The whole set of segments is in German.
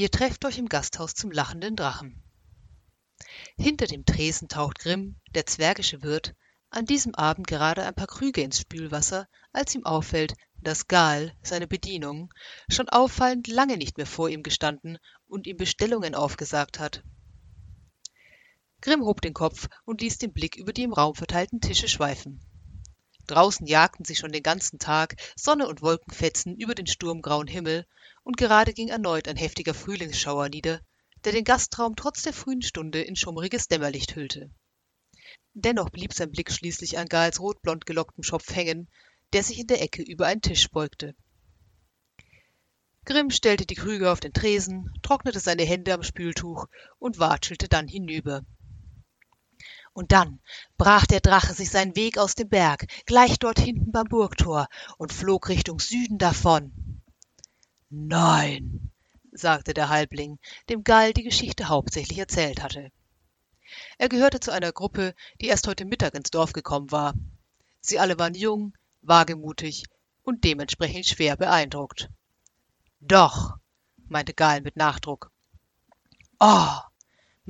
Ihr trefft euch im Gasthaus zum lachenden Drachen. Hinter dem Tresen taucht Grimm, der zwergische Wirt, an diesem Abend gerade ein paar Krüge ins Spülwasser, als ihm auffällt, dass Gal, seine Bedienung, schon auffallend lange nicht mehr vor ihm gestanden und ihm Bestellungen aufgesagt hat. Grimm hob den Kopf und ließ den Blick über die im Raum verteilten Tische schweifen. Draußen jagten sie schon den ganzen Tag Sonne und Wolkenfetzen über den sturmgrauen Himmel, und gerade ging erneut ein heftiger Frühlingsschauer nieder, der den Gastraum trotz der frühen Stunde in schummriges Dämmerlicht hüllte. Dennoch blieb sein Blick schließlich an Gals rotblond gelocktem Schopf hängen, der sich in der Ecke über einen Tisch beugte. Grimm stellte die Krüge auf den Tresen, trocknete seine Hände am Spültuch und watschelte dann hinüber. Und dann brach der Drache sich seinen Weg aus dem Berg, gleich dort hinten beim Burgtor, und flog Richtung Süden davon. Nein, sagte der Halbling, dem Gall die Geschichte hauptsächlich erzählt hatte. Er gehörte zu einer Gruppe, die erst heute Mittag ins Dorf gekommen war. Sie alle waren jung, wagemutig und dementsprechend schwer beeindruckt. Doch, meinte Gall mit Nachdruck. Oh,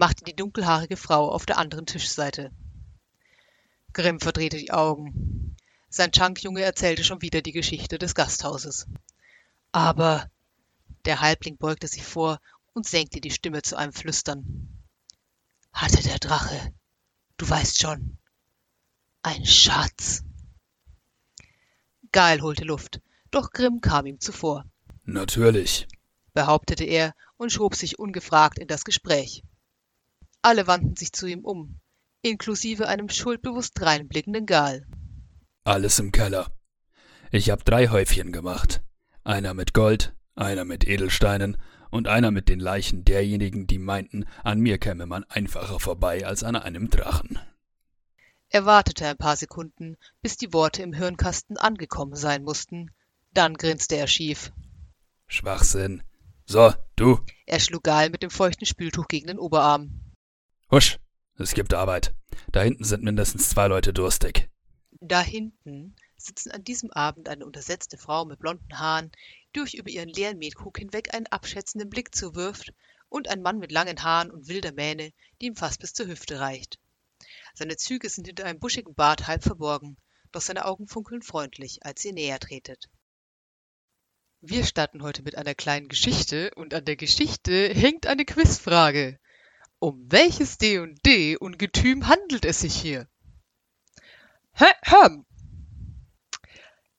machte die dunkelhaarige Frau auf der anderen Tischseite. Grimm verdrehte die Augen. Sein Schankjunge erzählte schon wieder die Geschichte des Gasthauses. Aber der Halbling beugte sich vor und senkte die Stimme zu einem Flüstern. Hatte der Drache, du weißt schon, ein Schatz. Geil holte Luft, doch Grimm kam ihm zuvor. Natürlich, behauptete er und schob sich ungefragt in das Gespräch. Alle wandten sich zu ihm um, inklusive einem schuldbewusst reinblickenden Gal. Alles im Keller. Ich hab drei Häufchen gemacht. Einer mit Gold, einer mit Edelsteinen und einer mit den Leichen derjenigen, die meinten, an mir käme man einfacher vorbei als an einem Drachen. Er wartete ein paar Sekunden, bis die Worte im Hirnkasten angekommen sein mussten. Dann grinste er schief. Schwachsinn. So, du. Er schlug Gal mit dem feuchten Spültuch gegen den Oberarm. Husch, es gibt Arbeit. Da hinten sind mindestens zwei Leute durstig. Da hinten sitzen an diesem Abend eine untersetzte Frau mit blonden Haaren, die durch über ihren leeren Metkrug hinweg einen abschätzenden Blick zuwirft, und ein Mann mit langen Haaren und wilder Mähne, die ihm fast bis zur Hüfte reicht. Seine Züge sind hinter einem buschigen Bart halb verborgen, doch seine Augen funkeln freundlich, als ihr näher tretet. Wir starten heute mit einer kleinen Geschichte und an der Geschichte hängt eine Quizfrage. Um welches D&D Ungetüm handelt es sich hier? Hä?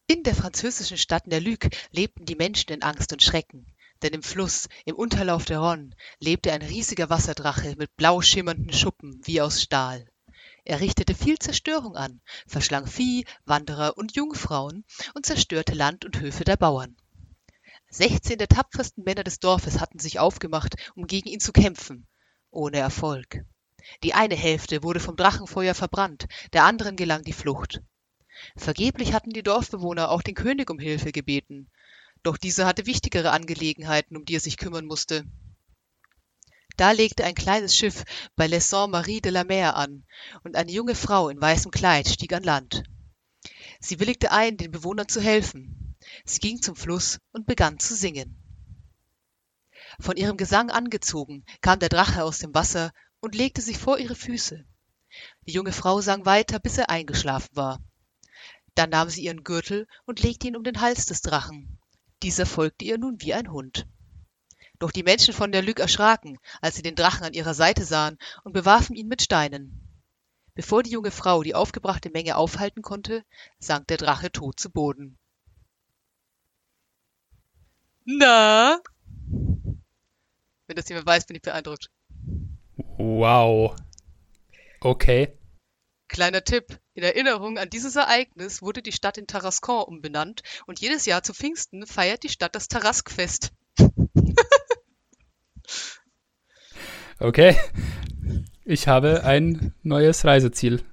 In der französischen Stadt Nerluc lebten die Menschen in Angst und Schrecken, denn im Fluss, im Unterlauf der Rhône, lebte ein riesiger Wasserdrache mit blau schimmernden Schuppen wie aus Stahl. Er richtete viel Zerstörung an, verschlang Vieh, Wanderer und Jungfrauen und zerstörte Land und Höfe der Bauern. Sechzehn der tapfersten Männer des Dorfes hatten sich aufgemacht, um gegen ihn zu kämpfen, ohne Erfolg. Die eine Hälfte wurde vom Drachenfeuer verbrannt, der anderen gelang die Flucht. Vergeblich hatten die Dorfbewohner auch den König um Hilfe gebeten, doch dieser hatte wichtigere Angelegenheiten, um die er sich kümmern musste. Da legte ein kleines Schiff bei Les Saintes-Maries de la Mer an, und eine junge Frau in weißem Kleid stieg an Land. Sie willigte ein, den Bewohnern zu helfen. Sie ging zum Fluss und begann zu singen. Von ihrem Gesang angezogen kam der Drache aus dem Wasser und legte sich vor ihre Füße. Die junge Frau sang weiter, bis er eingeschlafen war. Dann nahm sie ihren Gürtel und legte ihn um den Hals des Drachen. Dieser folgte ihr nun wie ein Hund. Doch die Menschen von der Lüg erschraken, als sie den Drachen an ihrer Seite sahen und bewarfen ihn mit Steinen. Bevor die junge Frau die aufgebrachte Menge aufhalten konnte, sank der Drache tot zu Boden. Na? Wenn das jemand weiß, bin ich beeindruckt. Wow. Okay. Kleiner Tipp. In Erinnerung an dieses Ereignis wurde die Stadt in Tarascon umbenannt und jedes Jahr zu Pfingsten feiert die Stadt das Taraskfest. okay. Ich habe ein neues Reiseziel.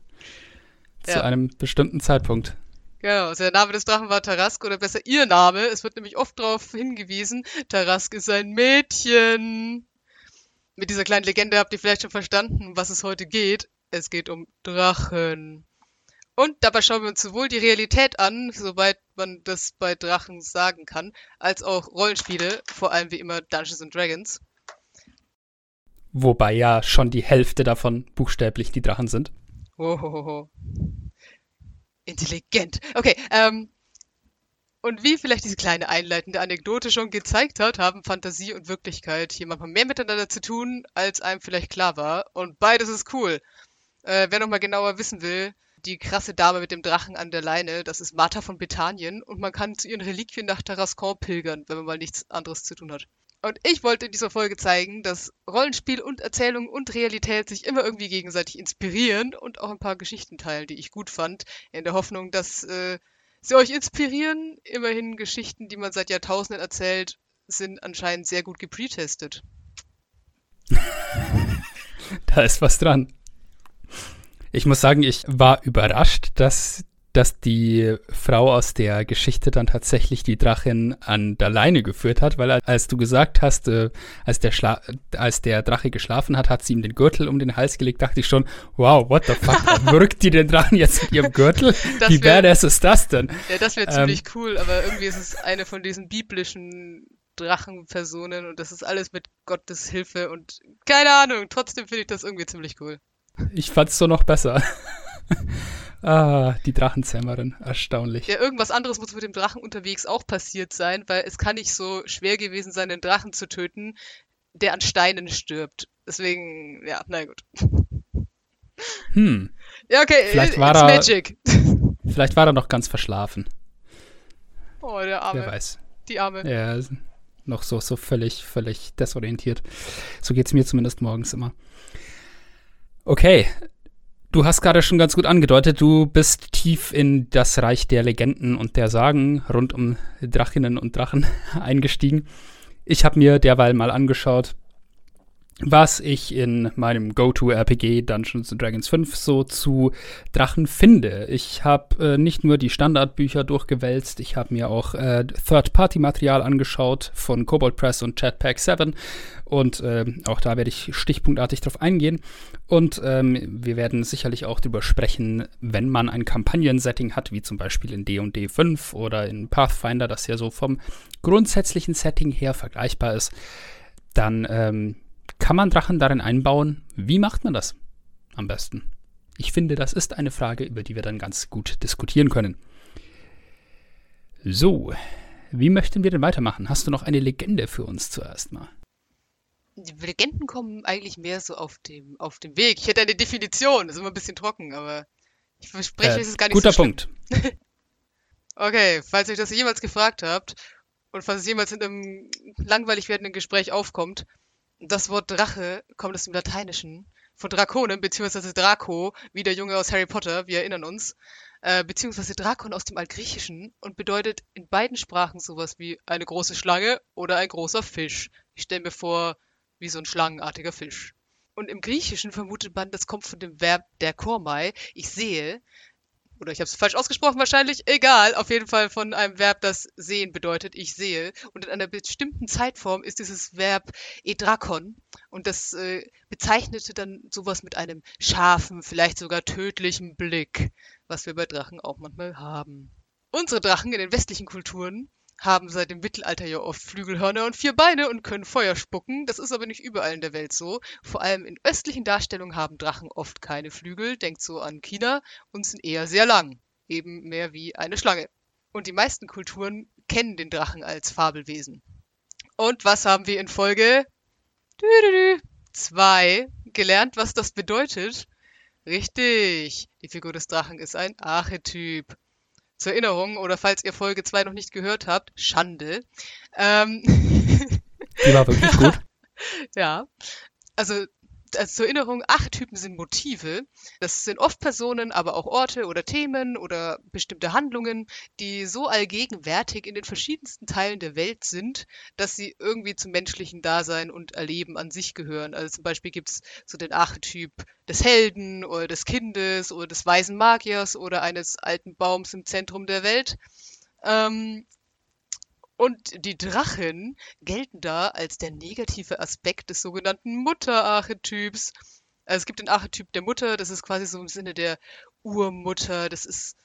Zu ja. einem bestimmten Zeitpunkt. Genau, also der Name des Drachen war Tarask oder besser ihr Name. Es wird nämlich oft darauf hingewiesen, Tarask ist ein Mädchen. Mit dieser kleinen Legende habt ihr vielleicht schon verstanden, um was es heute geht. Es geht um Drachen. Und dabei schauen wir uns sowohl die Realität an, soweit man das bei Drachen sagen kann, als auch Rollenspiele, vor allem wie immer Dungeons and Dragons. Wobei ja schon die Hälfte davon buchstäblich die Drachen sind. Ohoho. Intelligent. Okay, ähm, und wie vielleicht diese kleine einleitende Anekdote schon gezeigt hat, haben Fantasie und Wirklichkeit hier manchmal mehr miteinander zu tun, als einem vielleicht klar war. Und beides ist cool. Äh, wer nochmal genauer wissen will, die krasse Dame mit dem Drachen an der Leine, das ist Martha von Bethanien und man kann zu ihren Reliquien nach Tarascon pilgern, wenn man mal nichts anderes zu tun hat. Und ich wollte in dieser Folge zeigen, dass Rollenspiel und Erzählung und Realität sich immer irgendwie gegenseitig inspirieren und auch ein paar Geschichten teilen, die ich gut fand, in der Hoffnung, dass äh, sie euch inspirieren. Immerhin Geschichten, die man seit Jahrtausenden erzählt, sind anscheinend sehr gut gepretestet. da ist was dran. Ich muss sagen, ich war überrascht, dass, dass die Frau aus der Geschichte dann tatsächlich die Drachin an der Leine geführt hat, weil als du gesagt hast, äh, als, der Schla als der Drache geschlafen hat, hat sie ihm den Gürtel um den Hals gelegt, dachte ich schon, wow, what the fuck, wirkt die den Drachen jetzt mit ihrem Gürtel? Das Wie wär, badass ist das denn? Ja, das wäre ähm, ziemlich cool, aber irgendwie ist es eine von diesen biblischen Drachenpersonen und das ist alles mit Gottes Hilfe und keine Ahnung, trotzdem finde ich das irgendwie ziemlich cool. Ich fand's so noch besser. Ah, die Drachenzähmerin. Erstaunlich. Ja, irgendwas anderes muss mit dem Drachen unterwegs auch passiert sein, weil es kann nicht so schwer gewesen sein, den Drachen zu töten, der an Steinen stirbt. Deswegen, ja, na gut. Hm. Ja, okay, vielleicht war er, Magic. Vielleicht war er noch ganz verschlafen. Oh, der Arme. Wer weiß. Die Arme. Ja, noch so, so völlig, völlig desorientiert. So geht's mir zumindest morgens immer. Okay. Du hast gerade schon ganz gut angedeutet, du bist tief in das Reich der Legenden und der Sagen rund um Drachinnen und Drachen eingestiegen. Ich habe mir derweil mal angeschaut, was ich in meinem Go-To-RPG Dungeons Dragons 5 so zu Drachen finde. Ich habe äh, nicht nur die Standardbücher durchgewälzt, ich habe mir auch äh, Third-Party-Material angeschaut von Cobalt Press und Chatpack 7 und äh, auch da werde ich stichpunktartig drauf eingehen. Und ähm, wir werden sicherlich auch darüber sprechen, wenn man ein Kampagnen-Setting hat, wie zum Beispiel in D&D 5 oder in Pathfinder, das ja so vom grundsätzlichen Setting her vergleichbar ist, dann ähm, kann man Drachen darin einbauen? Wie macht man das am besten? Ich finde, das ist eine Frage, über die wir dann ganz gut diskutieren können. So, wie möchten wir denn weitermachen? Hast du noch eine Legende für uns zuerst mal? Die Legenden kommen eigentlich mehr so auf dem, auf dem Weg. Ich hätte eine Definition, das ist immer ein bisschen trocken, aber ich verspreche, äh, es ist gar nicht guter so Punkt. okay, falls ihr das jemals gefragt habt und falls es jemals in einem langweilig werdenden Gespräch aufkommt, das Wort Drache kommt aus dem Lateinischen von Draconen, beziehungsweise Draco, wie der Junge aus Harry Potter, wir erinnern uns, äh, beziehungsweise Drakon aus dem Altgriechischen und bedeutet in beiden Sprachen sowas wie eine große Schlange oder ein großer Fisch. Ich stelle mir vor, wie so ein schlangenartiger Fisch. Und im Griechischen vermutet man, das kommt von dem Verb der Kormai, ich sehe, oder ich habe es falsch ausgesprochen wahrscheinlich, egal, auf jeden Fall von einem Verb, das sehen bedeutet, ich sehe. Und in einer bestimmten Zeitform ist dieses Verb edrakon und das äh, bezeichnete dann sowas mit einem scharfen, vielleicht sogar tödlichen Blick, was wir bei Drachen auch manchmal haben. Unsere Drachen in den westlichen Kulturen haben seit dem Mittelalter ja oft Flügelhörner und vier Beine und können Feuer spucken. Das ist aber nicht überall in der Welt so. Vor allem in östlichen Darstellungen haben Drachen oft keine Flügel, denkt so an China, und sind eher sehr lang, eben mehr wie eine Schlange. Und die meisten Kulturen kennen den Drachen als Fabelwesen. Und was haben wir in Folge 2 gelernt, was das bedeutet? Richtig, die Figur des Drachen ist ein Archetyp zur Erinnerung oder falls ihr Folge 2 noch nicht gehört habt, Schande. Ähm, Die war wirklich gut. ja. Also also zur Erinnerung, Archetypen sind Motive. Das sind oft Personen, aber auch Orte oder Themen oder bestimmte Handlungen, die so allgegenwärtig in den verschiedensten Teilen der Welt sind, dass sie irgendwie zum menschlichen Dasein und Erleben an sich gehören. Also zum Beispiel gibt es so den Archetyp des Helden oder des Kindes oder des weisen Magiers oder eines alten Baums im Zentrum der Welt. Ähm, und die Drachen gelten da als der negative Aspekt des sogenannten Mutterarchetyps. Also es gibt den Archetyp der Mutter, das ist quasi so im Sinne der Urmutter, das ist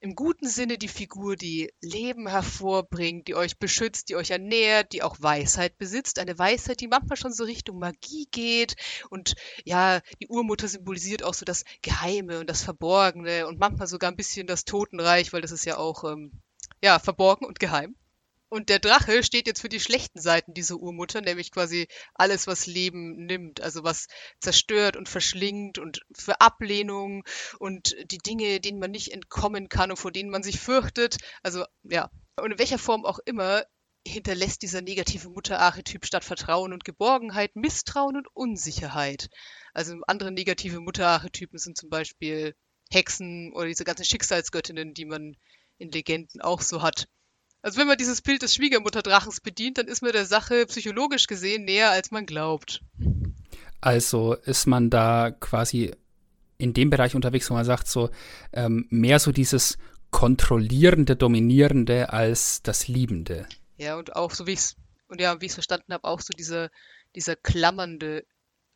im guten Sinne die Figur, die Leben hervorbringt, die euch beschützt, die euch ernährt, die auch Weisheit besitzt. Eine Weisheit, die manchmal schon so Richtung Magie geht. Und ja, die Urmutter symbolisiert auch so das Geheime und das Verborgene und manchmal sogar ein bisschen das Totenreich, weil das ist ja auch ähm, ja, verborgen und geheim. Und der Drache steht jetzt für die schlechten Seiten dieser Urmutter, nämlich quasi alles, was Leben nimmt, also was zerstört und verschlingt und für Ablehnung und die Dinge, denen man nicht entkommen kann und vor denen man sich fürchtet. Also ja, und in welcher Form auch immer hinterlässt dieser negative Mutterarchetyp statt Vertrauen und Geborgenheit Misstrauen und Unsicherheit. Also andere negative Mutterarchetypen sind zum Beispiel Hexen oder diese ganzen Schicksalsgöttinnen, die man in Legenden auch so hat. Also wenn man dieses Bild des Schwiegermutterdrachens bedient, dann ist man der Sache psychologisch gesehen näher, als man glaubt. Also ist man da quasi in dem Bereich unterwegs, wo man sagt, so ähm, mehr so dieses kontrollierende, dominierende als das Liebende. Ja, und auch so wie ich es, und ja, wie ich es verstanden habe, auch so dieser, dieser klammernde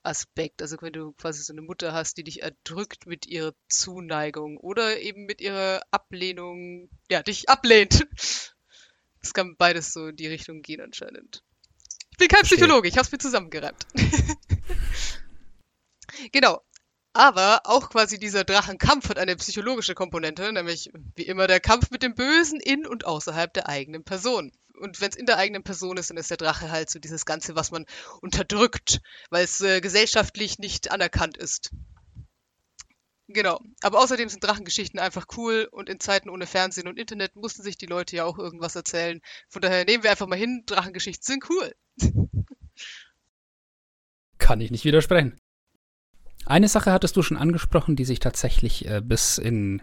Aspekt. Also wenn du quasi so eine Mutter hast, die dich erdrückt mit ihrer Zuneigung oder eben mit ihrer Ablehnung, ja, dich ablehnt. Es kann beides so in die Richtung gehen anscheinend. Ich bin kein Psychologe, ich habe es mir zusammengereimt. genau. Aber auch quasi dieser Drachenkampf hat eine psychologische Komponente, nämlich wie immer der Kampf mit dem Bösen in und außerhalb der eigenen Person. Und wenn es in der eigenen Person ist, dann ist der Drache halt so dieses Ganze, was man unterdrückt, weil es äh, gesellschaftlich nicht anerkannt ist. Genau. Aber außerdem sind Drachengeschichten einfach cool und in Zeiten ohne Fernsehen und Internet mussten sich die Leute ja auch irgendwas erzählen. Von daher nehmen wir einfach mal hin, Drachengeschichten sind cool. Kann ich nicht widersprechen. Eine Sache hattest du schon angesprochen, die sich tatsächlich äh, bis in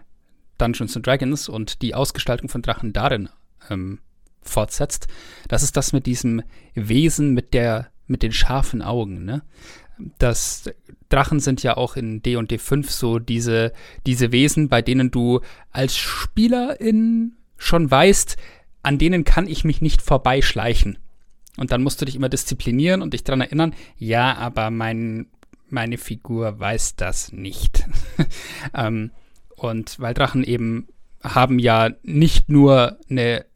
Dungeons and Dragons und die Ausgestaltung von Drachen darin ähm, fortsetzt. Das ist das mit diesem Wesen mit der mit den scharfen Augen, ne? Das Drachen sind ja auch in D und D5 so diese, diese Wesen, bei denen du als Spielerin schon weißt, an denen kann ich mich nicht vorbeischleichen. Und dann musst du dich immer disziplinieren und dich daran erinnern, ja, aber mein, meine Figur weiß das nicht. ähm, und weil Drachen eben haben ja nicht nur eine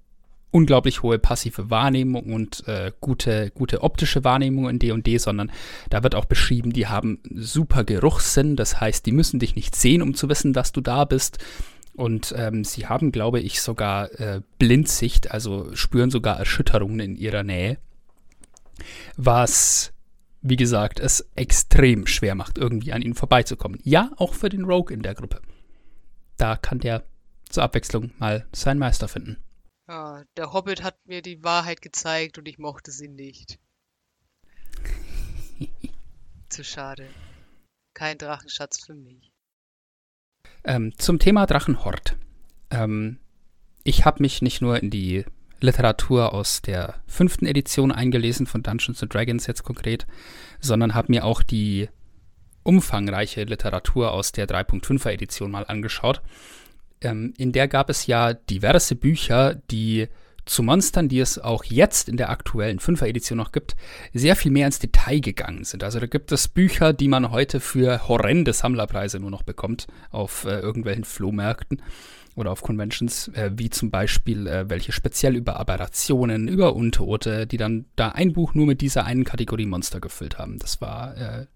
unglaublich hohe passive Wahrnehmung und äh, gute, gute optische Wahrnehmung in D&D, sondern da wird auch beschrieben, die haben super Geruchssinn, das heißt, die müssen dich nicht sehen, um zu wissen, dass du da bist. Und ähm, sie haben, glaube ich, sogar äh, Blindsicht, also spüren sogar Erschütterungen in ihrer Nähe. Was, wie gesagt, es extrem schwer macht, irgendwie an ihnen vorbeizukommen. Ja, auch für den Rogue in der Gruppe. Da kann der zur Abwechslung mal seinen Meister finden. Ah, der Hobbit hat mir die Wahrheit gezeigt und ich mochte sie nicht. Zu schade. Kein Drachenschatz für mich. Ähm, zum Thema Drachenhort. Ähm, ich habe mich nicht nur in die Literatur aus der fünften Edition eingelesen von Dungeons and Dragons jetzt konkret, sondern habe mir auch die umfangreiche Literatur aus der 3.5er Edition mal angeschaut ähm, in der gab es ja diverse Bücher, die zu Monstern, die es auch jetzt in der aktuellen 5er Edition noch gibt, sehr viel mehr ins Detail gegangen sind. Also da gibt es Bücher, die man heute für horrende Sammlerpreise nur noch bekommt auf äh, irgendwelchen Flohmärkten oder auf Conventions, äh, wie zum Beispiel äh, welche speziell über Aberrationen, über Untote, die dann da ein Buch nur mit dieser einen Kategorie Monster gefüllt haben. Das war, äh,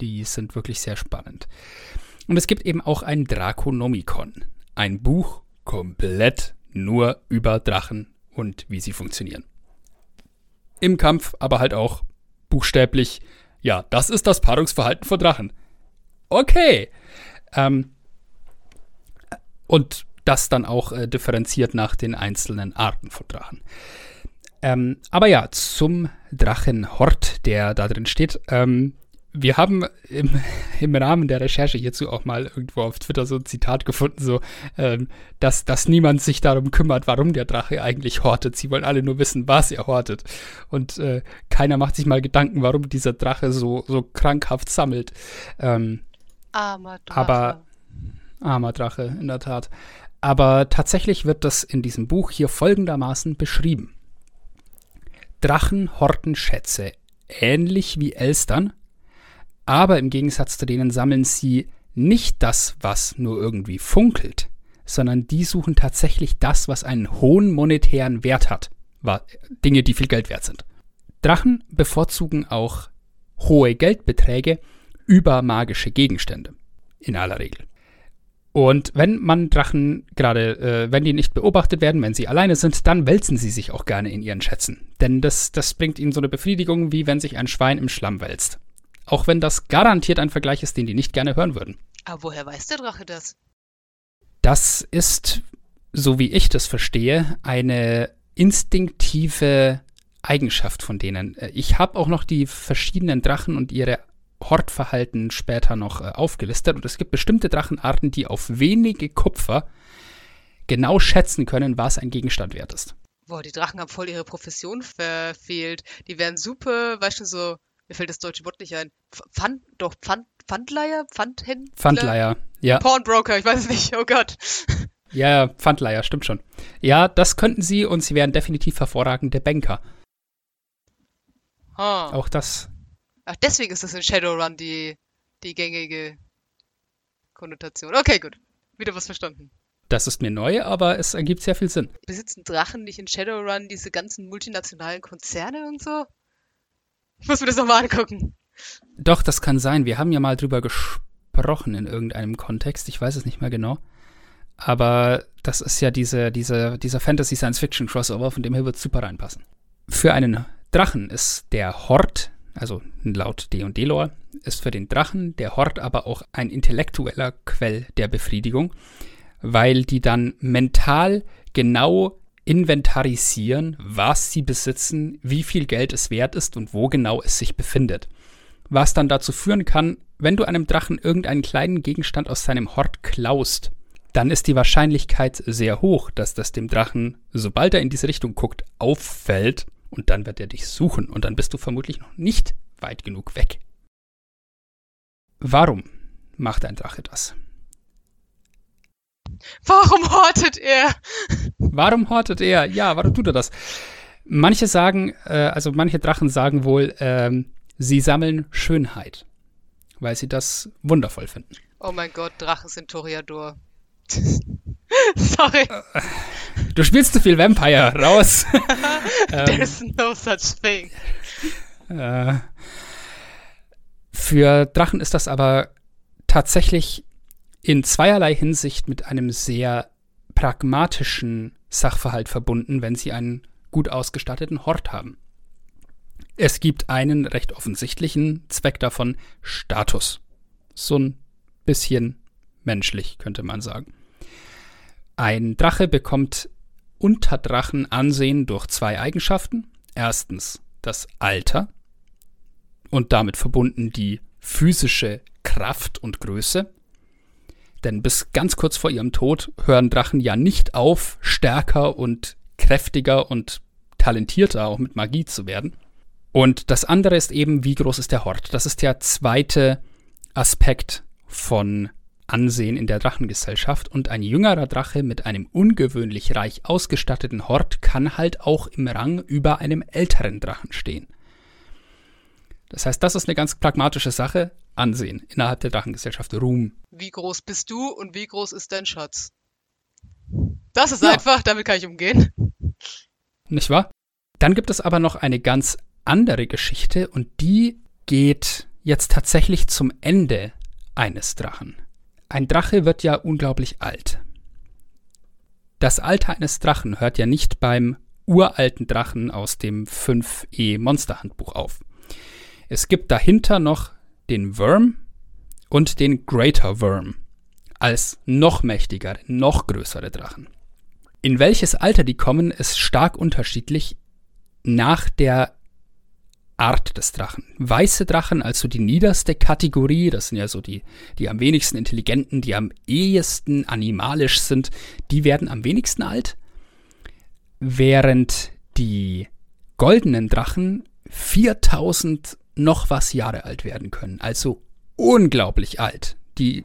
die sind wirklich sehr spannend. Und es gibt eben auch ein Draconomicon ein Buch komplett nur über Drachen und wie sie funktionieren. Im Kampf aber halt auch buchstäblich, ja, das ist das Paarungsverhalten von Drachen. Okay. Ähm, und das dann auch äh, differenziert nach den einzelnen Arten von Drachen. Ähm, aber ja, zum Drachenhort, der da drin steht. Ähm, wir haben im, im, Rahmen der Recherche hierzu auch mal irgendwo auf Twitter so ein Zitat gefunden, so, ähm, dass, dass niemand sich darum kümmert, warum der Drache eigentlich hortet. Sie wollen alle nur wissen, was er hortet. Und äh, keiner macht sich mal Gedanken, warum dieser Drache so, so krankhaft sammelt. Ähm, armer Drache. Aber, armer Drache, in der Tat. Aber tatsächlich wird das in diesem Buch hier folgendermaßen beschrieben. Drachen horten Schätze, ähnlich wie Elstern, aber im Gegensatz zu denen sammeln sie nicht das, was nur irgendwie funkelt, sondern die suchen tatsächlich das, was einen hohen monetären Wert hat. Dinge, die viel Geld wert sind. Drachen bevorzugen auch hohe Geldbeträge über magische Gegenstände. In aller Regel. Und wenn man Drachen gerade, äh, wenn die nicht beobachtet werden, wenn sie alleine sind, dann wälzen sie sich auch gerne in ihren Schätzen. Denn das, das bringt ihnen so eine Befriedigung, wie wenn sich ein Schwein im Schlamm wälzt. Auch wenn das garantiert ein Vergleich ist, den die nicht gerne hören würden. Aber woher weiß der Drache das? Das ist, so wie ich das verstehe, eine instinktive Eigenschaft von denen. Äh, ich habe auch noch die verschiedenen Drachen und ihre Hortverhalten später noch äh, aufgelistet. Und es gibt bestimmte Drachenarten, die auf wenige Kupfer genau schätzen können, was ein Gegenstand wert ist. Boah, die Drachen haben voll ihre Profession verfehlt. Die wären super, weißt du, so, mir fällt das deutsche Wort nicht ein. Pfand, doch, Pfand, Pfandleier? Pfandhändler? Pfandleier, ja. Pawnbroker, ich weiß es nicht, oh Gott. Ja, Pfandleier, stimmt schon. Ja, das könnten sie und sie wären definitiv hervorragende Banker. Ah. Auch das. Ach, deswegen ist das in Shadowrun die, die gängige Konnotation. Okay, gut. Wieder was verstanden. Das ist mir neu, aber es ergibt sehr viel Sinn. Besitzen Drachen nicht in Shadowrun diese ganzen multinationalen Konzerne und so? Ich muss mir das nochmal angucken. Doch, das kann sein. Wir haben ja mal drüber gesprochen in irgendeinem Kontext. Ich weiß es nicht mehr genau. Aber das ist ja diese, diese, dieser Fantasy-Science-Fiction-Crossover, von dem her wird super reinpassen. Für einen Drachen ist der Hort, also laut D&D-Lore, ist für den Drachen der Hort aber auch ein intellektueller Quell der Befriedigung, weil die dann mental genau inventarisieren, was sie besitzen, wie viel Geld es wert ist und wo genau es sich befindet. Was dann dazu führen kann, wenn du einem Drachen irgendeinen kleinen Gegenstand aus seinem Hort klaust, dann ist die Wahrscheinlichkeit sehr hoch, dass das dem Drachen, sobald er in diese Richtung guckt, auffällt und dann wird er dich suchen und dann bist du vermutlich noch nicht weit genug weg. Warum macht ein Drache das? Warum hortet er? Warum hortet er? Ja, warum tut er das? Manche sagen, äh, also manche Drachen sagen wohl, ähm, sie sammeln Schönheit, weil sie das wundervoll finden. Oh mein Gott, Drachen sind Toreador. Sorry. Du spielst zu viel Vampire, raus. There's no such thing. Äh, für Drachen ist das aber tatsächlich in zweierlei Hinsicht mit einem sehr pragmatischen Sachverhalt verbunden, wenn sie einen gut ausgestatteten Hort haben. Es gibt einen recht offensichtlichen Zweck davon, Status. So ein bisschen menschlich, könnte man sagen. Ein Drache bekommt unter Drachen Ansehen durch zwei Eigenschaften. Erstens das Alter und damit verbunden die physische Kraft und Größe. Denn bis ganz kurz vor ihrem Tod hören Drachen ja nicht auf, stärker und kräftiger und talentierter auch mit Magie zu werden. Und das andere ist eben, wie groß ist der Hort. Das ist der zweite Aspekt von Ansehen in der Drachengesellschaft und ein jüngerer Drache mit einem ungewöhnlich reich ausgestatteten Hort kann halt auch im Rang über einem älteren Drachen stehen. Das heißt, das ist eine ganz pragmatische Sache. Ansehen innerhalb der Drachengesellschaft, Ruhm. Wie groß bist du und wie groß ist dein Schatz? Das ist ja. einfach, damit kann ich umgehen. Nicht wahr? Dann gibt es aber noch eine ganz andere Geschichte und die geht jetzt tatsächlich zum Ende eines Drachen. Ein Drache wird ja unglaublich alt. Das Alter eines Drachen hört ja nicht beim uralten Drachen aus dem 5e Monsterhandbuch auf. Es gibt dahinter noch den Worm und den Greater Worm als noch mächtigere, noch größere Drachen. In welches Alter die kommen, ist stark unterschiedlich nach der Art des Drachen. Weiße Drachen, also die niederste Kategorie, das sind ja so die, die am wenigsten intelligenten, die am ehesten animalisch sind, die werden am wenigsten alt, während die goldenen Drachen 4000 noch was Jahre alt werden können. Also unglaublich alt. Die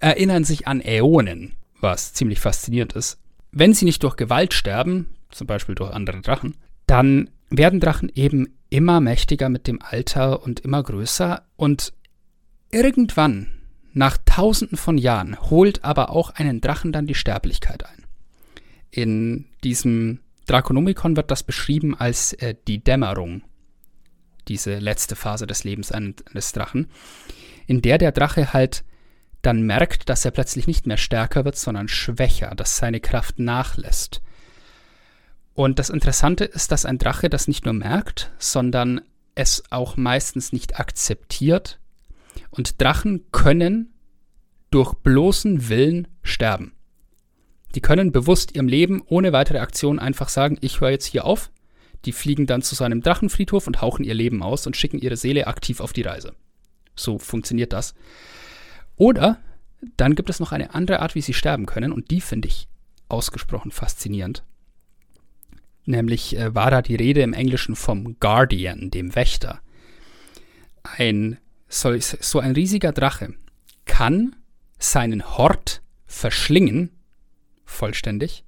erinnern sich an Äonen, was ziemlich faszinierend ist. Wenn sie nicht durch Gewalt sterben, zum Beispiel durch andere Drachen, dann werden Drachen eben immer mächtiger mit dem Alter und immer größer und irgendwann, Nach tausenden von Jahren holt aber auch einen Drachen dann die Sterblichkeit ein. In diesem Draconomicon wird das beschrieben als äh, die Dämmerung, diese letzte Phase des Lebens eines Drachen, in der der Drache halt dann merkt, dass er plötzlich nicht mehr stärker wird, sondern schwächer, dass seine Kraft nachlässt. Und das Interessante ist, dass ein Drache das nicht nur merkt, sondern es auch meistens nicht akzeptiert. Und Drachen können durch bloßen Willen sterben. Die können bewusst ihrem Leben ohne weitere Aktion einfach sagen, ich höre jetzt hier auf. Die fliegen dann zu seinem Drachenfriedhof und hauchen ihr Leben aus und schicken ihre Seele aktiv auf die Reise. So funktioniert das. Oder dann gibt es noch eine andere Art, wie sie sterben können, und die finde ich ausgesprochen faszinierend. Nämlich äh, war da die Rede im Englischen vom Guardian, dem Wächter. Ein, so, so ein riesiger Drache kann seinen Hort verschlingen, vollständig,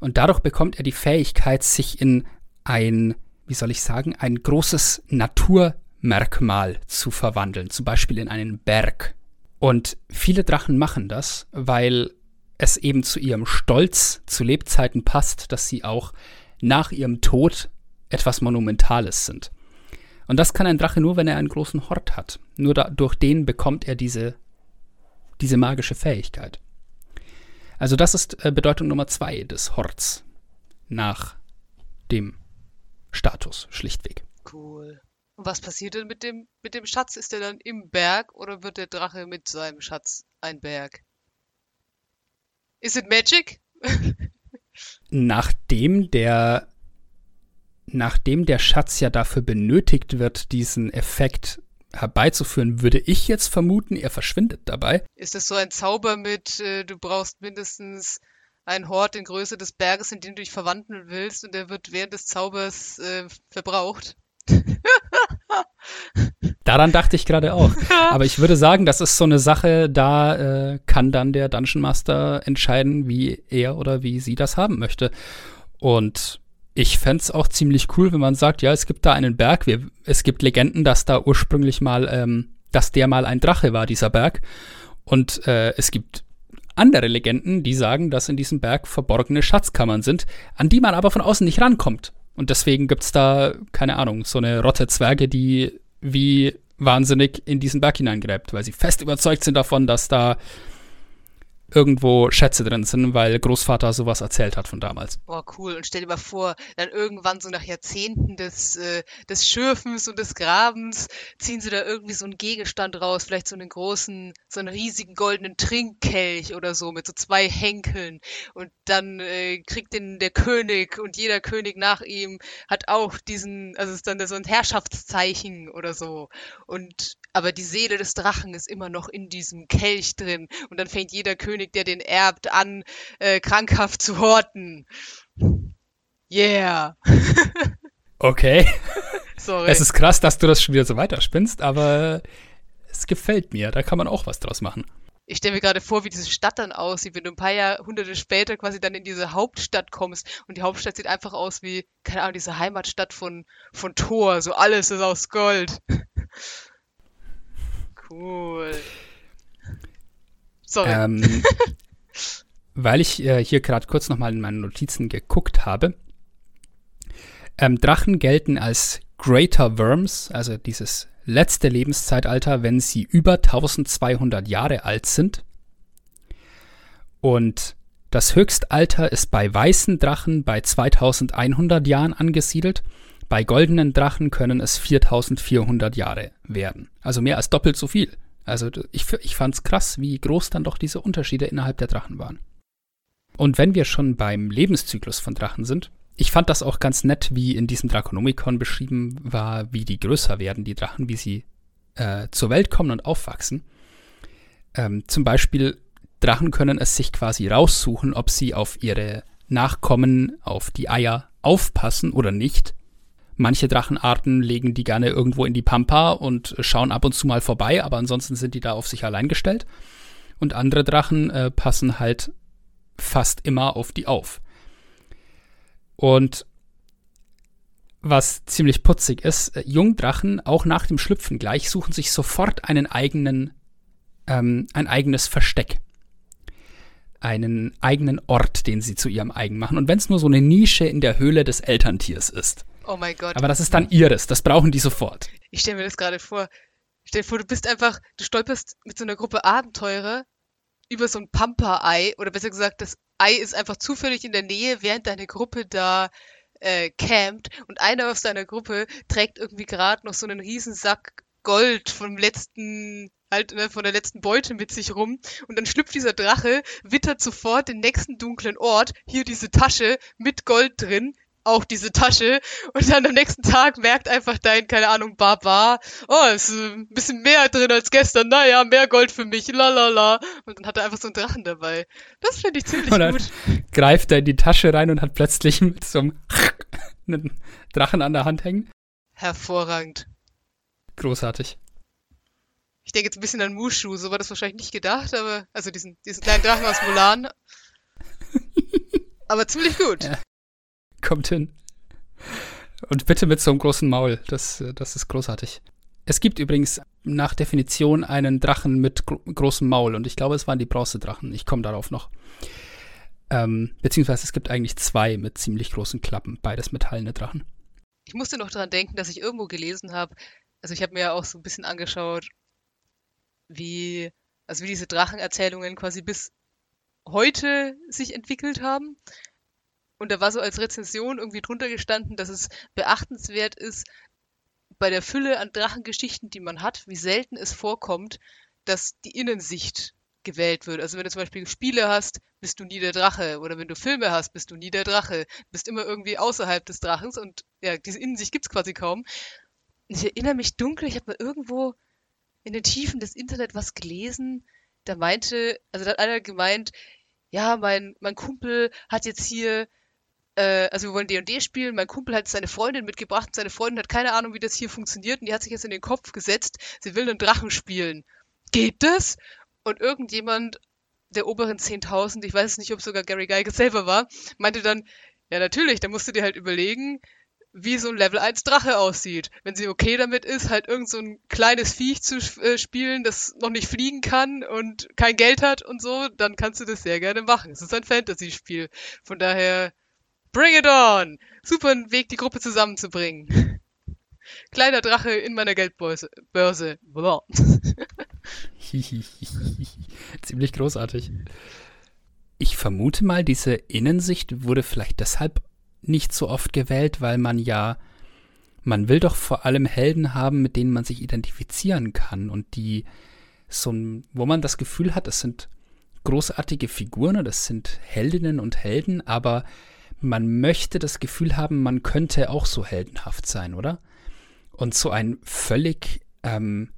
und dadurch bekommt er die Fähigkeit, sich in ein, wie soll ich sagen, ein großes Naturmerkmal zu verwandeln, zum Beispiel in einen Berg und viele Drachen machen das, weil es eben zu ihrem Stolz zu Lebzeiten passt, dass sie auch nach ihrem Tod etwas Monumentales sind. Und das kann ein Drache nur, wenn er einen großen Hort hat. Nur da, durch den bekommt er diese, diese magische Fähigkeit. Also das ist äh, Bedeutung Nummer zwei des Horts nach dem Status, schlichtweg. Cool. Und was passiert denn mit dem, mit dem Schatz? Ist der dann im Berg oder wird der Drache mit seinem Schatz ein Berg? Is it magic? nachdem der, nachdem der Schatz ja dafür benötigt wird, diesen Effekt herbeizuführen, würde ich jetzt vermuten, er verschwindet dabei. Ist das so ein Zauber mit, äh, du brauchst mindestens einen Hort in Größe des Berges, in den du dich verwandeln willst und der wird während des Zaubers äh, verbraucht? Daran dachte ich gerade auch. Aber ich würde sagen, das ist so eine Sache, da äh, kann dann der Dungeon Master entscheiden, wie er oder wie sie das haben möchte. Und ich fände es auch ziemlich cool, wenn man sagt, ja, es gibt da einen Berg. Wir, es gibt Legenden, dass da ursprünglich mal, ähm, dass der mal ein Drache war, dieser Berg. Und äh, es gibt andere Legenden, die sagen, dass in diesem Berg verborgene Schatzkammern sind, an die man aber von außen nicht rankommt. Und deswegen gibt es da, keine Ahnung, so eine Rotte Zwerge, die wie wahnsinnig in diesen Berg hineingräbt, weil sie fest überzeugt sind davon, dass da irgendwo Schätze drin sind, weil Großvater sowas erzählt hat von damals. Boah, cool. Und stell dir mal vor, dann irgendwann so nach Jahrzehnten des, äh, des Schürfens und des Grabens ziehen sie da irgendwie so einen Gegenstand raus, vielleicht so einen großen, so einen riesigen goldenen Trinkkelch oder so mit so zwei Henkeln. Und dann äh, kriegt den der König und jeder König nach ihm hat auch diesen, also ist dann so ein Herrschaftszeichen oder so. Und aber die Seele des Drachen ist immer noch in diesem Kelch drin. Und dann fängt jeder König, der den erbt, an, äh, krankhaft zu horten. Yeah. okay. Sorry. Es ist krass, dass du das schon wieder so weiterspinnst, aber es gefällt mir. Da kann man auch was draus machen. Ich stelle mir gerade vor, wie diese Stadt dann aussieht, wenn du ein paar Jahrhunderte später quasi dann in diese Hauptstadt kommst und die Hauptstadt sieht einfach aus wie, keine Ahnung, diese Heimatstadt von, von Thor, so alles ist aus Gold. Cool. Sorry. Ähm, weil ich äh, hier gerade kurz nochmal in meinen Notizen geguckt habe. Ähm, Drachen gelten als Greater Worms, also dieses letzte Lebenszeitalter, wenn sie über 1200 Jahre alt sind. Und das Höchstalter ist bei weißen Drachen bei 2100 Jahren angesiedelt bei goldenen Drachen können es 4400 Jahre werden. Also mehr als doppelt so viel. Also ich, ich fand es krass, wie groß dann doch diese Unterschiede innerhalb der Drachen waren. Und wenn wir schon beim Lebenszyklus von Drachen sind, ich fand das auch ganz nett, wie in diesem Draconomicon beschrieben war, wie die größer werden, die Drachen, wie sie äh, zur Welt kommen und aufwachsen. Ähm, zum Beispiel, Drachen können es sich quasi raussuchen, ob sie auf ihre Nachkommen, auf die Eier aufpassen oder nicht. Manche Drachenarten legen die gerne irgendwo in die Pampa und schauen ab und zu mal vorbei, aber ansonsten sind die da auf sich allein gestellt. Und andere Drachen äh, passen halt fast immer auf die auf. Und was ziemlich putzig ist, äh, Jungdrachen, auch nach dem Schlüpfen gleich, suchen sich sofort einen eigenen ähm, ein eigenes Versteck. Einen eigenen Ort, den sie zu ihrem eigen machen. Und wenn es nur so eine Nische in der Höhle des Elterntiers ist. Oh mein Gott. Aber das ist dann ihres, das brauchen die sofort. Ich stelle mir das gerade vor. Stell dir vor, du bist einfach, du stolperst mit so einer Gruppe Abenteurer über so ein Pampa-Ei, oder besser gesagt, das Ei ist einfach zufällig in der Nähe, während deine Gruppe da äh, campt und einer aus deiner Gruppe trägt irgendwie gerade noch so einen riesen Sack Gold vom letzten halt ne, von der letzten Beute mit sich rum und dann schlüpft dieser Drache, wittert sofort den nächsten dunklen Ort, hier diese Tasche mit Gold drin, auch diese Tasche und dann am nächsten Tag merkt einfach dein, keine Ahnung, Barbar, oh, ist ein bisschen mehr drin als gestern, naja, mehr Gold für mich, lalala. Und dann hat er einfach so einen Drachen dabei. Das finde ich ziemlich Oder gut. Greift er in die Tasche rein und hat plötzlich mit so einem einen Drachen an der Hand hängen. Hervorragend. Großartig. Ich denke jetzt ein bisschen an Mushu, so war das wahrscheinlich nicht gedacht, aber, also diesen, diesen kleinen Drachen aus Mulan. aber ziemlich gut. Ja. Kommt hin. Und bitte mit so einem großen Maul. Das, das ist großartig. Es gibt übrigens nach Definition einen Drachen mit gro großem Maul und ich glaube, es waren die Bronzedrachen. Ich komme darauf noch. Ähm, beziehungsweise es gibt eigentlich zwei mit ziemlich großen Klappen, beides metallene Drachen. Ich musste noch daran denken, dass ich irgendwo gelesen habe, also ich habe mir ja auch so ein bisschen angeschaut, wie, also wie diese Drachenerzählungen quasi bis heute sich entwickelt haben. Und da war so als Rezension irgendwie drunter gestanden, dass es beachtenswert ist, bei der Fülle an Drachengeschichten, die man hat, wie selten es vorkommt, dass die Innensicht gewählt wird. Also wenn du zum Beispiel Spiele hast, bist du nie der Drache. Oder wenn du Filme hast, bist du nie der Drache. Bist immer irgendwie außerhalb des Drachens und ja, diese Innensicht gibt's quasi kaum. Ich erinnere mich dunkel, ich habe mal irgendwo in den Tiefen des Internet was gelesen. Da meinte, also da hat einer gemeint, ja, mein, mein Kumpel hat jetzt hier äh, also wir wollen D&D spielen, mein Kumpel hat seine Freundin mitgebracht und seine Freundin hat keine Ahnung, wie das hier funktioniert und die hat sich jetzt in den Kopf gesetzt, sie will einen Drachen spielen. Geht das? Und irgendjemand der oberen 10.000, ich weiß nicht, ob sogar Gary Gygax selber war, meinte dann, ja natürlich, da musst du dir halt überlegen, wie so ein Level 1 Drache aussieht. Wenn sie okay damit ist, halt irgend so ein kleines Viech zu äh, spielen, das noch nicht fliegen kann und kein Geld hat und so, dann kannst du das sehr gerne machen. Es ist ein Fantasy-Spiel. Von daher, bring it on! Super ein Weg, die Gruppe zusammenzubringen. Kleiner Drache in meiner Geldbörse. Börse. Ziemlich großartig. Ich vermute mal, diese Innensicht wurde vielleicht deshalb nicht so oft gewählt, weil man ja, man will doch vor allem Helden haben, mit denen man sich identifizieren kann und die so, wo man das Gefühl hat, das sind großartige Figuren und das sind Heldinnen und Helden, aber man möchte das Gefühl haben, man könnte auch so heldenhaft sein, oder? Und so ein völlig ähm,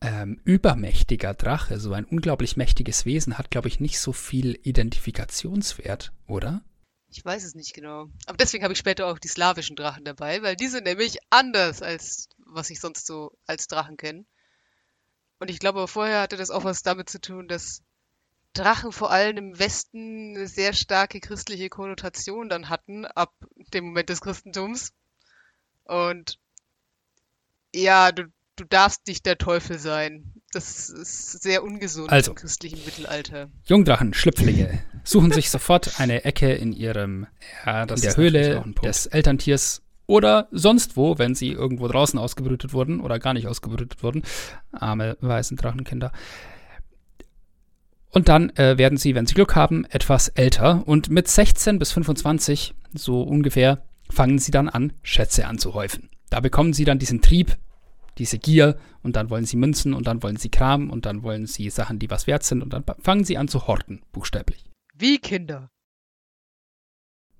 ähm, übermächtiger Drache, so ein unglaublich mächtiges Wesen, hat, glaube ich, nicht so viel Identifikationswert, oder? Ich weiß es nicht genau. Aber deswegen habe ich später auch die slawischen Drachen dabei, weil die sind nämlich anders als was ich sonst so als Drachen kenne. Und ich glaube, vorher hatte das auch was damit zu tun, dass Drachen vor allem im Westen eine sehr starke christliche Konnotation dann hatten, ab dem Moment des Christentums. Und ja, du, du darfst nicht der Teufel sein. Das ist sehr ungesund also, im christlichen Mittelalter. Jungdrachen, Schlüpflinge, suchen sich sofort eine Ecke in ihrem ja, in der Höhle des Elterntiers oder sonst wo, wenn sie irgendwo draußen ausgebrütet wurden oder gar nicht ausgebrütet wurden. Arme weißen Drachenkinder. Und dann äh, werden sie, wenn sie Glück haben, etwas älter und mit 16 bis 25, so ungefähr, fangen sie dann an, Schätze anzuhäufen. Da bekommen sie dann diesen Trieb, diese Gier und dann wollen sie Münzen und dann wollen sie Kram und dann wollen sie Sachen, die was wert sind und dann fangen sie an zu horten, buchstäblich. Wie Kinder.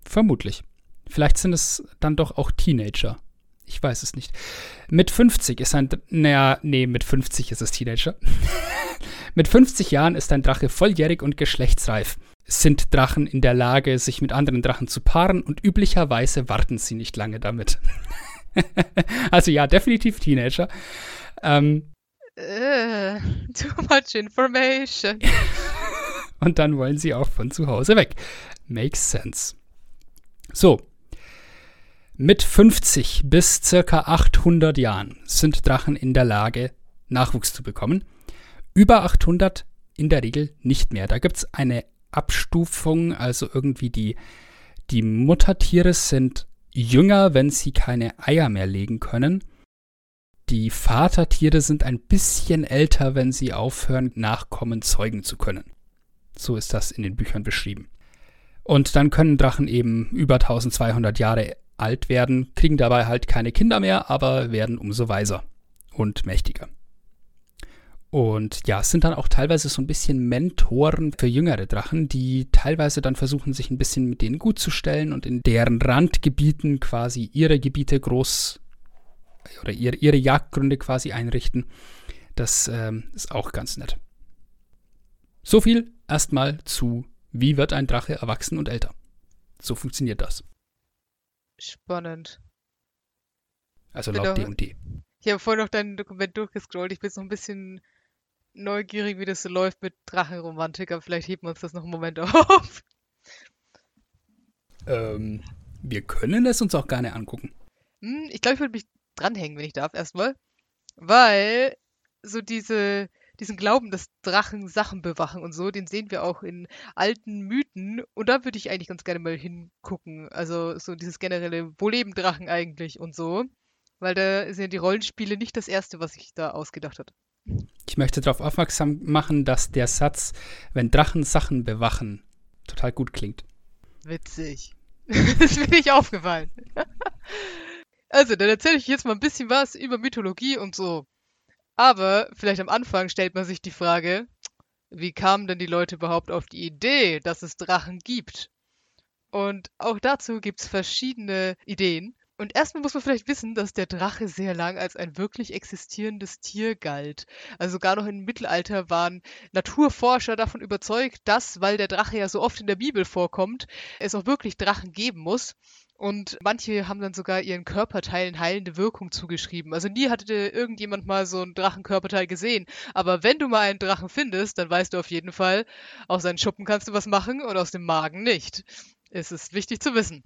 Vermutlich. Vielleicht sind es dann doch auch Teenager. Ich weiß es nicht. Mit 50 ist ein, naja, nee, mit 50 ist es Teenager. mit 50 Jahren ist ein Drache volljährig und geschlechtsreif. Sind Drachen in der Lage, sich mit anderen Drachen zu paaren und üblicherweise warten sie nicht lange damit. also ja, definitiv Teenager. Ähm, uh, too much information. und dann wollen sie auch von zu Hause weg. Makes sense. So. Mit 50 bis circa 800 Jahren sind Drachen in der Lage, Nachwuchs zu bekommen. Über 800 in der Regel nicht mehr. Da gibt es eine Abstufung, also irgendwie die, die Muttertiere sind jünger, wenn sie keine Eier mehr legen können. Die Vatertiere sind ein bisschen älter, wenn sie aufhören, Nachkommen zeugen zu können. So ist das in den Büchern beschrieben. Und dann können Drachen eben über 1200 Jahre alt werden, kriegen dabei halt keine Kinder mehr, aber werden umso weiser und mächtiger. Und ja, es sind dann auch teilweise so ein bisschen Mentoren für jüngere Drachen, die teilweise dann versuchen, sich ein bisschen mit denen gut zu stellen und in deren Randgebieten quasi ihre Gebiete groß oder ihre, ihre Jagdgründe quasi einrichten. Das ähm, ist auch ganz nett. So viel erstmal zu, wie wird ein Drache erwachsen und älter. So funktioniert das. Spannend. Also laut D&D. Ich habe vorhin noch dein Dokument durchgescrollt. Ich bin jetzt noch ein bisschen neugierig, wie das so läuft mit Drachenromantik, aber vielleicht heben wir uns das noch einen Moment auf. Ähm, wir können es uns auch gerne angucken. Hm, ich glaube, ich würde mich dranhängen, wenn ich darf, erstmal. Weil so diese, diesen Glauben, dass Drachen Sachen bewachen und so, den sehen wir auch in alten Mythen. Und da würde ich eigentlich ganz gerne mal hingucken. Also so dieses generelle, wo leben Drachen eigentlich und so. Weil da sind ja die Rollenspiele nicht das Erste, was sich da ausgedacht hat. Ich möchte darauf aufmerksam machen, dass der Satz, wenn Drachen Sachen bewachen, total gut klingt. Witzig. das ist mir nicht aufgefallen. also, dann erzähle ich jetzt mal ein bisschen was über Mythologie und so. Aber vielleicht am Anfang stellt man sich die Frage, wie kamen denn die Leute überhaupt auf die Idee, dass es Drachen gibt? Und auch dazu gibt es verschiedene Ideen. Und erstmal muss man vielleicht wissen, dass der Drache sehr lang als ein wirklich existierendes Tier galt. Also sogar noch im Mittelalter waren Naturforscher davon überzeugt, dass, weil der Drache ja so oft in der Bibel vorkommt, es auch wirklich Drachen geben muss. Und manche haben dann sogar ihren Körperteilen heilende Wirkung zugeschrieben. Also nie hatte irgendjemand mal so ein Drachenkörperteil gesehen. Aber wenn du mal einen Drachen findest, dann weißt du auf jeden Fall, aus seinen Schuppen kannst du was machen und aus dem Magen nicht. Es ist wichtig zu wissen.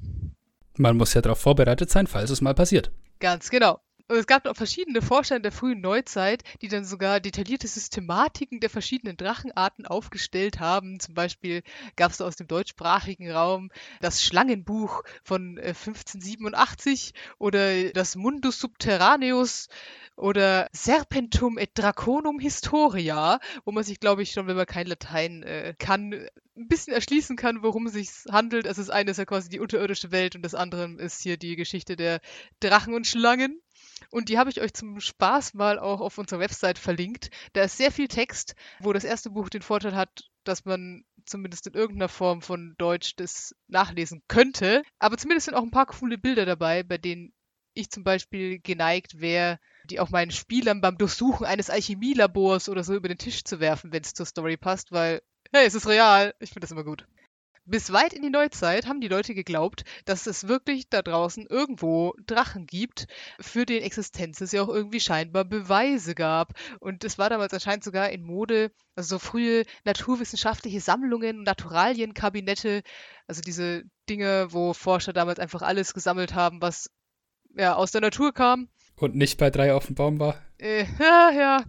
Man muss ja darauf vorbereitet sein, falls es mal passiert. Ganz genau. Und es gab noch verschiedene Forscher in der frühen Neuzeit, die dann sogar detaillierte Systematiken der verschiedenen Drachenarten aufgestellt haben. Zum Beispiel gab es aus dem deutschsprachigen Raum das Schlangenbuch von 1587 äh, oder das Mundus Subterraneus oder Serpentum et Draconum Historia, wo man sich, glaube ich, schon, wenn man kein Latein äh, kann, ein bisschen erschließen kann, worum es sich handelt. Also das eine ist ja quasi die unterirdische Welt und das andere ist hier die Geschichte der Drachen und Schlangen. Und die habe ich euch zum Spaß mal auch auf unserer Website verlinkt. Da ist sehr viel Text, wo das erste Buch den Vorteil hat, dass man zumindest in irgendeiner Form von Deutsch das nachlesen könnte. Aber zumindest sind auch ein paar coole Bilder dabei, bei denen ich zum Beispiel geneigt wäre, die auch meinen Spielern beim Durchsuchen eines Alchemielabors oder so über den Tisch zu werfen, wenn es zur Story passt, weil, hey, es ist real. Ich finde das immer gut. Bis weit in die Neuzeit haben die Leute geglaubt, dass es wirklich da draußen irgendwo Drachen gibt, für den Existenz es ja auch irgendwie scheinbar Beweise gab. Und es war damals anscheinend sogar in Mode, also so frühe naturwissenschaftliche Sammlungen, Naturalienkabinette, also diese Dinge, wo Forscher damals einfach alles gesammelt haben, was ja, aus der Natur kam. Und nicht bei drei auf dem Baum war. Äh, ja, ja.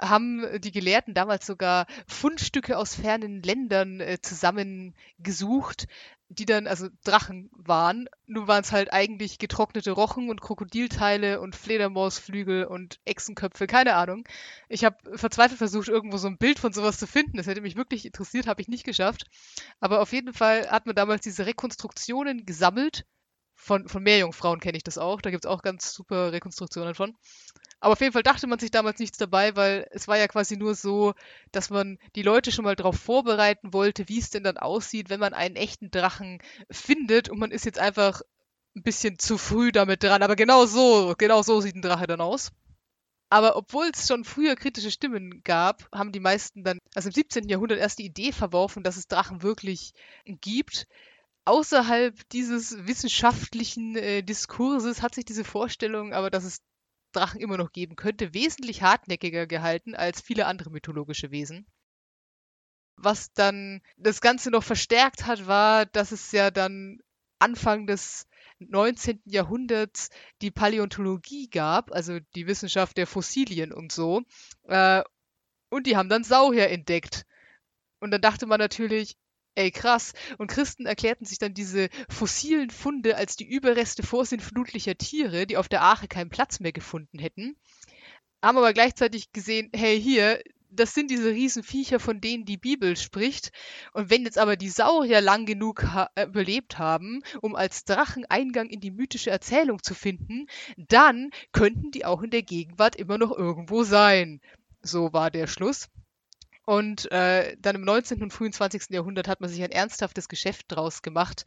Haben die Gelehrten damals sogar Fundstücke aus fernen Ländern äh, zusammengesucht, die dann also Drachen waren. Nur waren es halt eigentlich getrocknete Rochen und Krokodilteile und Fledermausflügel und Echsenköpfe, keine Ahnung. Ich habe verzweifelt versucht, irgendwo so ein Bild von sowas zu finden. Das hätte mich wirklich interessiert, habe ich nicht geschafft. Aber auf jeden Fall hat man damals diese Rekonstruktionen gesammelt von, von Meerjungfrauen kenne ich das auch. Da gibt es auch ganz super Rekonstruktionen von. Aber auf jeden Fall dachte man sich damals nichts dabei, weil es war ja quasi nur so, dass man die Leute schon mal darauf vorbereiten wollte, wie es denn dann aussieht, wenn man einen echten Drachen findet und man ist jetzt einfach ein bisschen zu früh damit dran. Aber genau so, genau so sieht ein Drache dann aus. Aber obwohl es schon früher kritische Stimmen gab, haben die meisten dann, also im 17. Jahrhundert erst die Idee verworfen, dass es Drachen wirklich gibt außerhalb dieses wissenschaftlichen äh, Diskurses hat sich diese Vorstellung aber, dass es Drachen immer noch geben könnte, wesentlich hartnäckiger gehalten als viele andere mythologische Wesen. Was dann das Ganze noch verstärkt hat, war, dass es ja dann Anfang des 19. Jahrhunderts die Paläontologie gab, also die Wissenschaft der Fossilien und so. Äh, Und die haben dann Sauer entdeckt. Und dann dachte man natürlich, ey krass. Und Christen erklärten sich dann diese fossilen Funde als die Überreste vorsinnflutlicher Tiere, die auf der Arche keinen Platz mehr gefunden hätten. Haben aber gleichzeitig gesehen, hey hier, das sind diese Riesenviecher, von denen die Bibel spricht. Und wenn jetzt aber die Saurier lang genug ha äh, überlebt haben, um als Drachen Eingang in die mythische Erzählung zu finden, dann könnten die auch in der Gegenwart immer noch irgendwo sein. So war der Schluss. Und äh, dann im 19. und frühen 20. Jahrhundert hat man sich ein ernsthaftes Geschäft draus gemacht,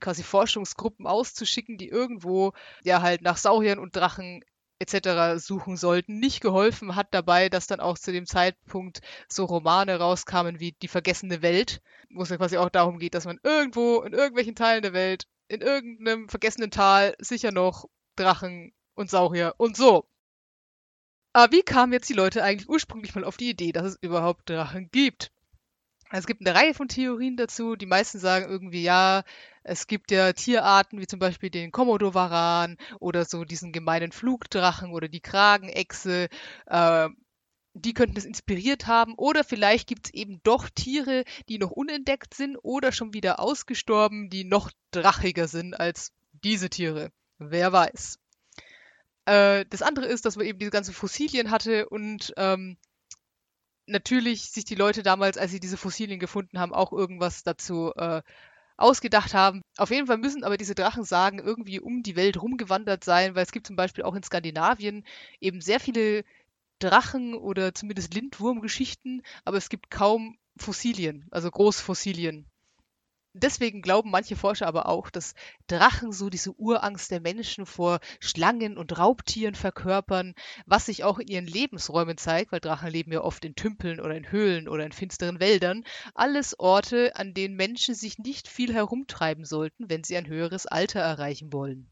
quasi Forschungsgruppen auszuschicken, die irgendwo ja halt nach Sauriern und Drachen etc. suchen sollten. Nicht geholfen hat dabei, dass dann auch zu dem Zeitpunkt so Romane rauskamen wie Die vergessene Welt, wo es ja quasi auch darum geht, dass man irgendwo in irgendwelchen Teilen der Welt, in irgendeinem vergessenen Tal sicher noch Drachen und Saurier und so. Aber wie kamen jetzt die Leute eigentlich ursprünglich mal auf die Idee, dass es überhaupt Drachen gibt? Es gibt eine Reihe von Theorien dazu. Die meisten sagen irgendwie, ja, es gibt ja Tierarten wie zum Beispiel den Komodowaran oder so diesen gemeinen Flugdrachen oder die Kragenechse. Äh, die könnten es inspiriert haben. Oder vielleicht gibt es eben doch Tiere, die noch unentdeckt sind oder schon wieder ausgestorben, die noch drachiger sind als diese Tiere. Wer weiß. Äh, das andere ist, dass man eben diese ganzen Fossilien hatte und ähm, natürlich sich die Leute damals, als sie diese Fossilien gefunden haben, auch irgendwas dazu äh, ausgedacht haben. Auf jeden Fall müssen aber diese Drachensagen irgendwie um die Welt rumgewandert sein, weil es gibt zum Beispiel auch in Skandinavien eben sehr viele Drachen oder zumindest Lindwurmgeschichten, aber es gibt kaum Fossilien, also Großfossilien deswegen glauben manche Forscher aber auch, dass Drachen so diese Urangst der Menschen vor Schlangen und Raubtieren verkörpern, was sich auch in ihren Lebensräumen zeigt, weil Drachen leben ja oft in Tümpeln oder in Höhlen oder in finsteren Wäldern. Alles Orte, an denen Menschen sich nicht viel herumtreiben sollten, wenn sie ein höheres Alter erreichen wollen.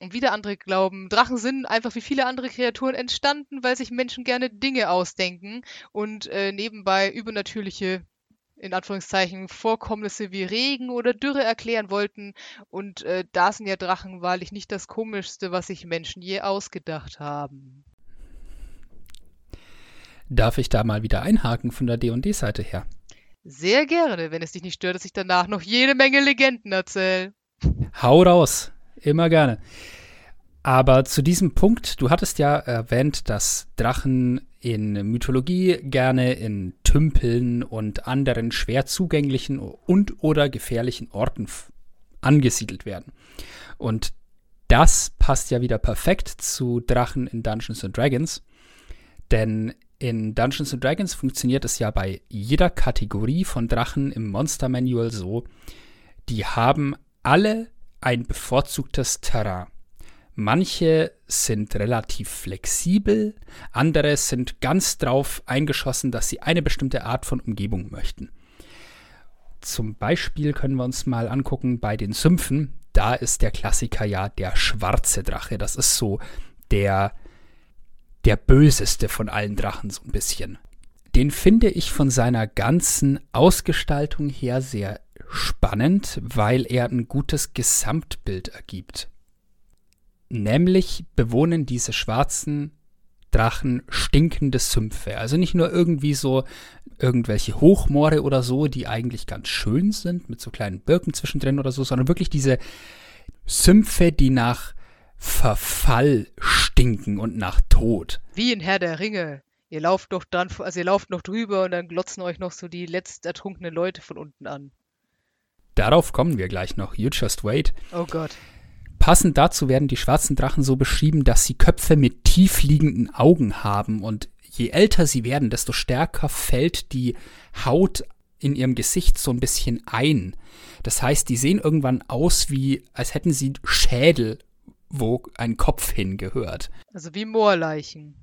Und wieder andere glauben, Drachen sind einfach wie viele andere Kreaturen entstanden, weil sich Menschen gerne Dinge ausdenken und äh, nebenbei übernatürliche in Anführungszeichen Vorkommnisse wie Regen oder Dürre erklären wollten. Und äh, da sind ja Drachen wahrlich nicht das Komischste, was sich Menschen je ausgedacht haben. Darf ich da mal wieder einhaken von der D&D-Seite her? Sehr gerne, wenn es dich nicht stört, dass ich danach noch jede Menge Legenden erzähle. Hau raus, immer gerne. Aber zu diesem Punkt, du hattest ja erwähnt, dass Drachen in Mythologie gerne in Tümpeln und anderen schwer zugänglichen und oder gefährlichen Orten angesiedelt werden. Und das passt ja wieder perfekt zu Drachen in Dungeons and Dragons, denn in Dungeons and Dragons funktioniert es ja bei jeder Kategorie von Drachen im Monster Manual so, die haben alle ein bevorzugtes Terrain. Manche sind relativ flexibel, andere sind ganz drauf eingeschossen, dass sie eine bestimmte Art von Umgebung möchten. Zum Beispiel können wir uns mal angucken bei den Sümpfen. Da ist der Klassiker ja der schwarze Drache. Das ist so der, der böseste von allen Drachen, so ein bisschen. Den finde ich von seiner ganzen Ausgestaltung her sehr spannend, weil er ein gutes Gesamtbild ergibt. Nämlich bewohnen diese schwarzen Drachen stinkende Sümpfe. Also nicht nur irgendwie so irgendwelche Hochmoore oder so, die eigentlich ganz schön sind, mit so kleinen Birken zwischendrin oder so, sondern wirklich diese Sümpfe, die nach Verfall stinken und nach Tod. Wie in Herr der Ringe. Ihr lauft noch dran, also ihr lauft noch drüber und dann glotzen euch noch so die letzt ertrunkenen Leute von unten an. Darauf kommen wir gleich noch. You just wait. Oh Gott. Passend dazu werden die schwarzen Drachen so beschrieben, dass sie Köpfe mit tief liegenden Augen haben und je älter sie werden, desto stärker fällt die Haut in ihrem Gesicht so ein bisschen ein. Das heißt, die sehen irgendwann aus wie, als hätten sie Schädel, wo ein Kopf hingehört. Also wie Moorleichen.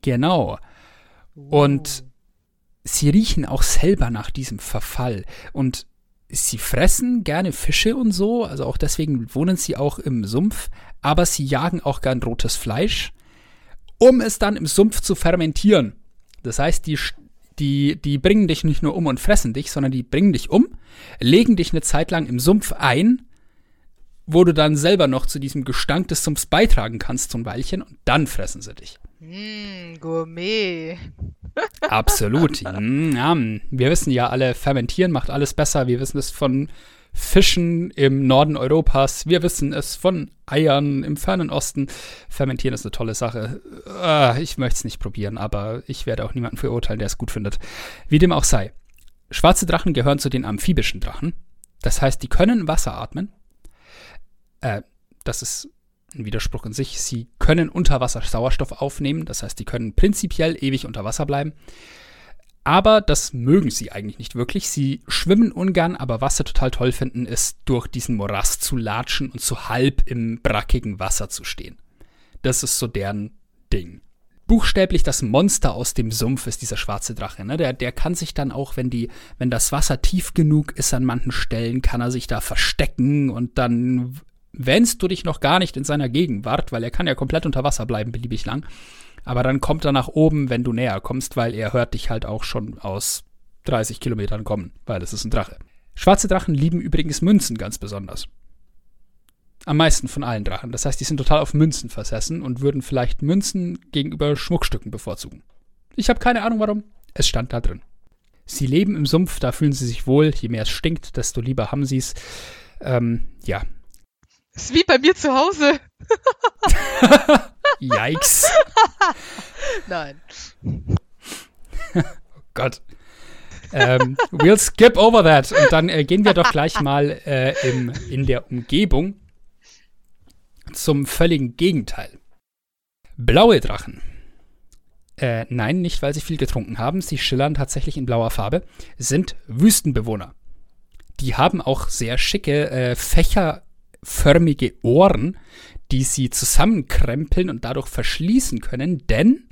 Genau. Und sie riechen auch selber nach diesem Verfall. Und sie fressen gerne Fische und so, also auch deswegen wohnen sie auch im Sumpf, aber sie jagen auch gern rotes Fleisch, um es dann im Sumpf zu fermentieren. Das heißt, die, die, die bringen dich nicht nur um und fressen dich, sondern die bringen dich um, legen dich eine Zeit lang im Sumpf ein, wo du dann selber noch zu diesem Gestank des Sumpfs beitragen kannst zum Weilchen und dann fressen sie dich. Mmh, Gourmet. Absolut. Mm, wir wissen ja alle, fermentieren macht alles besser. Wir wissen es von Fischen im Norden Europas. Wir wissen es von Eiern im fernen Osten. Fermentieren ist eine tolle Sache. Äh, ich möchte es nicht probieren, aber ich werde auch niemanden verurteilen, der es gut findet. Wie dem auch sei. Schwarze Drachen gehören zu den amphibischen Drachen. Das heißt, die können Wasser atmen. Äh, das ist ein Widerspruch in sich. Sie können unter Wasser Sauerstoff aufnehmen. Das heißt, die können prinzipiell ewig unter Wasser bleiben. Aber das mögen sie eigentlich nicht wirklich. Sie schwimmen ungern, aber was sie total toll finden, ist, durch diesen Morast zu latschen und so halb im brackigen Wasser zu stehen. Das ist so deren Ding. Buchstäblich das Monster aus dem Sumpf ist dieser schwarze Drache. Ne? Der, der kann sich dann auch, wenn, die, wenn das Wasser tief genug ist an manchen Stellen, kann er sich da verstecken und dann wähnst du dich noch gar nicht in seiner Gegenwart, weil er kann ja komplett unter Wasser bleiben, beliebig lang. Aber dann kommt er nach oben, wenn du näher kommst, weil er hört dich halt auch schon aus 30 Kilometern kommen, weil es ist ein Drache. Schwarze Drachen lieben übrigens Münzen ganz besonders. Am meisten von allen Drachen. Das heißt, die sind total auf Münzen versessen und würden vielleicht Münzen gegenüber Schmuckstücken bevorzugen. Ich habe keine Ahnung warum. Es stand da drin. Sie leben im Sumpf, da fühlen sie sich wohl. Je mehr es stinkt, desto lieber haben sie es. Ähm, ja. Ist wie bei mir zu Hause. Yikes. Nein. oh Gott. ähm, we'll skip over that. Und dann äh, gehen wir doch gleich mal äh, im, in der Umgebung zum völligen Gegenteil. Blaue Drachen. Äh, nein, nicht weil sie viel getrunken haben, sie schillern tatsächlich in blauer Farbe, sind Wüstenbewohner. Die haben auch sehr schicke, äh, fächerförmige Ohren, die sie zusammenkrempeln und dadurch verschließen können, denn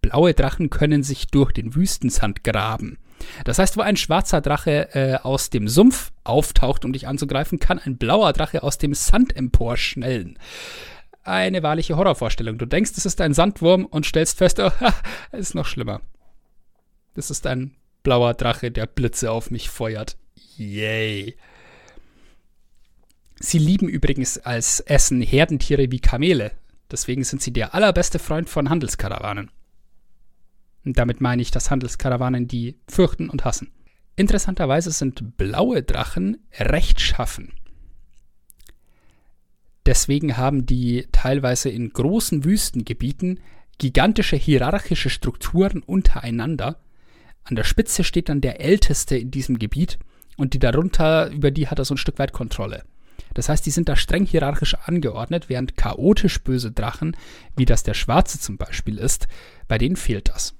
blaue Drachen können sich durch den Wüstensand graben. Das heißt, wo ein schwarzer Drache äh, aus dem Sumpf auftaucht, um dich anzugreifen, kann ein blauer Drache aus dem Sand emporschnellen. Eine wahrliche Horrorvorstellung. Du denkst, es ist ein Sandwurm und stellst fest, oh, es ist noch schlimmer. Das ist ein blauer Drache, der Blitze auf mich feuert. Yay. Sie lieben übrigens als Essen Herdentiere wie Kamele. Deswegen sind sie der allerbeste Freund von Handelskarawanen. Und damit meine ich, dass Handelskarawanen die fürchten und hassen. Interessanterweise sind blaue Drachen rechtschaffen. Deswegen haben die teilweise in großen Wüstengebieten gigantische hierarchische Strukturen untereinander. An der Spitze steht dann der Älteste in diesem Gebiet und die darunter, über die hat er so ein Stück weit Kontrolle. Das heißt, die sind da streng hierarchisch angeordnet, während chaotisch böse Drachen, wie das der Schwarze zum Beispiel ist, bei denen fehlt das.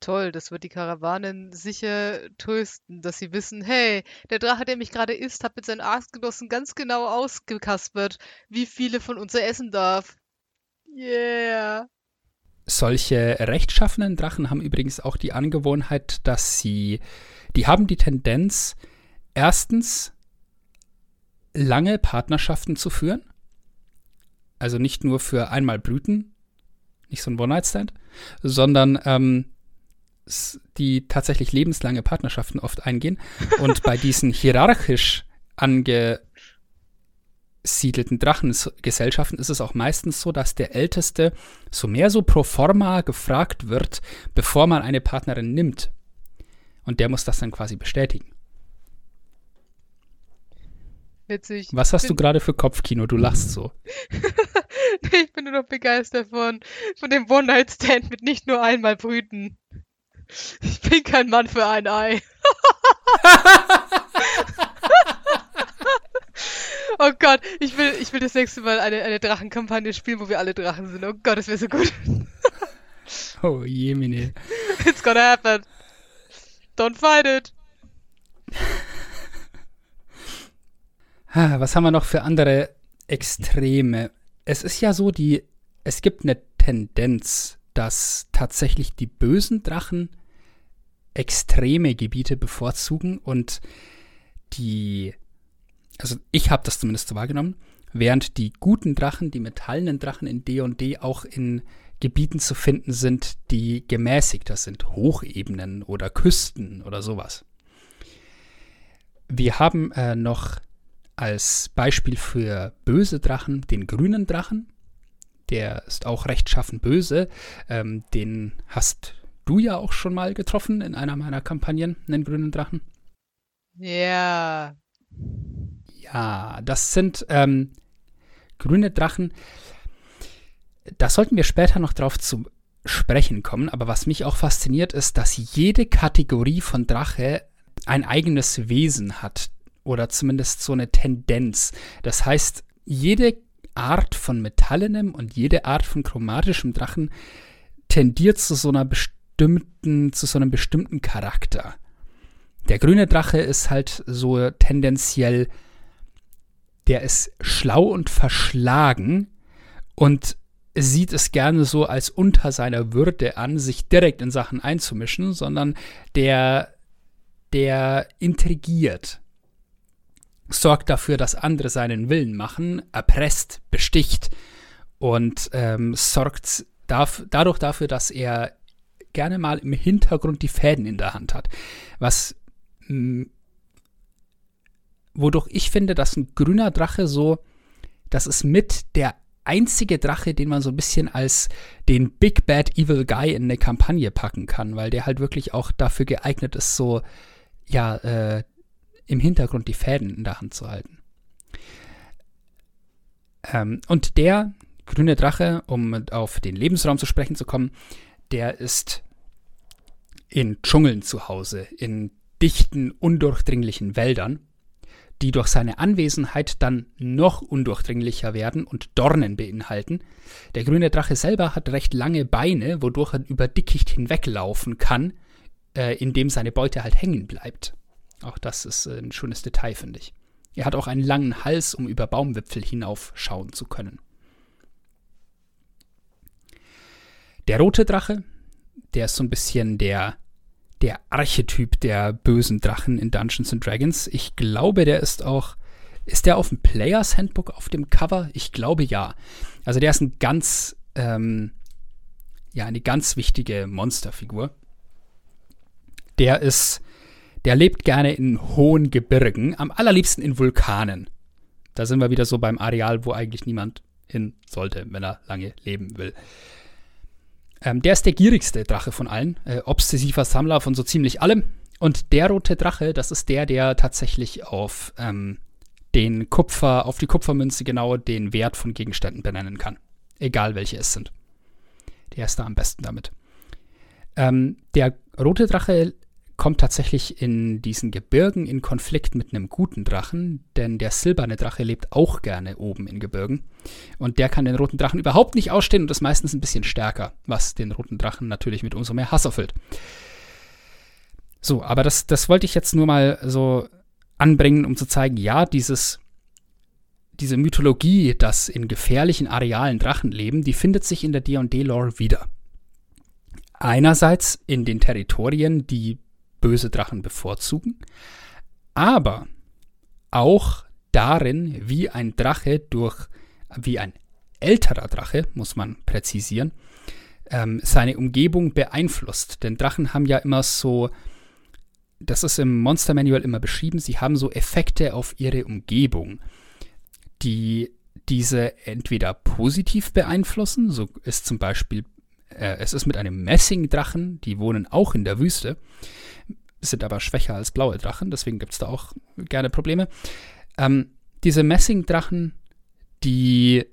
Toll, das wird die Karawanen sicher trösten, dass sie wissen, hey, der Drache, der mich gerade isst, hat mit seinen Artgenossen ganz genau ausgekaspert, wie viele von uns er essen darf. Yeah. Solche rechtschaffenen Drachen haben übrigens auch die Angewohnheit, dass sie, die haben die Tendenz, erstens lange Partnerschaften zu führen. Also nicht nur für einmal Blüten, nicht so ein One-Night-Stand, sondern ähm, die tatsächlich lebenslange Partnerschaften oft eingehen. Und bei diesen hierarchisch angesiedelten Drachengesellschaften ist es auch meistens so, dass der Älteste so mehr so pro forma gefragt wird, bevor man eine Partnerin nimmt. Und der muss das dann quasi bestätigen. Witzig. Was hast du gerade für Kopfkino? Du lachst so. ich bin nur noch begeistert von, von dem One-Night-Stand mit nicht nur einmal brüten. Ich bin kein Mann für ein Ei. oh Gott, ich will, ich will das nächste Mal eine, eine Drachenkampagne spielen, wo wir alle Drachen sind. Oh Gott, das wäre so gut. oh je, Mine. It's gonna happen. Don't fight it. Was haben wir noch für andere Extreme? Es ist ja so, die, es gibt eine Tendenz, dass tatsächlich die bösen Drachen extreme Gebiete bevorzugen und die, also ich habe das zumindest so wahrgenommen, während die guten Drachen, die metallenen Drachen in D&D auch in Gebieten zu finden sind, die gemäßigter sind, Hochebenen oder Küsten oder sowas. Wir haben äh, noch als Beispiel für böse Drachen den grünen Drachen. der ist auch rechtschaffen böse. Ähm, den hast du ja auch schon mal getroffen in einer meiner Kampagnen, den grünen Drachen. Ja. Ja, das sind ähm, grüne Drachen. Da sollten wir später noch drauf zu sprechen kommen. Aber was mich auch fasziniert, ist, dass jede Kategorie von Drache ein eigenes Wesen hat. Oder zumindest so eine Tendenz. Das heißt, jede Art von metallenem und jede Art von chromatischem Drachen tendiert zu so einer bestimmten, zu so einem bestimmten Charakter. Der grüne Drache ist halt so tendenziell, der ist schlau und verschlagen und sieht es gerne so als unter seiner Würde an, sich direkt in Sachen einzumischen, sondern der, der intrigiert, sorgt dafür, dass andere seinen Willen machen, erpresst, besticht und ähm, sorgt darf, dadurch dafür, dass er gerne mal im Hintergrund die Fäden in der Hand hat. Was mh, wodurch ich finde, dass ein grüner Drache so, das ist mit der einzige Drache, den man so ein bisschen als den Big Bad Evil Guy in eine Kampagne packen kann, weil der halt wirklich auch dafür geeignet ist, so, ja, äh, im Hintergrund die Fäden in der Hand zu halten. Ähm, und der grüne Drache, um auf den Lebensraum zu sprechen zu kommen, der ist in Dschungeln zu Hause, in dichten, undurchdringlichen Wäldern die durch seine Anwesenheit dann noch undurchdringlicher werden und Dornen beinhalten. Der grüne Drache selber hat recht lange Beine, wodurch er über Dickicht hinweglaufen kann, äh, indem seine Beute halt hängen bleibt. Auch das ist äh, ein schönes Detail, finde ich. Er hat auch einen langen Hals, um über Baumwipfel hinaufschauen zu können. Der rote Drache, der ist so ein bisschen der der Archetyp der bösen Drachen in Dungeons and Dragons. Ich glaube, der ist auch. Ist der auf dem Players Handbook auf dem Cover? Ich glaube ja. Also der ist ein ganz, ähm, ja, eine ganz wichtige Monsterfigur. Der ist, der lebt gerne in hohen Gebirgen, am allerliebsten in Vulkanen. Da sind wir wieder so beim Areal, wo eigentlich niemand hin sollte, wenn er lange leben will. Ähm, der ist der gierigste Drache von allen, äh, obsessiver Sammler von so ziemlich allem. Und der rote Drache, das ist der, der tatsächlich auf ähm, den Kupfer, auf die Kupfermünze genau den Wert von Gegenständen benennen kann. Egal welche es sind. Der ist da am besten damit. Ähm, der rote Drache kommt tatsächlich in diesen Gebirgen in Konflikt mit einem guten Drachen, denn der silberne Drache lebt auch gerne oben in Gebirgen. Und der kann den roten Drachen überhaupt nicht ausstehen und ist meistens ein bisschen stärker, was den roten Drachen natürlich mit umso mehr Hass erfüllt. So, aber das, das wollte ich jetzt nur mal so anbringen, um zu zeigen, ja, dieses, diese Mythologie, dass in gefährlichen Arealen Drachen leben, die findet sich in der D&D-Lore wieder. Einerseits in den Territorien, die böse Drachen bevorzugen, aber auch darin, wie ein Drache durch, wie ein älterer Drache, muss man präzisieren, ähm, seine Umgebung beeinflusst. Denn Drachen haben ja immer so, das ist im Monster Manual immer beschrieben, sie haben so Effekte auf ihre Umgebung, die diese entweder positiv beeinflussen, so ist zum Beispiel, äh, es ist mit einem Messingdrachen, die wohnen auch in der Wüste, sind aber schwächer als blaue Drachen, deswegen gibt es da auch gerne Probleme. Ähm, diese Messingdrachen, die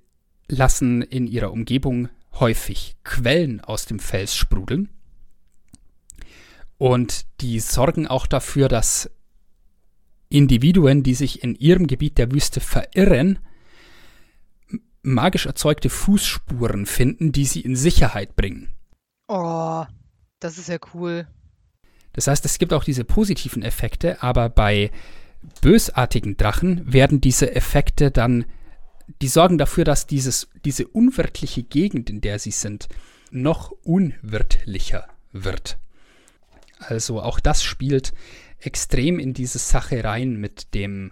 lassen in ihrer Umgebung häufig Quellen aus dem Fels sprudeln. Und die sorgen auch dafür, dass Individuen, die sich in ihrem Gebiet der Wüste verirren, magisch erzeugte Fußspuren finden, die sie in Sicherheit bringen. Oh, das ist ja cool. Das heißt, es gibt auch diese positiven Effekte, aber bei bösartigen Drachen werden diese Effekte dann, die sorgen dafür, dass dieses, diese unwirtliche Gegend, in der sie sind, noch unwirtlicher wird. Also auch das spielt extrem in diese Sache rein mit dem,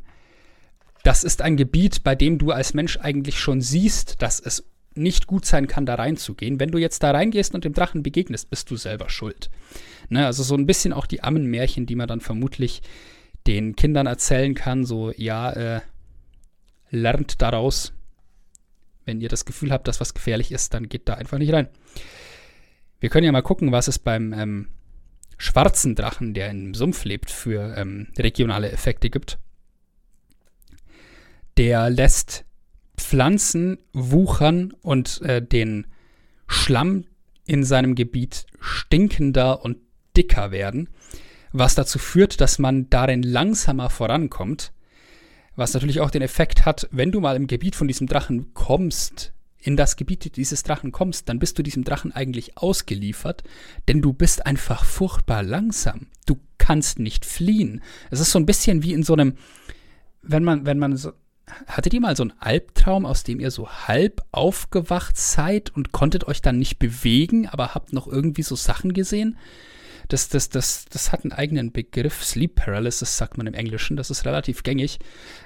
das ist ein Gebiet, bei dem du als Mensch eigentlich schon siehst, dass es nicht gut sein kann, da reinzugehen. Wenn du jetzt da reingehst und dem Drachen begegnest, bist du selber schuld. Ne, also so ein bisschen auch die Ammenmärchen, die man dann vermutlich den Kindern erzählen kann, so, ja, äh, lernt daraus, Wenn ihr das Gefühl habt, dass was gefährlich ist, dann geht da einfach nicht rein. Wir können ja mal gucken, was es beim ähm, schwarzen Drachen, der im Sumpf lebt, für ähm, regionale Effekte gibt. Der lässt Pflanzen wuchern und äh, den Schlamm in seinem Gebiet stinkender und dicker werden, was dazu führt, dass man darin langsamer vorankommt, was natürlich auch den Effekt hat, wenn du mal im Gebiet von diesem Drachen kommst, in das Gebiet dieses Drachen kommst, dann bist du diesem Drachen eigentlich ausgeliefert, denn du bist einfach furchtbar langsam. Du kannst nicht fliehen. Es ist so ein bisschen wie in so einem, wenn man, wenn man so, hattet ihr mal so einen Albtraum, aus dem ihr so halb aufgewacht seid und konntet euch dann nicht bewegen, aber habt noch irgendwie so Sachen gesehen? Das, das, das, das hat einen eigenen Begriff. Sleep Paralysis sagt man im Englischen. Das ist relativ gängig.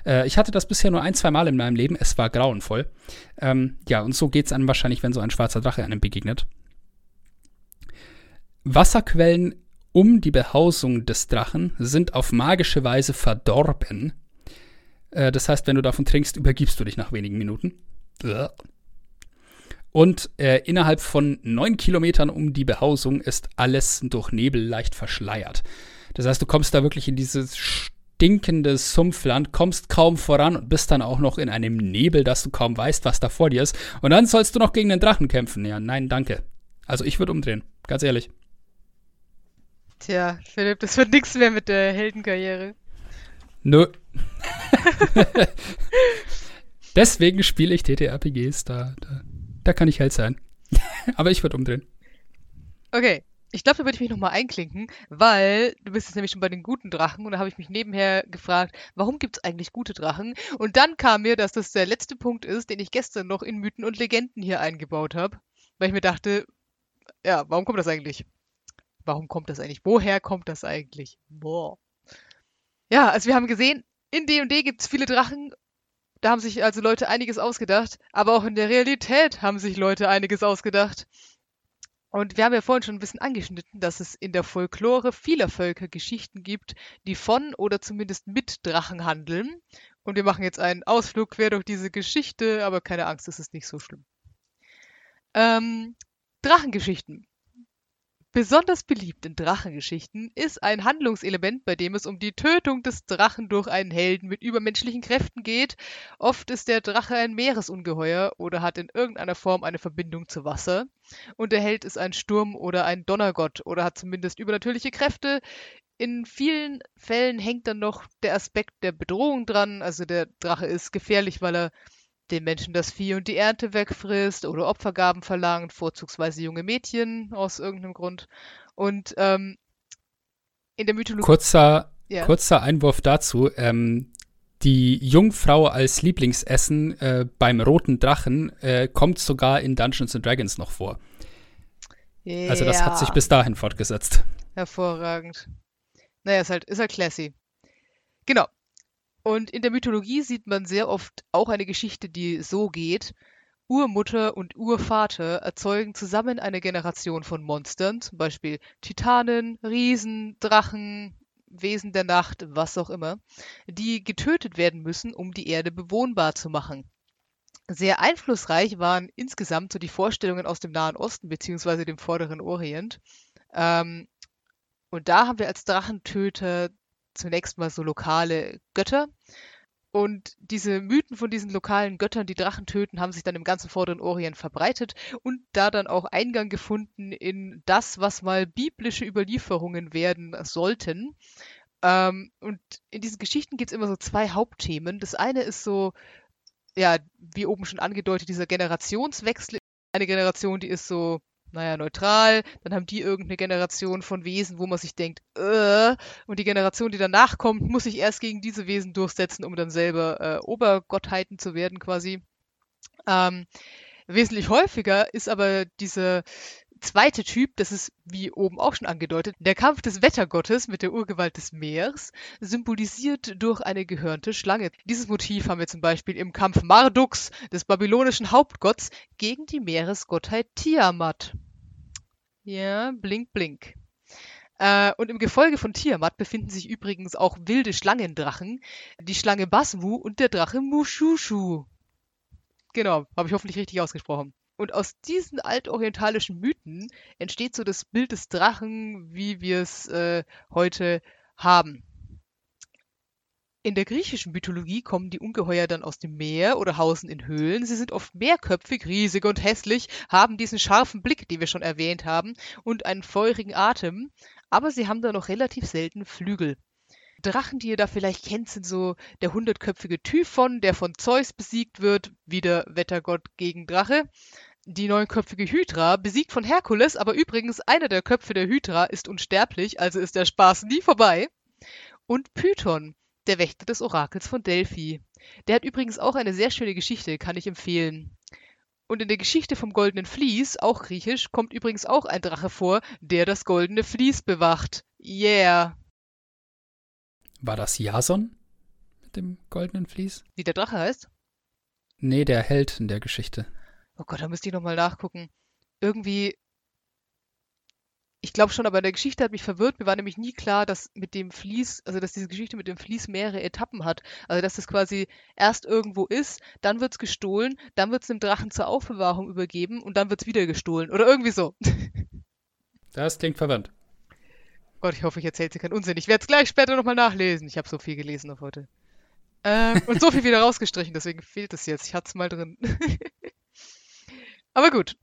Äh, ich hatte das bisher nur ein, zwei Mal in meinem Leben. Es war grauenvoll. Ähm, ja, und so geht es einem wahrscheinlich, wenn so ein schwarzer Drache einem begegnet. Wasserquellen um die Behausung des Drachen sind auf magische Weise verdorben. Äh, das heißt, wenn du davon trinkst, übergibst du dich nach wenigen Minuten. Und äh, innerhalb von neun Kilometern um die Behausung ist alles durch Nebel leicht verschleiert. Das heißt, du kommst da wirklich in dieses stinkende Sumpfland, kommst kaum voran und bist dann auch noch in einem Nebel, dass du kaum weißt, was da vor dir ist. Und dann sollst du noch gegen den Drachen kämpfen. Ja, nein, danke. Also ich würde umdrehen, ganz ehrlich. Tja, Philipp, das wird nichts mehr mit der Heldenkarriere. Nö. Deswegen spiele ich TTRPGs, da, da da kann ich hell sein. Aber ich würde umdrehen. Okay. Ich glaube, da würde ich mich nochmal einklinken, weil du bist jetzt nämlich schon bei den guten Drachen und da habe ich mich nebenher gefragt, warum gibt es eigentlich gute Drachen? Und dann kam mir, dass das der letzte Punkt ist, den ich gestern noch in Mythen und Legenden hier eingebaut habe, weil ich mir dachte, ja, warum kommt das eigentlich? Warum kommt das eigentlich? Woher kommt das eigentlich? Boah. Ja, also wir haben gesehen, in D&D gibt es viele Drachen da haben sich also Leute einiges ausgedacht, aber auch in der Realität haben sich Leute einiges ausgedacht. Und wir haben ja vorhin schon ein bisschen angeschnitten, dass es in der Folklore vieler Völker Geschichten gibt, die von oder zumindest mit Drachen handeln. Und wir machen jetzt einen Ausflug quer durch diese Geschichte, aber keine Angst, es ist nicht so schlimm. Ähm, Drachengeschichten. Besonders beliebt in Drachengeschichten ist ein Handlungselement, bei dem es um die Tötung des Drachen durch einen Helden mit übermenschlichen Kräften geht. Oft ist der Drache ein Meeresungeheuer oder hat in irgendeiner Form eine Verbindung zu Wasser. Und der Held ist ein Sturm- oder ein Donnergott oder hat zumindest übernatürliche Kräfte. In vielen Fällen hängt dann noch der Aspekt der Bedrohung dran. Also der Drache ist gefährlich, weil er den Menschen das Vieh und die Ernte wegfrisst oder Opfergaben verlangt, vorzugsweise junge Mädchen aus irgendeinem Grund. Und ähm, in der Mythologie. Kurzer, ja. kurzer Einwurf dazu. Ähm, die Jungfrau als Lieblingsessen äh, beim roten Drachen äh, kommt sogar in Dungeons and Dragons noch vor. Ja. Also das hat sich bis dahin fortgesetzt. Hervorragend. Naja, ist halt, ist halt classy. Genau. Und in der Mythologie sieht man sehr oft auch eine Geschichte, die so geht. Urmutter und Urvater erzeugen zusammen eine Generation von Monstern, zum Beispiel Titanen, Riesen, Drachen, Wesen der Nacht, was auch immer, die getötet werden müssen, um die Erde bewohnbar zu machen. Sehr einflussreich waren insgesamt so die Vorstellungen aus dem Nahen Osten bzw. dem Vorderen Orient. Ähm, und da haben wir als Drachentöter zunächst mal so lokale Götter. Und diese Mythen von diesen lokalen Göttern, die Drachen töten, haben sich dann im ganzen Vorderen Orient verbreitet und da dann auch Eingang gefunden in das, was mal biblische Überlieferungen werden sollten. Ähm, und in diesen Geschichten gibt es immer so zwei Hauptthemen. Das eine ist so, ja, wie oben schon angedeutet, dieser Generationswechsel. Eine Generation, die ist so naja, neutral. Dann haben die irgendeine Generation von Wesen, wo man sich denkt, äh, und die Generation, die danach kommt, muss sich erst gegen diese Wesen durchsetzen, um dann selber äh, Obergottheiten zu werden, quasi. Ähm, wesentlich häufiger ist aber dieser zweite Typ, das ist wie oben auch schon angedeutet, der Kampf des Wettergottes mit der Urgewalt des Meers, symbolisiert durch eine gehörnte Schlange. Dieses Motiv haben wir zum Beispiel im Kampf Marduks, des babylonischen Hauptgotts, gegen die Meeresgottheit Tiamat. Ja, blink, blink. Äh, und im Gefolge von Tiamat befinden sich übrigens auch wilde Schlangendrachen, die Schlange Baswu und der Drache Mushushu. Genau, habe ich hoffentlich richtig ausgesprochen. Und aus diesen altorientalischen Mythen entsteht so das Bild des Drachen, wie wir es äh, heute haben. In der griechischen Mythologie kommen die Ungeheuer dann aus dem Meer oder hausen in Höhlen. Sie sind oft mehrköpfig, riesig und hässlich, haben diesen scharfen Blick, den wir schon erwähnt haben, und einen feurigen Atem, aber sie haben dann noch relativ selten Flügel. Drachen, die ihr da vielleicht kennt, sind so der hundertköpfige Typhon, der von Zeus besiegt wird, wieder Wettergott gegen Drache. Die neunköpfige Hydra, besiegt von Herkules, aber übrigens einer der Köpfe der Hydra ist unsterblich, also ist der Spaß nie vorbei. Und Python, der Wächter des Orakels von Delphi. Der hat übrigens auch eine sehr schöne Geschichte, kann ich empfehlen. Und in der Geschichte vom goldenen Vlies, auch griechisch, kommt übrigens auch ein Drache vor, der das goldene Vlies bewacht. Yeah. War das Jason mit dem goldenen Vlies? Wie der Drache heißt? Nee, der Held in der Geschichte. Oh Gott, da müsste ich nochmal nachgucken. Irgendwie ich glaube schon, aber in der Geschichte hat mich verwirrt. Mir war nämlich nie klar, dass mit dem Vlies, also dass diese Geschichte mit dem Vlies mehrere Etappen hat. Also dass das quasi erst irgendwo ist, dann wird es gestohlen, dann wird es dem Drachen zur Aufbewahrung übergeben und dann wird es wieder gestohlen. Oder irgendwie so. Das klingt verwandt. Gott, ich hoffe, ich erzähle dir keinen Unsinn. Ich werde es gleich später nochmal nachlesen. Ich habe so viel gelesen auf heute. Ähm, und so viel wieder rausgestrichen, deswegen fehlt es jetzt. Ich hatte es mal drin. aber gut,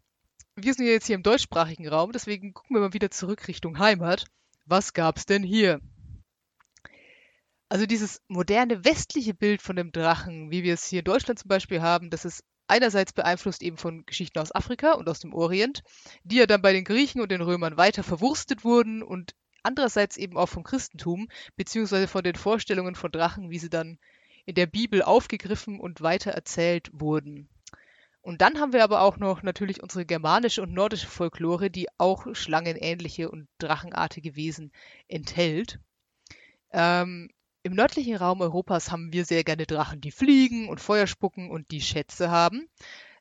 wir sind ja jetzt hier im deutschsprachigen Raum, deswegen gucken wir mal wieder zurück Richtung Heimat. Was gab's denn hier? Also dieses moderne westliche Bild von dem Drachen, wie wir es hier in Deutschland zum Beispiel haben, das ist einerseits beeinflusst eben von Geschichten aus Afrika und aus dem Orient, die ja dann bei den Griechen und den Römern weiter verwurstet wurden und andererseits eben auch vom Christentum, beziehungsweise von den Vorstellungen von Drachen, wie sie dann in der Bibel aufgegriffen und weiter erzählt wurden. Und dann haben wir aber auch noch natürlich unsere germanische und nordische Folklore, die auch schlangenähnliche und drachenartige Wesen enthält. Ähm, Im nördlichen Raum Europas haben wir sehr gerne Drachen, die fliegen und Feuer spucken und die Schätze haben.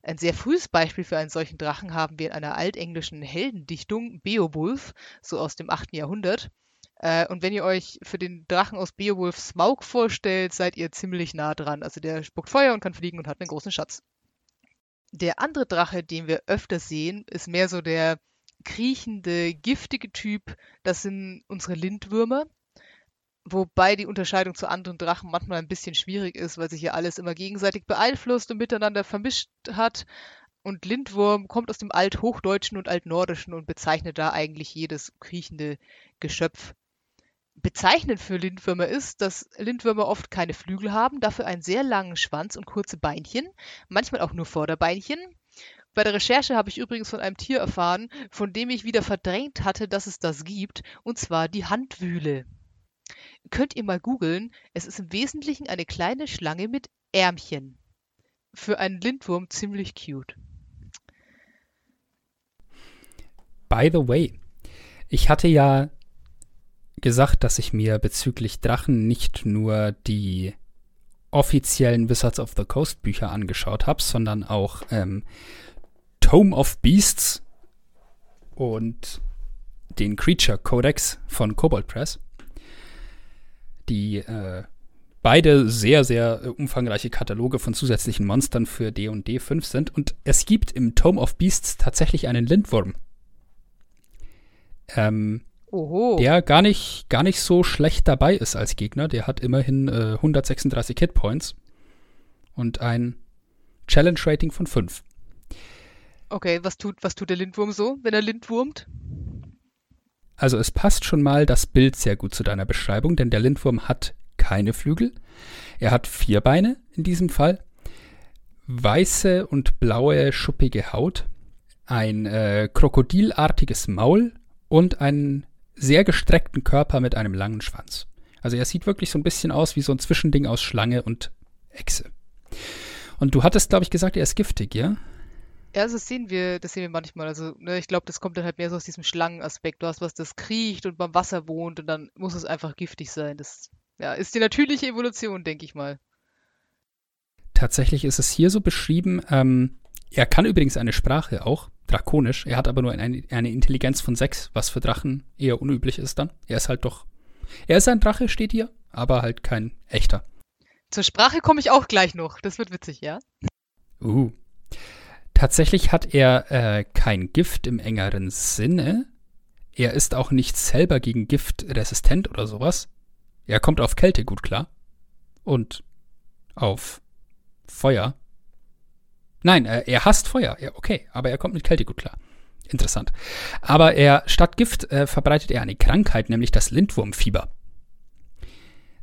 Ein sehr frühes Beispiel für einen solchen Drachen haben wir in einer altenglischen Heldendichtung, Beowulf, so aus dem 8. Jahrhundert. Äh, und wenn ihr euch für den Drachen aus Beowulf Smaug vorstellt, seid ihr ziemlich nah dran. Also der spuckt Feuer und kann fliegen und hat einen großen Schatz. Der andere Drache, den wir öfter sehen, ist mehr so der kriechende, giftige Typ. Das sind unsere Lindwürmer. Wobei die Unterscheidung zu anderen Drachen manchmal ein bisschen schwierig ist, weil sich ja alles immer gegenseitig beeinflusst und miteinander vermischt hat. Und Lindwurm kommt aus dem Althochdeutschen und Altnordischen und bezeichnet da eigentlich jedes kriechende Geschöpf. Bezeichnend für Lindwürmer ist, dass Lindwürmer oft keine Flügel haben, dafür einen sehr langen Schwanz und kurze Beinchen, manchmal auch nur Vorderbeinchen. Bei der Recherche habe ich übrigens von einem Tier erfahren, von dem ich wieder verdrängt hatte, dass es das gibt, und zwar die Handwühle. Könnt ihr mal googeln, es ist im Wesentlichen eine kleine Schlange mit Ärmchen. Für einen Lindwurm ziemlich cute. By the way, ich hatte ja gesagt, dass ich mir bezüglich Drachen nicht nur die offiziellen Wizards of the Coast Bücher angeschaut habe, sondern auch ähm, Tome of Beasts und den Creature Codex von Cobalt Press, die äh, beide sehr, sehr äh, umfangreiche Kataloge von zusätzlichen Monstern für D&D 5 sind. Und es gibt im Tome of Beasts tatsächlich einen Lindwurm. Ähm, Oho. der gar nicht, gar nicht so schlecht dabei ist als Gegner. Der hat immerhin äh, 136 Hitpoints und ein Challenge-Rating von 5. Okay, was tut, was tut der Lindwurm so, wenn er Lindwurmt? Also es passt schon mal das Bild sehr gut zu deiner Beschreibung, denn der Lindwurm hat keine Flügel. Er hat vier Beine in diesem Fall, weiße und blaue schuppige Haut, ein äh, krokodilartiges Maul und einen sehr gestreckten Körper mit einem langen Schwanz. Also er sieht wirklich so ein bisschen aus wie so ein Zwischending aus Schlange und Echse. Und du hattest, glaube ich, gesagt, er ist giftig, ja? Ja, also das sehen wir, das sehen wir manchmal. Also, ne, ich glaube, das kommt dann halt mehr so aus diesem Schlangenaspekt. Du hast was, das kriecht und beim Wasser wohnt und dann muss es einfach giftig sein. Das ja, ist die natürliche Evolution, denke ich mal. Tatsächlich ist es hier so beschrieben, ähm, er kann übrigens eine Sprache auch, drakonisch. Er hat aber nur eine, eine Intelligenz von 6, was für Drachen eher unüblich ist dann. Er ist halt doch. Er ist ein Drache, steht hier, aber halt kein echter. Zur Sprache komme ich auch gleich noch. Das wird witzig, ja? Uh. Tatsächlich hat er äh, kein Gift im engeren Sinne. Er ist auch nicht selber gegen Gift resistent oder sowas. Er kommt auf Kälte gut klar. Und auf Feuer. Nein, äh, er hasst Feuer. Ja, okay, aber er kommt mit Kälte gut klar. Interessant. Aber er statt Gift äh, verbreitet er eine Krankheit, nämlich das Lindwurmfieber.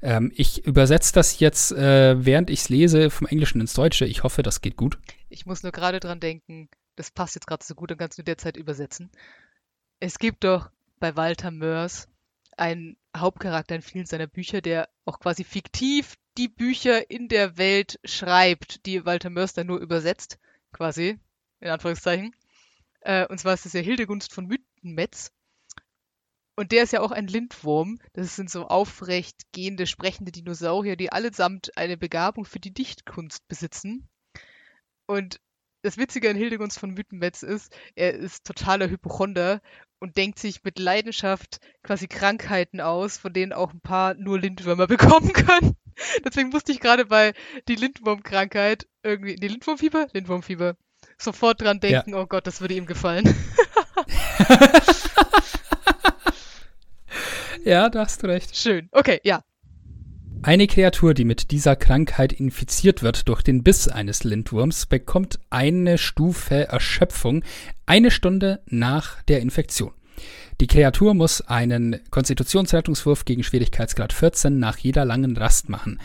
Ähm, ich übersetze das jetzt, äh, während ich es lese, vom Englischen ins Deutsche. Ich hoffe, das geht gut. Ich muss nur gerade dran denken, das passt jetzt gerade so gut, dann kannst du derzeit übersetzen. Es gibt doch bei Walter Mörs einen Hauptcharakter in vielen seiner Bücher, der auch quasi fiktiv die Bücher in der Welt schreibt, die Walter Mörs dann nur übersetzt, quasi, in Anführungszeichen. Äh, und zwar ist es ja Hildegunst von Mythenmetz. Und der ist ja auch ein Lindwurm. Das sind so aufrecht gehende, sprechende Dinosaurier, die allesamt eine Begabung für die Dichtkunst besitzen. Und das Witzige an Hildegunst von Mythenmetz ist, er ist totaler Hypochonder und denkt sich mit Leidenschaft quasi Krankheiten aus, von denen auch ein paar nur Lindwürmer bekommen können. Deswegen musste ich gerade bei die Lindwurmkrankheit irgendwie, die Lindwurmfieber? Lindwurmfieber. Sofort dran denken, ja. oh Gott, das würde ihm gefallen. ja, da hast du recht. Schön. Okay, ja. Eine Kreatur, die mit dieser Krankheit infiziert wird durch den Biss eines Lindwurms, bekommt eine Stufe Erschöpfung eine Stunde nach der Infektion. Die Kreatur muss einen Konstitutionsrettungswurf gegen Schwierigkeitsgrad 14 nach jeder langen Rast machen.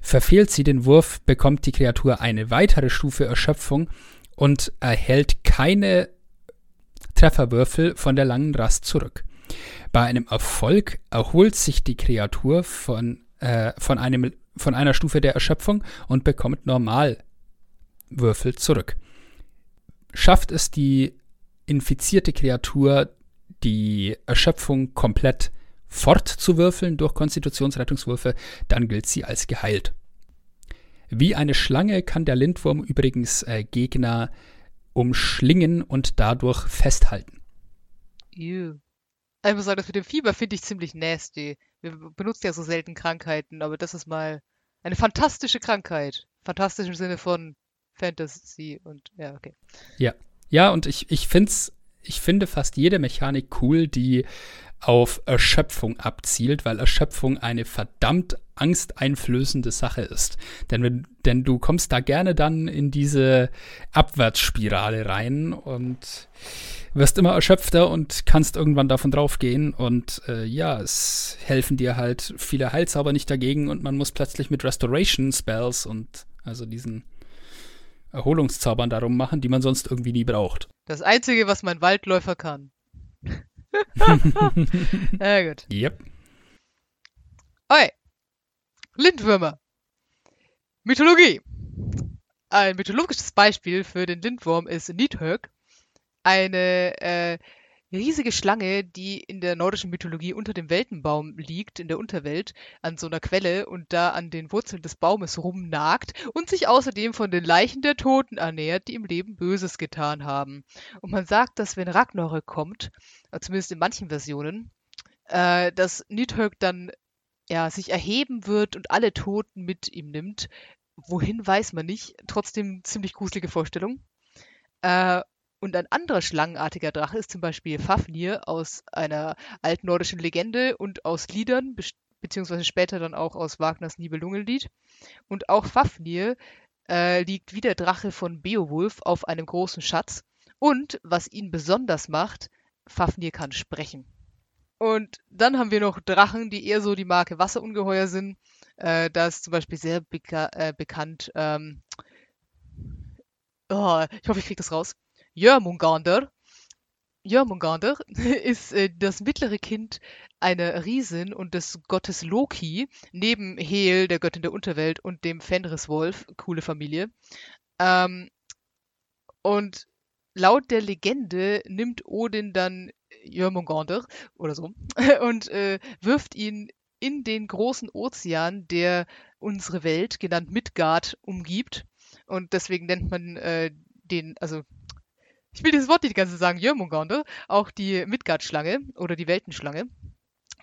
Verfehlt sie den Wurf, bekommt die Kreatur eine weitere Stufe Erschöpfung und erhält keine Trefferwürfel von der langen Rast zurück. Bei einem Erfolg erholt sich die Kreatur von äh, von, einem, von einer Stufe der Erschöpfung und bekommt Normalwürfel zurück. Schafft es die infizierte Kreatur, die Erschöpfung komplett fortzuwürfeln durch Konstitutionsrettungswürfe, dann gilt sie als geheilt. Wie eine Schlange kann der Lindwurm übrigens äh, Gegner umschlingen und dadurch festhalten. Ew. Ich muss sagen, das mit dem Fieber finde ich ziemlich nasty. Wir benutzen ja so selten Krankheiten, aber das ist mal eine fantastische Krankheit. Fantastisch im Sinne von Fantasy und ja, okay. Ja. Ja, und ich, ich finde ich finde fast jede Mechanik cool, die auf Erschöpfung abzielt, weil Erschöpfung eine verdammt angsteinflößende Sache ist. Denn, wenn, denn du kommst da gerne dann in diese Abwärtsspirale rein und wirst immer erschöpfter und kannst irgendwann davon draufgehen. Und äh, ja, es helfen dir halt viele Heilzauber nicht dagegen und man muss plötzlich mit Restoration Spells und also diesen Erholungszaubern darum machen, die man sonst irgendwie nie braucht. Das Einzige, was mein Waldläufer kann. ja, gut. Yep. Okay. Lindwürmer. Mythologie. Ein mythologisches Beispiel für den Lindwurm ist Nidhögg, eine äh, riesige Schlange, die in der nordischen Mythologie unter dem Weltenbaum liegt, in der Unterwelt, an so einer Quelle und da an den Wurzeln des Baumes rumnagt und sich außerdem von den Leichen der Toten ernährt, die im Leben Böses getan haben. Und man sagt, dass wenn Ragnarök kommt, äh, zumindest in manchen Versionen, äh, dass Nidhögg dann ja, sich erheben wird und alle Toten mit ihm nimmt. Wohin weiß man nicht. Trotzdem ziemlich gruselige Vorstellung. Äh, und ein anderer schlangenartiger Drache ist zum Beispiel Fafnir aus einer altnordischen Legende und aus Liedern, beziehungsweise später dann auch aus Wagners Nibelungenlied. Und auch Fafnir äh, liegt wie der Drache von Beowulf auf einem großen Schatz. Und was ihn besonders macht, Fafnir kann sprechen. Und dann haben wir noch Drachen, die eher so die Marke Wasserungeheuer sind. Äh, da ist zum Beispiel sehr beka äh, bekannt. Ähm, oh, ich hoffe, ich kriege das raus. Jörmungandr. Jörmungandr ist äh, das mittlere Kind einer Riesin und des Gottes Loki, neben Hel, der Göttin der Unterwelt, und dem Fenriswolf, coole Familie. Ähm, und laut der Legende nimmt Odin dann Jörmungandr oder so und äh, wirft ihn in den großen Ozean, der unsere Welt, genannt Midgard, umgibt. Und deswegen nennt man äh, den, also ich will dieses Wort nicht die ganze Zeit sagen, Jörmungandr, auch die Midgard-Schlange oder die Weltenschlange.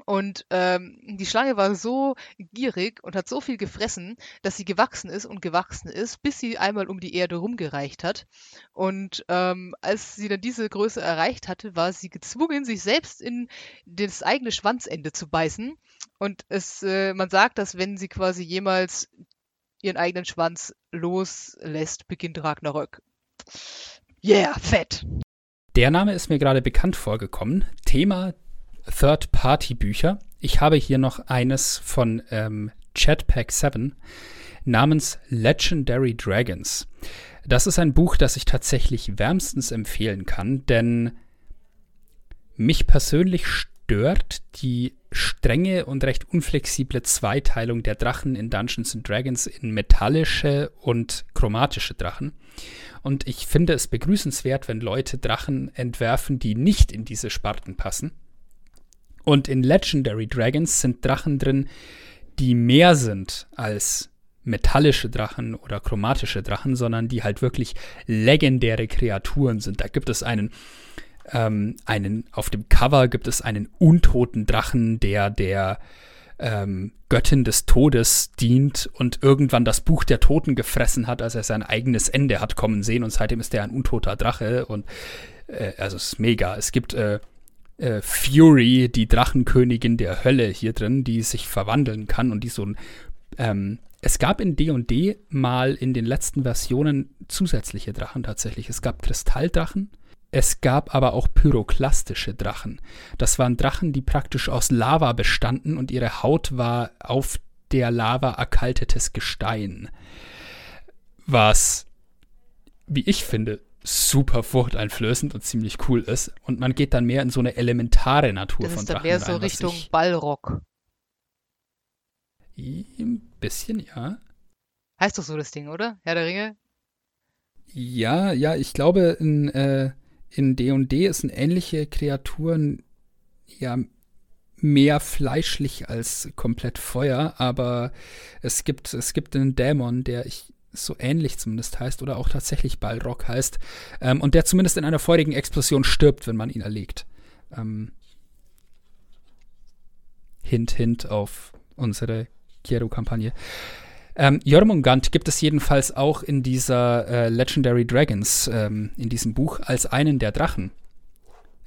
Und ähm, die Schlange war so gierig und hat so viel gefressen, dass sie gewachsen ist und gewachsen ist, bis sie einmal um die Erde rumgereicht hat. Und ähm, als sie dann diese Größe erreicht hatte, war sie gezwungen, sich selbst in das eigene Schwanzende zu beißen. Und es, äh, man sagt, dass wenn sie quasi jemals ihren eigenen Schwanz loslässt, beginnt Ragnarök. Yeah, fett. Der Name ist mir gerade bekannt vorgekommen. Thema Third-Party-Bücher. Ich habe hier noch eines von ähm, Chatpack 7 namens Legendary Dragons. Das ist ein Buch, das ich tatsächlich wärmstens empfehlen kann, denn mich persönlich stört die strenge und recht unflexible Zweiteilung der Drachen in Dungeons Dragons in metallische und chromatische Drachen. Und ich finde es begrüßenswert, wenn Leute Drachen entwerfen, die nicht in diese Sparten passen. Und in Legendary Dragons sind Drachen drin, die mehr sind als metallische Drachen oder chromatische Drachen, sondern die halt wirklich legendäre Kreaturen sind. Da gibt es einen ähm, einen, auf dem Cover gibt es einen untoten Drachen, der der ähm, Göttin des Todes dient und irgendwann das Buch der Toten gefressen hat, als er sein eigenes Ende hat kommen sehen und seitdem ist er ein untoter Drache und äh, also es ist mega. Es gibt äh, äh, Fury, die Drachenkönigin der Hölle hier drin, die sich verwandeln kann und die so ein ähm, es gab in D&D mal in den letzten Versionen zusätzliche Drachen tatsächlich. Es gab Kristalldrachen, es gab aber auch pyroklastische Drachen. Das waren Drachen, die praktisch aus Lava bestanden und ihre Haut war auf der Lava erkaltetes Gestein. Was, wie ich finde, super furchteinflößend und ziemlich cool ist. Und man geht dann mehr in so eine elementare Natur das von ist dann Drachen mehr so rein, was Richtung ich- Ballrock. Ein bisschen, ja. Heißt doch so das Ding, oder? Herr der Ringe? Ja, ja, ich glaube, in äh, in D&D sind ähnliche Kreaturen ja mehr fleischlich als komplett Feuer, aber es gibt, es gibt einen Dämon, der ich so ähnlich zumindest heißt oder auch tatsächlich Balrog heißt ähm, und der zumindest in einer feurigen Explosion stirbt, wenn man ihn erlegt. Ähm, hint, hint auf unsere Kiero-Kampagne. Ähm, Jormungand gibt es jedenfalls auch in dieser äh, Legendary Dragons, ähm, in diesem Buch, als einen der Drachen.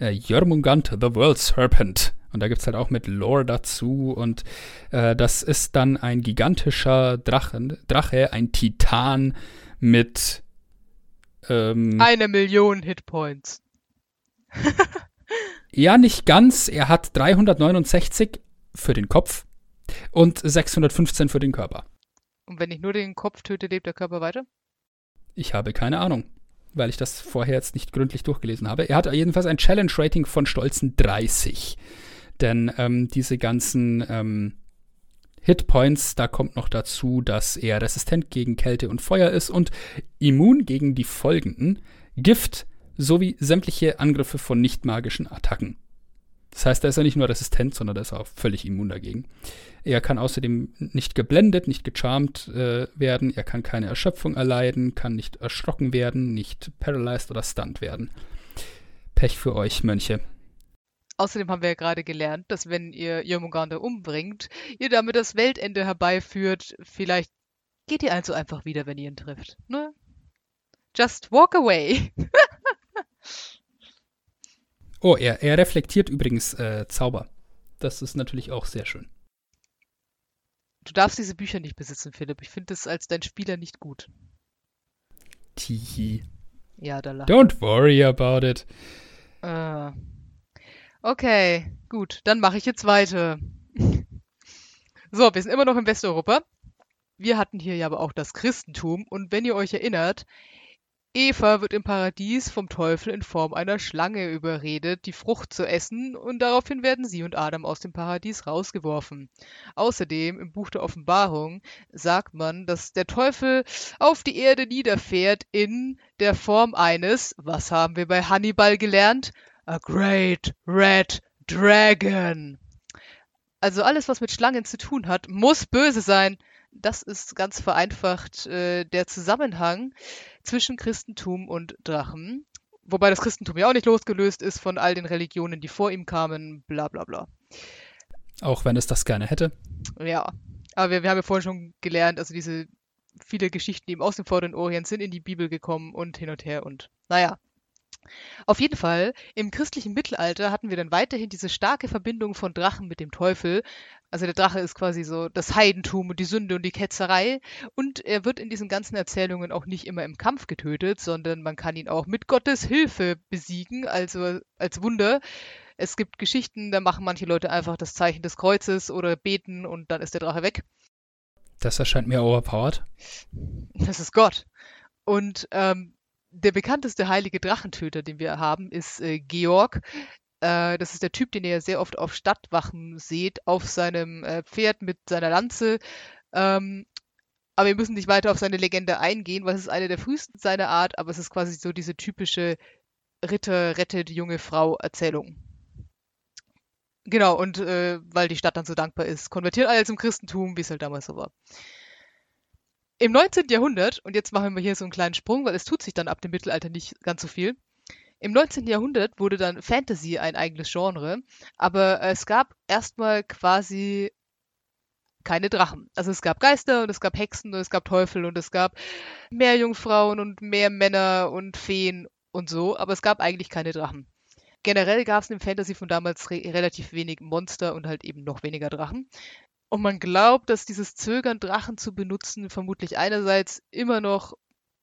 Äh, Jormungand, the World Serpent. Und da gibt es halt auch mit Lore dazu. Und äh, das ist dann ein gigantischer Drachen, Drache, ein Titan mit ähm, Eine Million Hitpoints. Ja, nicht ganz. Er hat 369 für den Kopf und 615 für den Körper. Und wenn ich nur den Kopf töte, lebt der Körper weiter? Ich habe keine Ahnung, weil ich das vorher jetzt nicht gründlich durchgelesen habe. Er hat jedenfalls ein Challenge-Rating von stolzen 30. Denn ähm, diese ganzen ähm, Hitpoints, da kommt noch dazu, dass er resistent gegen Kälte und Feuer ist und immun gegen die folgenden Gift sowie sämtliche Angriffe von nicht magischen Attacken. Das heißt, da ist er nicht nur resistent, sondern da ist er auch völlig immun dagegen. Er kann außerdem nicht geblendet, nicht gecharmt äh, werden, er kann keine Erschöpfung erleiden, kann nicht erschrocken werden, nicht paralyzed oder stunned werden. Pech für euch, Mönche. Außerdem haben wir ja gerade gelernt, dass wenn ihr Jörmungandr umbringt, ihr damit das Weltende herbeiführt. Vielleicht geht ihr also einfach wieder, wenn ihr ihn trifft. Ne? Just walk away. Oh, er, er reflektiert übrigens äh, Zauber. Das ist natürlich auch sehr schön. Du darfst diese Bücher nicht besitzen, Philipp. Ich finde es als dein Spieler nicht gut. Tihi. Ja, da lacht. Don't worry about it. Äh. Okay, gut, dann mache ich jetzt weiter. So, wir sind immer noch in Westeuropa. Wir hatten hier ja aber auch das Christentum und wenn ihr euch erinnert, Eva wird im Paradies vom Teufel in Form einer Schlange überredet, die Frucht zu essen und daraufhin werden sie und Adam aus dem Paradies rausgeworfen. Außerdem im Buch der Offenbarung sagt man, dass der Teufel auf die Erde niederfährt in der Form eines, was haben wir bei Hannibal gelernt? A Great Red Dragon. Also alles, was mit Schlangen zu tun hat, muss böse sein. Das ist ganz vereinfacht äh, der Zusammenhang zwischen Christentum und Drachen. Wobei das Christentum ja auch nicht losgelöst ist von all den Religionen, die vor ihm kamen, bla bla bla. Auch wenn es das gerne hätte. Ja, aber wir, wir haben ja vorhin schon gelernt, also diese viele Geschichten, die aus dem Vorderen Orient sind in die Bibel gekommen und hin und her und naja. Auf jeden Fall, im christlichen Mittelalter hatten wir dann weiterhin diese starke Verbindung von Drachen mit dem Teufel. Also der Drache ist quasi so das Heidentum und die Sünde und die Ketzerei. Und er wird in diesen ganzen Erzählungen auch nicht immer im Kampf getötet, sondern man kann ihn auch mit Gottes Hilfe besiegen, also als Wunder. Es gibt Geschichten, da machen manche Leute einfach das Zeichen des Kreuzes oder beten und dann ist der Drache weg. Das erscheint mir overpowered. Das ist Gott. Und ähm, der bekannteste heilige Drachentöter, den wir haben, ist äh, Georg. Äh, das ist der Typ, den ihr sehr oft auf Stadtwachen seht, auf seinem äh, Pferd mit seiner Lanze. Ähm, aber wir müssen nicht weiter auf seine Legende eingehen, weil es ist eine der frühesten seiner Art, aber es ist quasi so diese typische Ritter rettet junge Frau Erzählung. Genau, und äh, weil die Stadt dann so dankbar ist, konvertiert alle zum Christentum, wie es halt damals so war. Im 19. Jahrhundert, und jetzt machen wir hier so einen kleinen Sprung, weil es tut sich dann ab dem Mittelalter nicht ganz so viel. Im 19. Jahrhundert wurde dann Fantasy ein eigenes Genre, aber es gab erstmal quasi keine Drachen. Also es gab Geister und es gab Hexen und es gab Teufel und es gab mehr Jungfrauen und mehr Männer und Feen und so, aber es gab eigentlich keine Drachen. Generell gab es im Fantasy von damals re relativ wenig Monster und halt eben noch weniger Drachen. Und man glaubt, dass dieses Zögern, Drachen zu benutzen, vermutlich einerseits immer noch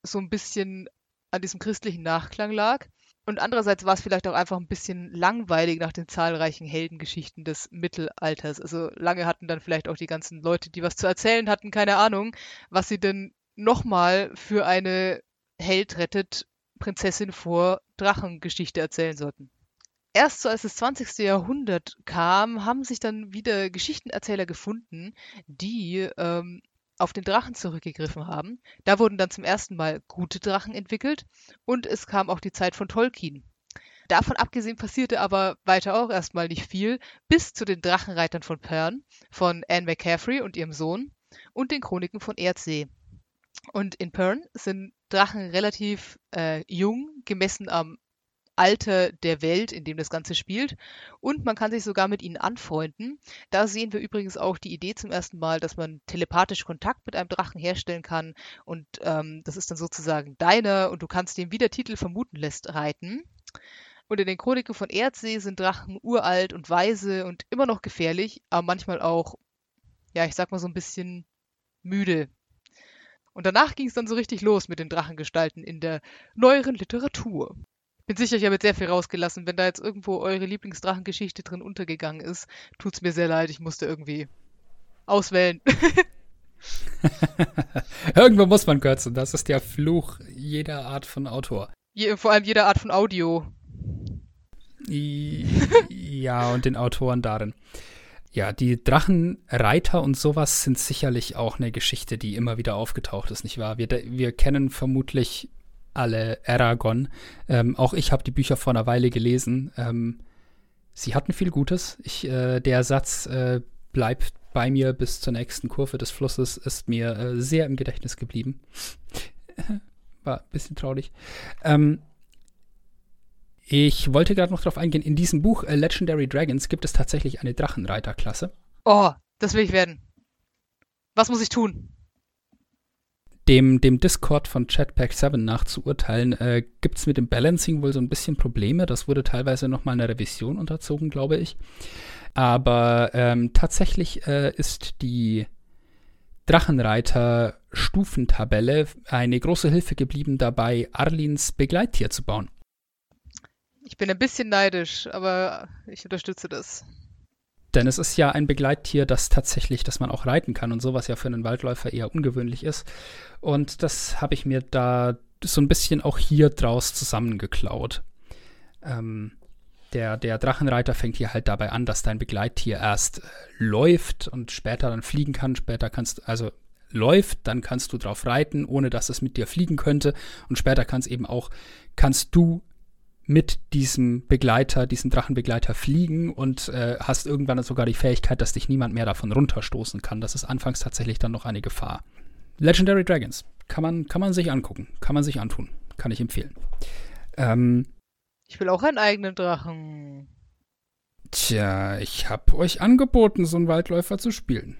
so ein bisschen an diesem christlichen Nachklang lag. Und andererseits war es vielleicht auch einfach ein bisschen langweilig nach den zahlreichen Heldengeschichten des Mittelalters. Also lange hatten dann vielleicht auch die ganzen Leute, die was zu erzählen hatten, keine Ahnung, was sie denn nochmal für eine Held rettet Prinzessin vor Drachengeschichte erzählen sollten erst so als das 20. Jahrhundert kam, haben sich dann wieder Geschichtenerzähler gefunden, die ähm, auf den Drachen zurückgegriffen haben. Da wurden dann zum ersten Mal gute Drachen entwickelt und es kam auch die Zeit von Tolkien. Davon abgesehen passierte aber weiter auch erstmal nicht viel, bis zu den Drachenreitern von Pern, von Anne McCaffrey und ihrem Sohn und den Chroniken von Erdsee. Und in Pern sind Drachen relativ äh, jung, gemessen am Alter der Welt, in dem das Ganze spielt. Und man kann sich sogar mit ihnen anfreunden. Da sehen wir übrigens auch die Idee zum ersten Mal, dass man telepathisch Kontakt mit einem Drachen herstellen kann. Und ähm, das ist dann sozusagen deiner und du kannst den, wie der Titel vermuten lässt, reiten. Und in den Chroniken von Erdsee sind Drachen uralt und weise und immer noch gefährlich, aber manchmal auch, ja, ich sag mal so ein bisschen müde. Und danach ging es dann so richtig los mit den Drachengestalten in der neueren Literatur bin sicher, ich habe jetzt sehr viel rausgelassen. Wenn da jetzt irgendwo eure Lieblingsdrachengeschichte drin untergegangen ist, tut's mir sehr leid. Ich musste irgendwie auswählen. Irgendwo muss man kürzen. Das ist der Fluch jeder Art von Autor. Je, vor allem jeder Art von Audio. ja, und den Autoren darin. Ja, die Drachenreiter und sowas sind sicherlich auch eine Geschichte, die immer wieder aufgetaucht ist, nicht wahr? Wir, wir kennen vermutlich alle Aragon. Ähm, auch ich habe die Bücher vor einer Weile gelesen. Ähm, sie hatten viel Gutes. Ich, äh, der Satz äh, bleibt bei mir bis zur nächsten Kurve des Flusses ist mir äh, sehr im Gedächtnis geblieben. War ein bisschen traurig. Ähm, ich wollte gerade noch darauf eingehen, in diesem Buch äh, Legendary Dragons gibt es tatsächlich eine Drachenreiterklasse. Oh, das will ich werden. Was muss ich tun? Dem, dem Discord von Chatpack 7 nachzuurteilen, äh, gibt es mit dem Balancing wohl so ein bisschen Probleme. Das wurde teilweise nochmal einer Revision unterzogen, glaube ich. Aber ähm, tatsächlich äh, ist die Drachenreiter-Stufentabelle eine große Hilfe geblieben, dabei Arlins Begleittier zu bauen. Ich bin ein bisschen neidisch, aber ich unterstütze das. Denn es ist ja ein Begleittier, das tatsächlich, dass man auch reiten kann und sowas ja für einen Waldläufer eher ungewöhnlich ist. Und das habe ich mir da so ein bisschen auch hier draus zusammengeklaut. Ähm, der, der Drachenreiter fängt hier halt dabei an, dass dein Begleittier erst äh, läuft und später dann fliegen kann. Später kannst also läuft, dann kannst du drauf reiten, ohne dass es mit dir fliegen könnte. Und später kannst eben auch, kannst du mit diesem Begleiter, diesem Drachenbegleiter fliegen und äh, hast irgendwann sogar die Fähigkeit, dass dich niemand mehr davon runterstoßen kann. Das ist anfangs tatsächlich dann noch eine Gefahr. Legendary Dragons kann man, kann man sich angucken, kann man sich antun, kann ich empfehlen. Ähm, ich will auch einen eigenen Drachen. Tja, ich habe euch angeboten, so einen Waldläufer zu spielen.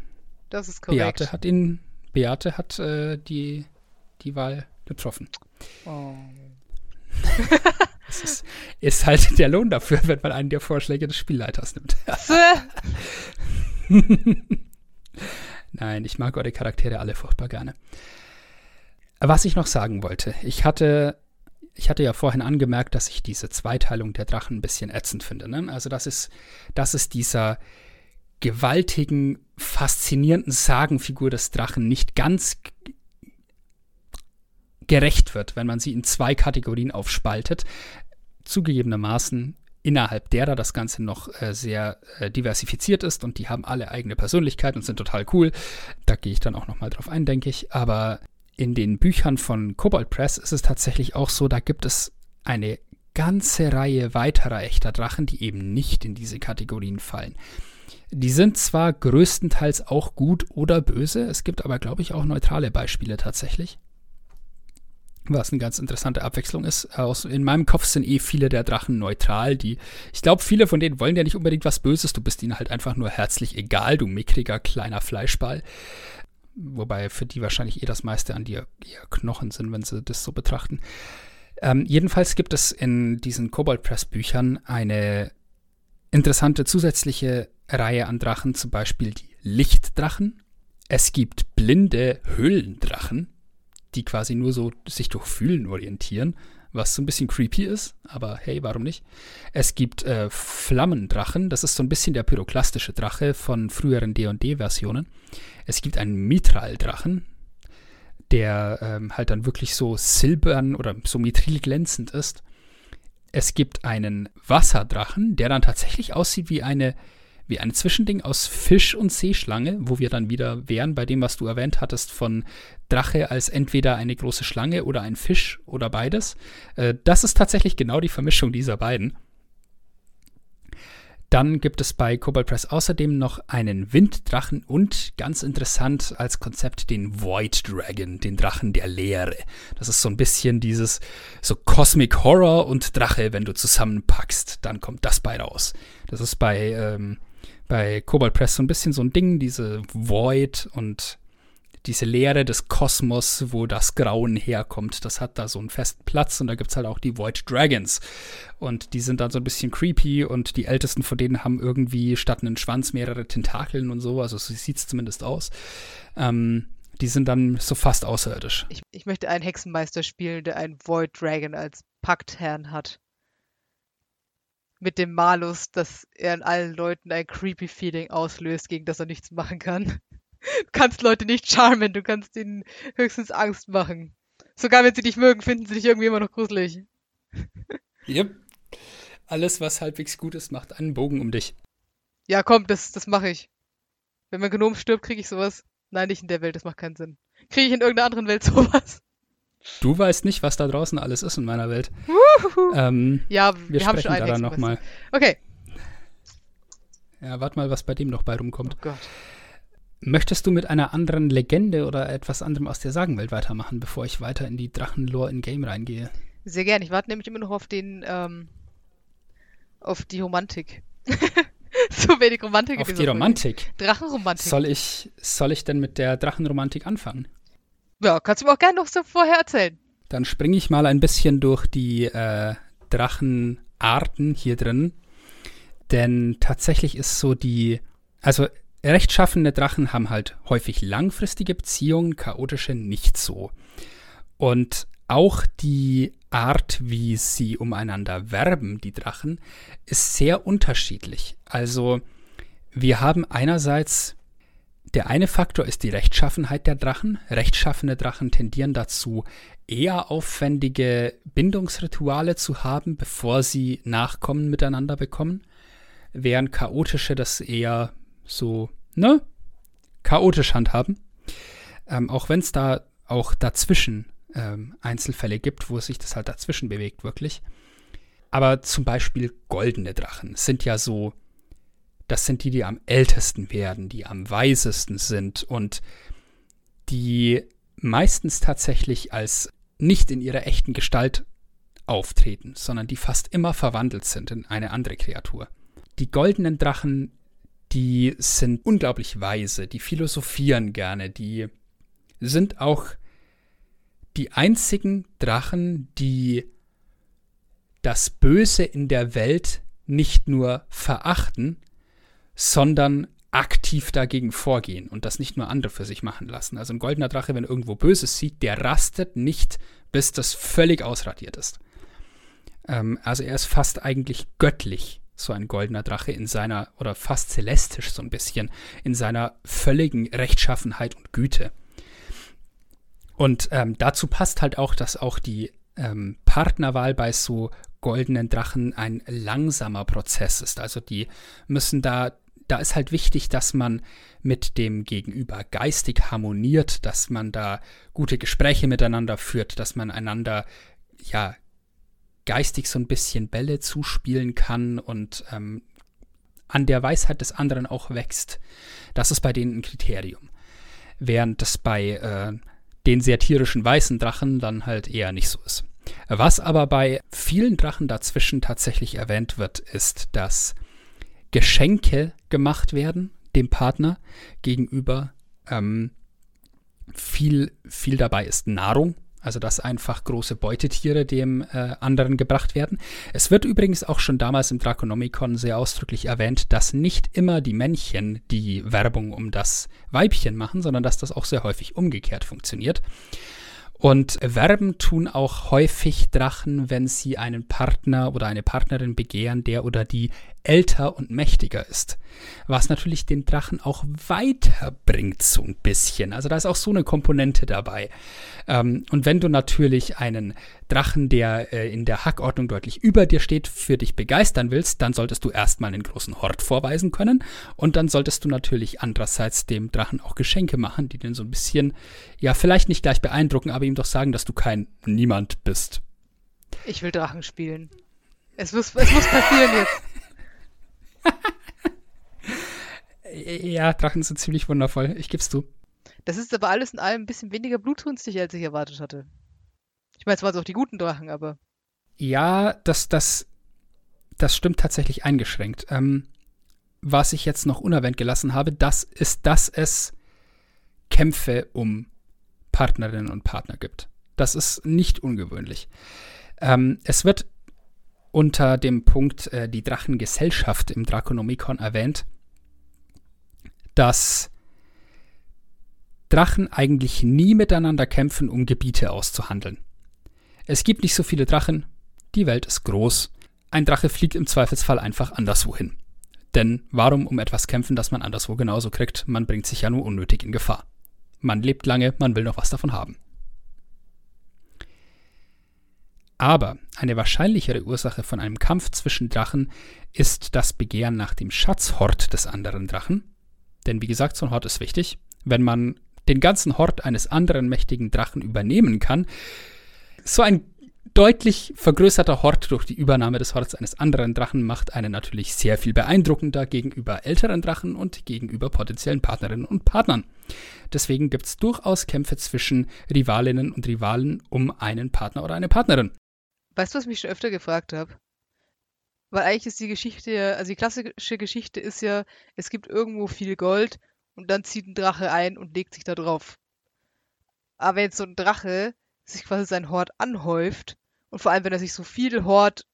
Das ist korrekt. Beate hat ihn, Beate hat äh, die, die Wahl getroffen. Oh. Das ist, ist halt der Lohn dafür, wenn man einen der Vorschläge des Spielleiters nimmt. Nein, ich mag eure Charaktere alle furchtbar gerne. Was ich noch sagen wollte, ich hatte, ich hatte ja vorhin angemerkt, dass ich diese Zweiteilung der Drachen ein bisschen ätzend finde. Ne? Also das ist, das ist dieser gewaltigen, faszinierenden Sagenfigur des Drachen nicht ganz gerecht wird, wenn man sie in zwei Kategorien aufspaltet. Zugegebenermaßen innerhalb derer das Ganze noch äh, sehr äh, diversifiziert ist und die haben alle eigene Persönlichkeit und sind total cool. Da gehe ich dann auch noch mal drauf ein, denke ich. Aber in den Büchern von Cobalt Press ist es tatsächlich auch so, da gibt es eine ganze Reihe weiterer echter Drachen, die eben nicht in diese Kategorien fallen. Die sind zwar größtenteils auch gut oder böse, es gibt aber, glaube ich, auch neutrale Beispiele tatsächlich was eine ganz interessante Abwechslung ist. Aus, in meinem Kopf sind eh viele der Drachen neutral, die, ich glaube, viele von denen wollen ja nicht unbedingt was Böses, du bist ihnen halt einfach nur herzlich egal, du mickriger kleiner Fleischball. Wobei für die wahrscheinlich eh das meiste an dir eher Knochen sind, wenn sie das so betrachten. Ähm, jedenfalls gibt es in diesen Cobalt Press Büchern eine interessante zusätzliche Reihe an Drachen, zum Beispiel die Lichtdrachen. Es gibt blinde Höhlendrachen, die quasi nur so sich durch Fühlen orientieren, was so ein bisschen creepy ist, aber hey, warum nicht? Es gibt äh, Flammendrachen, das ist so ein bisschen der pyroklastische Drache von früheren D&D-Versionen. Es gibt einen Mithraldrachen, der ähm, halt dann wirklich so silbern oder so mithrilglänzend ist. Es gibt einen Wasserdrachen, der dann tatsächlich aussieht wie eine wie ein Zwischending aus Fisch und Seeschlange, wo wir dann wieder wären bei dem, was du erwähnt hattest von Drache als entweder eine große Schlange oder ein Fisch oder beides. Äh, das ist tatsächlich genau die Vermischung dieser beiden. Dann gibt es bei Cobalt Press außerdem noch einen Winddrachen und ganz interessant als Konzept den Void Dragon, den Drachen der Leere. Das ist so ein bisschen dieses so Cosmic Horror und Drache, wenn du zusammenpackst, dann kommt das bei raus. Das ist bei ähm, bei Cobalt Press so ein bisschen so ein Ding, diese Void und diese Leere des Kosmos, wo das Grauen herkommt, das hat da so einen festen Platz und da gibt es halt auch die Void Dragons. Und die sind dann so ein bisschen creepy und die ältesten von denen haben irgendwie statt einen Schwanz mehrere Tentakeln und so, also so sieht es zumindest aus. Ähm, die sind dann so fast außerirdisch. Ich, ich möchte einen Hexenmeister spielen, der einen Void Dragon als Paktherrn hat mit dem Malus, dass er in allen Leuten ein creepy Feeling auslöst, gegen das er nichts machen kann. Du kannst Leute nicht charmen, du kannst ihnen höchstens Angst machen. Sogar wenn sie dich mögen, finden sie dich irgendwie immer noch gruselig. Yep. Alles, was halbwegs gut ist, macht einen Bogen um dich. Ja, komm, das, das mache ich. Wenn mein Gnom stirbt, kriege ich sowas. Nein, nicht in der Welt, das macht keinen Sinn. Kriege ich in irgendeiner anderen Welt sowas? Du weißt nicht, was da draußen alles ist in meiner Welt. Ähm, ja, wir, wir haben schon da dann nochmal. Okay. Ja, warte mal, was bei dem noch bei rumkommt. Oh Gott. Möchtest du mit einer anderen Legende oder etwas anderem aus der Sagenwelt weitermachen, bevor ich weiter in die Drachenlore in Game reingehe? Sehr gerne. Ich warte nämlich immer noch auf den, ähm, auf die Romantik. so wenig Romantik. Auf die Romantik? Folge. Drachenromantik. Soll ich, soll ich denn mit der Drachenromantik anfangen? Ja, kannst du mir auch gerne noch so vorher erzählen. Dann springe ich mal ein bisschen durch die äh, Drachenarten hier drin. Denn tatsächlich ist so die, also rechtschaffene Drachen haben halt häufig langfristige Beziehungen, chaotische nicht so. Und auch die Art, wie sie umeinander werben, die Drachen, ist sehr unterschiedlich. Also wir haben einerseits der eine Faktor ist die Rechtschaffenheit der Drachen. Rechtschaffene Drachen tendieren dazu, eher aufwendige Bindungsrituale zu haben, bevor sie Nachkommen miteinander bekommen, während chaotische das eher so, ne, chaotisch handhaben. Ähm, auch wenn es da auch dazwischen ähm, Einzelfälle gibt, wo sich das halt dazwischen bewegt, wirklich. Aber zum Beispiel goldene Drachen sind ja so das sind die, die am ältesten werden, die am weisesten sind und die meistens tatsächlich als nicht in ihrer echten Gestalt auftreten, sondern die fast immer verwandelt sind in eine andere Kreatur. die goldenen Drachen, die sind unglaublich weise, die philosophieren gerne, die sind auch die einzigen Drachen, die das Böse in der Welt nicht nur verachten, sondern aktiv dagegen vorgehen und das nicht nur andere für sich machen lassen. Also ein goldener Drache, wenn irgendwo Böses sieht, der rastet nicht, bis das völlig ausradiert ist. Ähm, also er ist fast eigentlich göttlich, so ein goldener Drache in seiner, oder fast celestisch so ein bisschen, in seiner völligen Rechtschaffenheit und Güte. Und ähm, dazu passt halt auch, dass auch die ähm, Partnerwahl bei so goldenen Drachen ein langsamer Prozess ist. Also die müssen da, da ist halt wichtig, dass man mit dem Gegenüber geistig harmoniert, dass man da gute Gespräche miteinander führt, dass man einander ja geistig so ein bisschen Bälle zuspielen kann und ähm, an der Weisheit des anderen auch wächst. Das ist bei denen ein Kriterium. Während das bei äh, den sehr tierischen weißen Drachen dann halt eher nicht so ist. Was aber bei vielen Drachen dazwischen tatsächlich erwähnt wird, ist, dass Geschenke gemacht werden dem Partner gegenüber. Ähm, viel, viel dabei ist Nahrung, also dass einfach große Beutetiere dem äh, anderen gebracht werden. Es wird übrigens auch schon damals im Draconomicon sehr ausdrücklich erwähnt, dass nicht immer die Männchen die Werbung um das Weibchen machen, sondern dass das auch sehr häufig umgekehrt funktioniert. Und werben tun auch häufig Drachen, wenn sie einen Partner oder eine Partnerin begehren, der oder die älter und mächtiger ist. Was natürlich den Drachen auch weiterbringt, so ein bisschen. Also da ist auch so eine Komponente dabei. Ähm, und wenn du natürlich einen Drachen, der äh, in der Hackordnung deutlich über dir steht, für dich begeistern willst, dann solltest du erstmal einen großen Hort vorweisen können. Und dann solltest du natürlich andererseits dem Drachen auch Geschenke machen, die den so ein bisschen, ja, vielleicht nicht gleich beeindrucken, aber ihm doch sagen, dass du kein Niemand bist. Ich will Drachen spielen. Es muss, es muss passieren jetzt. ja, Drachen sind ziemlich wundervoll. Ich gib's du. Das ist aber alles in allem ein bisschen weniger blutrünstig, als ich erwartet hatte. Ich meine, es waren auch die guten Drachen, aber. Ja, das, das, das stimmt tatsächlich eingeschränkt. Ähm, was ich jetzt noch unerwähnt gelassen habe, das ist, dass es Kämpfe um Partnerinnen und Partner gibt. Das ist nicht ungewöhnlich. Ähm, es wird unter dem Punkt äh, die Drachengesellschaft im Draconomicon erwähnt, dass Drachen eigentlich nie miteinander kämpfen, um Gebiete auszuhandeln. Es gibt nicht so viele Drachen, die Welt ist groß. Ein Drache fliegt im Zweifelsfall einfach anderswo hin. Denn warum um etwas kämpfen, das man anderswo genauso kriegt? Man bringt sich ja nur unnötig in Gefahr. Man lebt lange, man will noch was davon haben. Aber eine wahrscheinlichere Ursache von einem Kampf zwischen Drachen ist das Begehren nach dem Schatzhort des anderen Drachen. Denn wie gesagt, so ein Hort ist wichtig. Wenn man den ganzen Hort eines anderen mächtigen Drachen übernehmen kann, so ein deutlich vergrößerter Hort durch die Übernahme des Horts eines anderen Drachen macht einen natürlich sehr viel beeindruckender gegenüber älteren Drachen und gegenüber potenziellen Partnerinnen und Partnern. Deswegen gibt es durchaus Kämpfe zwischen Rivalinnen und Rivalen um einen Partner oder eine Partnerin. Weißt du, was ich mich schon öfter gefragt habe? Weil eigentlich ist die Geschichte, also die klassische Geschichte ist ja, es gibt irgendwo viel Gold und dann zieht ein Drache ein und legt sich da drauf. Aber wenn jetzt so ein Drache sich quasi sein Hort anhäuft und vor allem, wenn er sich so viel Hort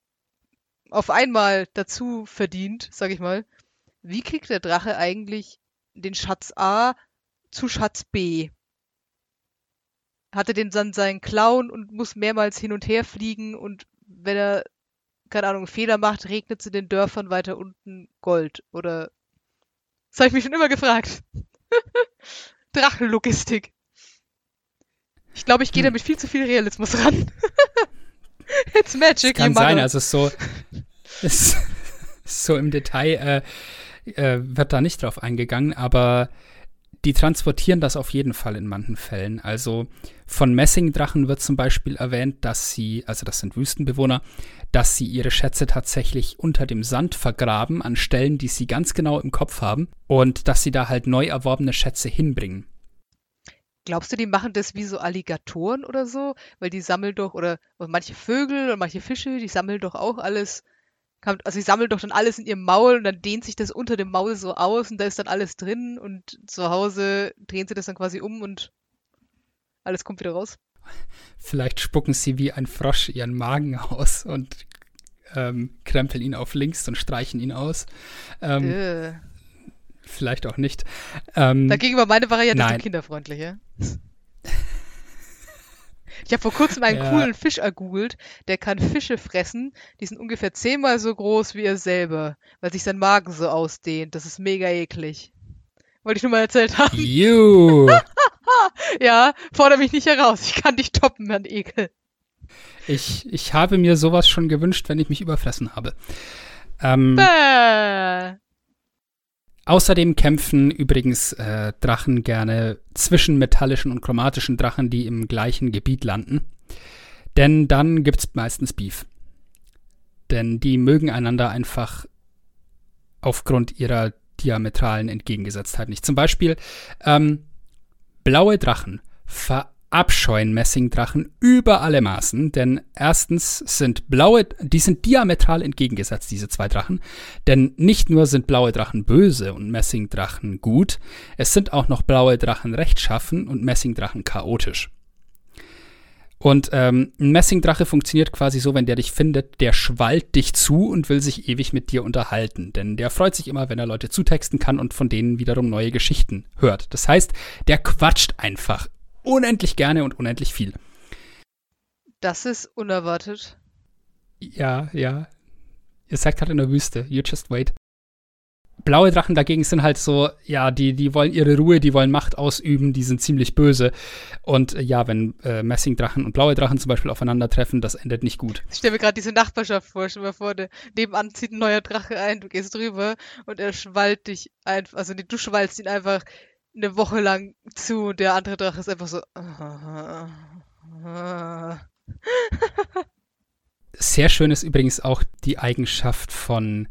auf einmal dazu verdient, sag ich mal, wie kriegt der Drache eigentlich den Schatz A zu Schatz B? Hatte den dann seinen Clown und muss mehrmals hin und her fliegen und wenn er, keine Ahnung, Fehler macht, regnet es in den Dörfern weiter unten Gold. Oder. Das habe ich mich schon immer gefragt. Drachenlogistik. Ich glaube, ich gehe hm. da mit viel zu viel Realismus ran. It's magic, das kann sein, also so, ist, so im Detail äh, äh, wird da nicht drauf eingegangen, aber die transportieren das auf jeden Fall in manchen Fällen. Also von Messingdrachen wird zum Beispiel erwähnt, dass sie, also das sind Wüstenbewohner, dass sie ihre Schätze tatsächlich unter dem Sand vergraben an Stellen, die sie ganz genau im Kopf haben und dass sie da halt neu erworbene Schätze hinbringen. Glaubst du, die machen das wie so Alligatoren oder so? Weil die sammeln doch, oder, oder manche Vögel oder manche Fische, die sammeln doch auch alles also sie sammelt doch dann alles in ihrem Maul und dann dehnt sich das unter dem Maul so aus und da ist dann alles drin und zu Hause drehen sie das dann quasi um und alles kommt wieder raus. Vielleicht spucken sie wie ein Frosch ihren Magen aus und ähm, krempeln ihn auf links und streichen ihn aus. Ähm, äh. Vielleicht auch nicht. Ähm, Dagegen war meine Variante so kinderfreundlicher. Ich habe vor kurzem einen ja. coolen Fisch ergoogelt, der kann Fische fressen, die sind ungefähr zehnmal so groß wie er selber, weil sich sein Magen so ausdehnt. Das ist mega eklig. Wollte ich nur mal erzählt haben. You. ja, fordere mich nicht heraus. Ich kann dich toppen Herrn Ekel. Ich, ich habe mir sowas schon gewünscht, wenn ich mich überfressen habe. Ähm, Bäh. Außerdem kämpfen übrigens äh, Drachen gerne zwischen metallischen und chromatischen Drachen, die im gleichen Gebiet landen. Denn dann gibt es meistens Beef. Denn die mögen einander einfach aufgrund ihrer diametralen Entgegengesetztheit nicht. Zum Beispiel ähm, blaue Drachen ver abscheuen Messingdrachen über alle Maßen, denn erstens sind blaue, die sind diametral entgegengesetzt, diese zwei Drachen, denn nicht nur sind blaue Drachen böse und Messingdrachen gut, es sind auch noch blaue Drachen rechtschaffen und Messingdrachen chaotisch. Und ähm, ein Messingdrache funktioniert quasi so, wenn der dich findet, der schwallt dich zu und will sich ewig mit dir unterhalten. Denn der freut sich immer, wenn er Leute zutexten kann und von denen wiederum neue Geschichten hört. Das heißt, der quatscht einfach unendlich gerne und unendlich viel. Das ist unerwartet. Ja, ja. Ihr seid gerade in der Wüste. You just wait. Blaue Drachen dagegen sind halt so, ja, die, die wollen ihre Ruhe, die wollen Macht ausüben, die sind ziemlich böse. Und äh, ja, wenn äh, Messingdrachen und blaue Drachen zum Beispiel aufeinandertreffen, das endet nicht gut. Ich stelle mir gerade diese Nachbarschaft vor, stell mir vor, nebenan zieht ein neuer Drache ein, du gehst drüber und er schwallt dich einfach, also du schwallst ihn einfach eine Woche lang zu und der andere Drache ist einfach so. Sehr schön ist übrigens auch die Eigenschaft von,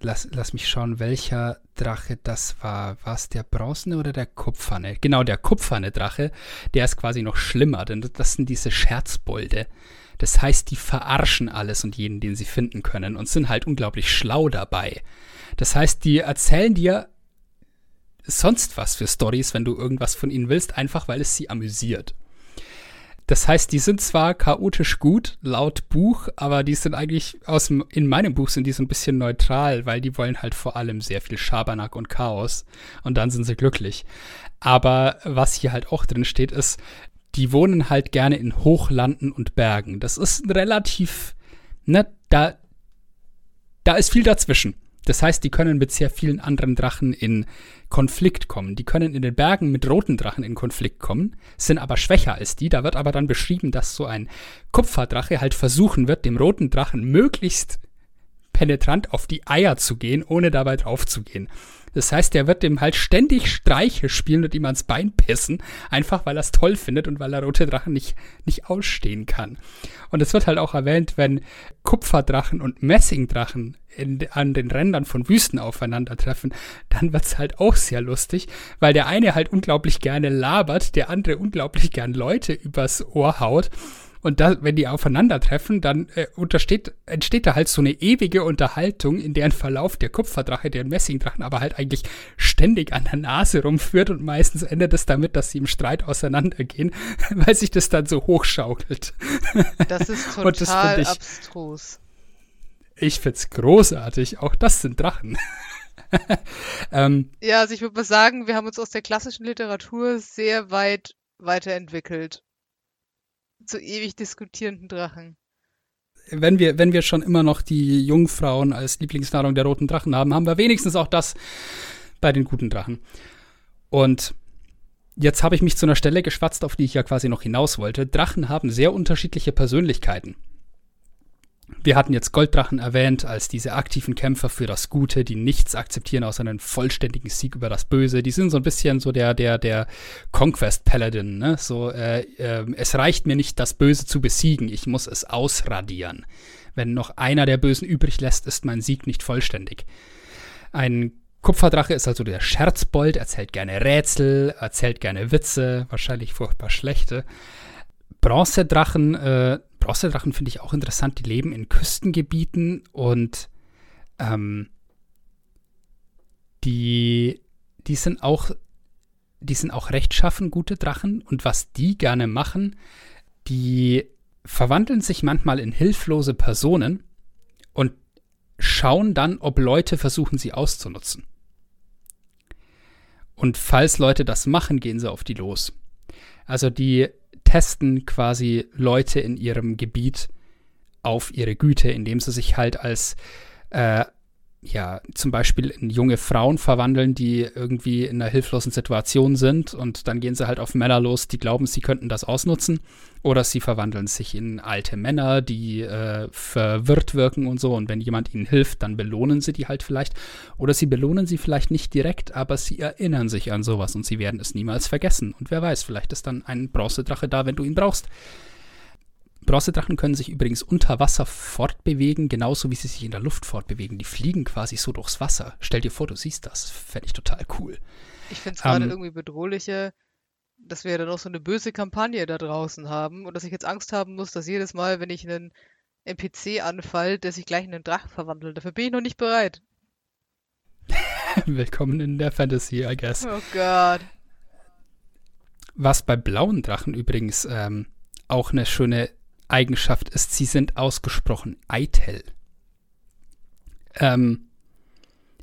lass, lass mich schauen, welcher Drache das war. War es der bronzene oder der kupferne? Genau, der kupferne Drache, der ist quasi noch schlimmer, denn das sind diese Scherzbolde. Das heißt, die verarschen alles und jeden, den sie finden können und sind halt unglaublich schlau dabei. Das heißt, die erzählen dir sonst was für Stories, wenn du irgendwas von ihnen willst, einfach weil es sie amüsiert. Das heißt, die sind zwar chaotisch gut, laut Buch, aber die sind eigentlich aus dem, in meinem Buch sind die so ein bisschen neutral, weil die wollen halt vor allem sehr viel Schabernack und Chaos und dann sind sie glücklich. Aber was hier halt auch drin steht, ist, die wohnen halt gerne in Hochlanden und Bergen. Das ist relativ, ne, da, da ist viel dazwischen. Das heißt, die können mit sehr vielen anderen Drachen in Konflikt kommen. Die können in den Bergen mit roten Drachen in Konflikt kommen, sind aber schwächer als die. Da wird aber dann beschrieben, dass so ein Kupferdrache halt versuchen wird, dem roten Drachen möglichst penetrant auf die Eier zu gehen, ohne dabei draufzugehen. Das heißt, er wird dem halt ständig Streiche spielen und ihm ans Bein pissen, einfach weil er es toll findet und weil er rote Drachen nicht, nicht ausstehen kann. Und es wird halt auch erwähnt, wenn Kupferdrachen und Messingdrachen in, an den Rändern von Wüsten aufeinandertreffen, dann wird es halt auch sehr lustig, weil der eine halt unglaublich gerne labert, der andere unglaublich gern Leute übers Ohr haut und da, wenn die aufeinandertreffen, dann äh, entsteht da halt so eine ewige Unterhaltung, in deren Verlauf der Kupferdrache, der Messingdrachen aber halt eigentlich ständig an der Nase rumführt und meistens endet es damit, dass sie im Streit auseinandergehen, weil sich das dann so hochschaukelt. Das ist total das ich, abstrus. Ich find's großartig. Auch das sind Drachen. ähm, ja, also ich würde mal sagen, wir haben uns aus der klassischen Literatur sehr weit weiterentwickelt zu ewig diskutierenden Drachen. Wenn wir, wenn wir schon immer noch die Jungfrauen als Lieblingsnahrung der roten Drachen haben, haben wir wenigstens auch das bei den guten Drachen. Und jetzt habe ich mich zu einer Stelle geschwatzt, auf die ich ja quasi noch hinaus wollte. Drachen haben sehr unterschiedliche Persönlichkeiten. Wir hatten jetzt Golddrachen erwähnt als diese aktiven Kämpfer für das Gute, die nichts akzeptieren außer einen vollständigen Sieg über das Böse. Die sind so ein bisschen so der der der Conquest Paladin, ne? So äh, äh, es reicht mir nicht, das Böse zu besiegen, ich muss es ausradieren. Wenn noch einer der Bösen übrig lässt, ist mein Sieg nicht vollständig. Ein Kupferdrache ist also der Scherzbold, erzählt gerne Rätsel, erzählt gerne Witze, wahrscheinlich furchtbar schlechte. Bronzedrachen äh, Bronzedrachen finde ich auch interessant. Die leben in Küstengebieten und ähm, die, die sind auch, die sind auch rechtschaffen, gute Drachen. Und was die gerne machen, die verwandeln sich manchmal in hilflose Personen und schauen dann, ob Leute versuchen, sie auszunutzen. Und falls Leute das machen, gehen sie auf die los. Also die testen quasi Leute in ihrem Gebiet auf ihre Güte, indem sie sich halt als äh, ja, zum Beispiel in junge Frauen verwandeln, die irgendwie in einer hilflosen Situation sind und dann gehen sie halt auf Männer los, die glauben, sie könnten das ausnutzen. Oder sie verwandeln sich in alte Männer, die äh, verwirrt wirken und so. Und wenn jemand ihnen hilft, dann belohnen sie die halt vielleicht. Oder sie belohnen sie vielleicht nicht direkt, aber sie erinnern sich an sowas und sie werden es niemals vergessen. Und wer weiß, vielleicht ist dann ein Bronzedrache da, wenn du ihn brauchst. Bronzedrachen können sich übrigens unter Wasser fortbewegen, genauso wie sie sich in der Luft fortbewegen. Die fliegen quasi so durchs Wasser. Stell dir vor, du siehst das. Fände ich total cool. Ich finde es gerade ähm, irgendwie bedrohlicher, dass wir dann noch so eine böse Kampagne da draußen haben und dass ich jetzt Angst haben muss, dass jedes Mal, wenn ich einen NPC anfall, der sich gleich in einen Drachen verwandelt. Dafür bin ich noch nicht bereit. Willkommen in der Fantasy, I guess. Oh Gott. Was bei blauen Drachen übrigens ähm, auch eine schöne Eigenschaft ist, sie sind ausgesprochen eitel. Ähm,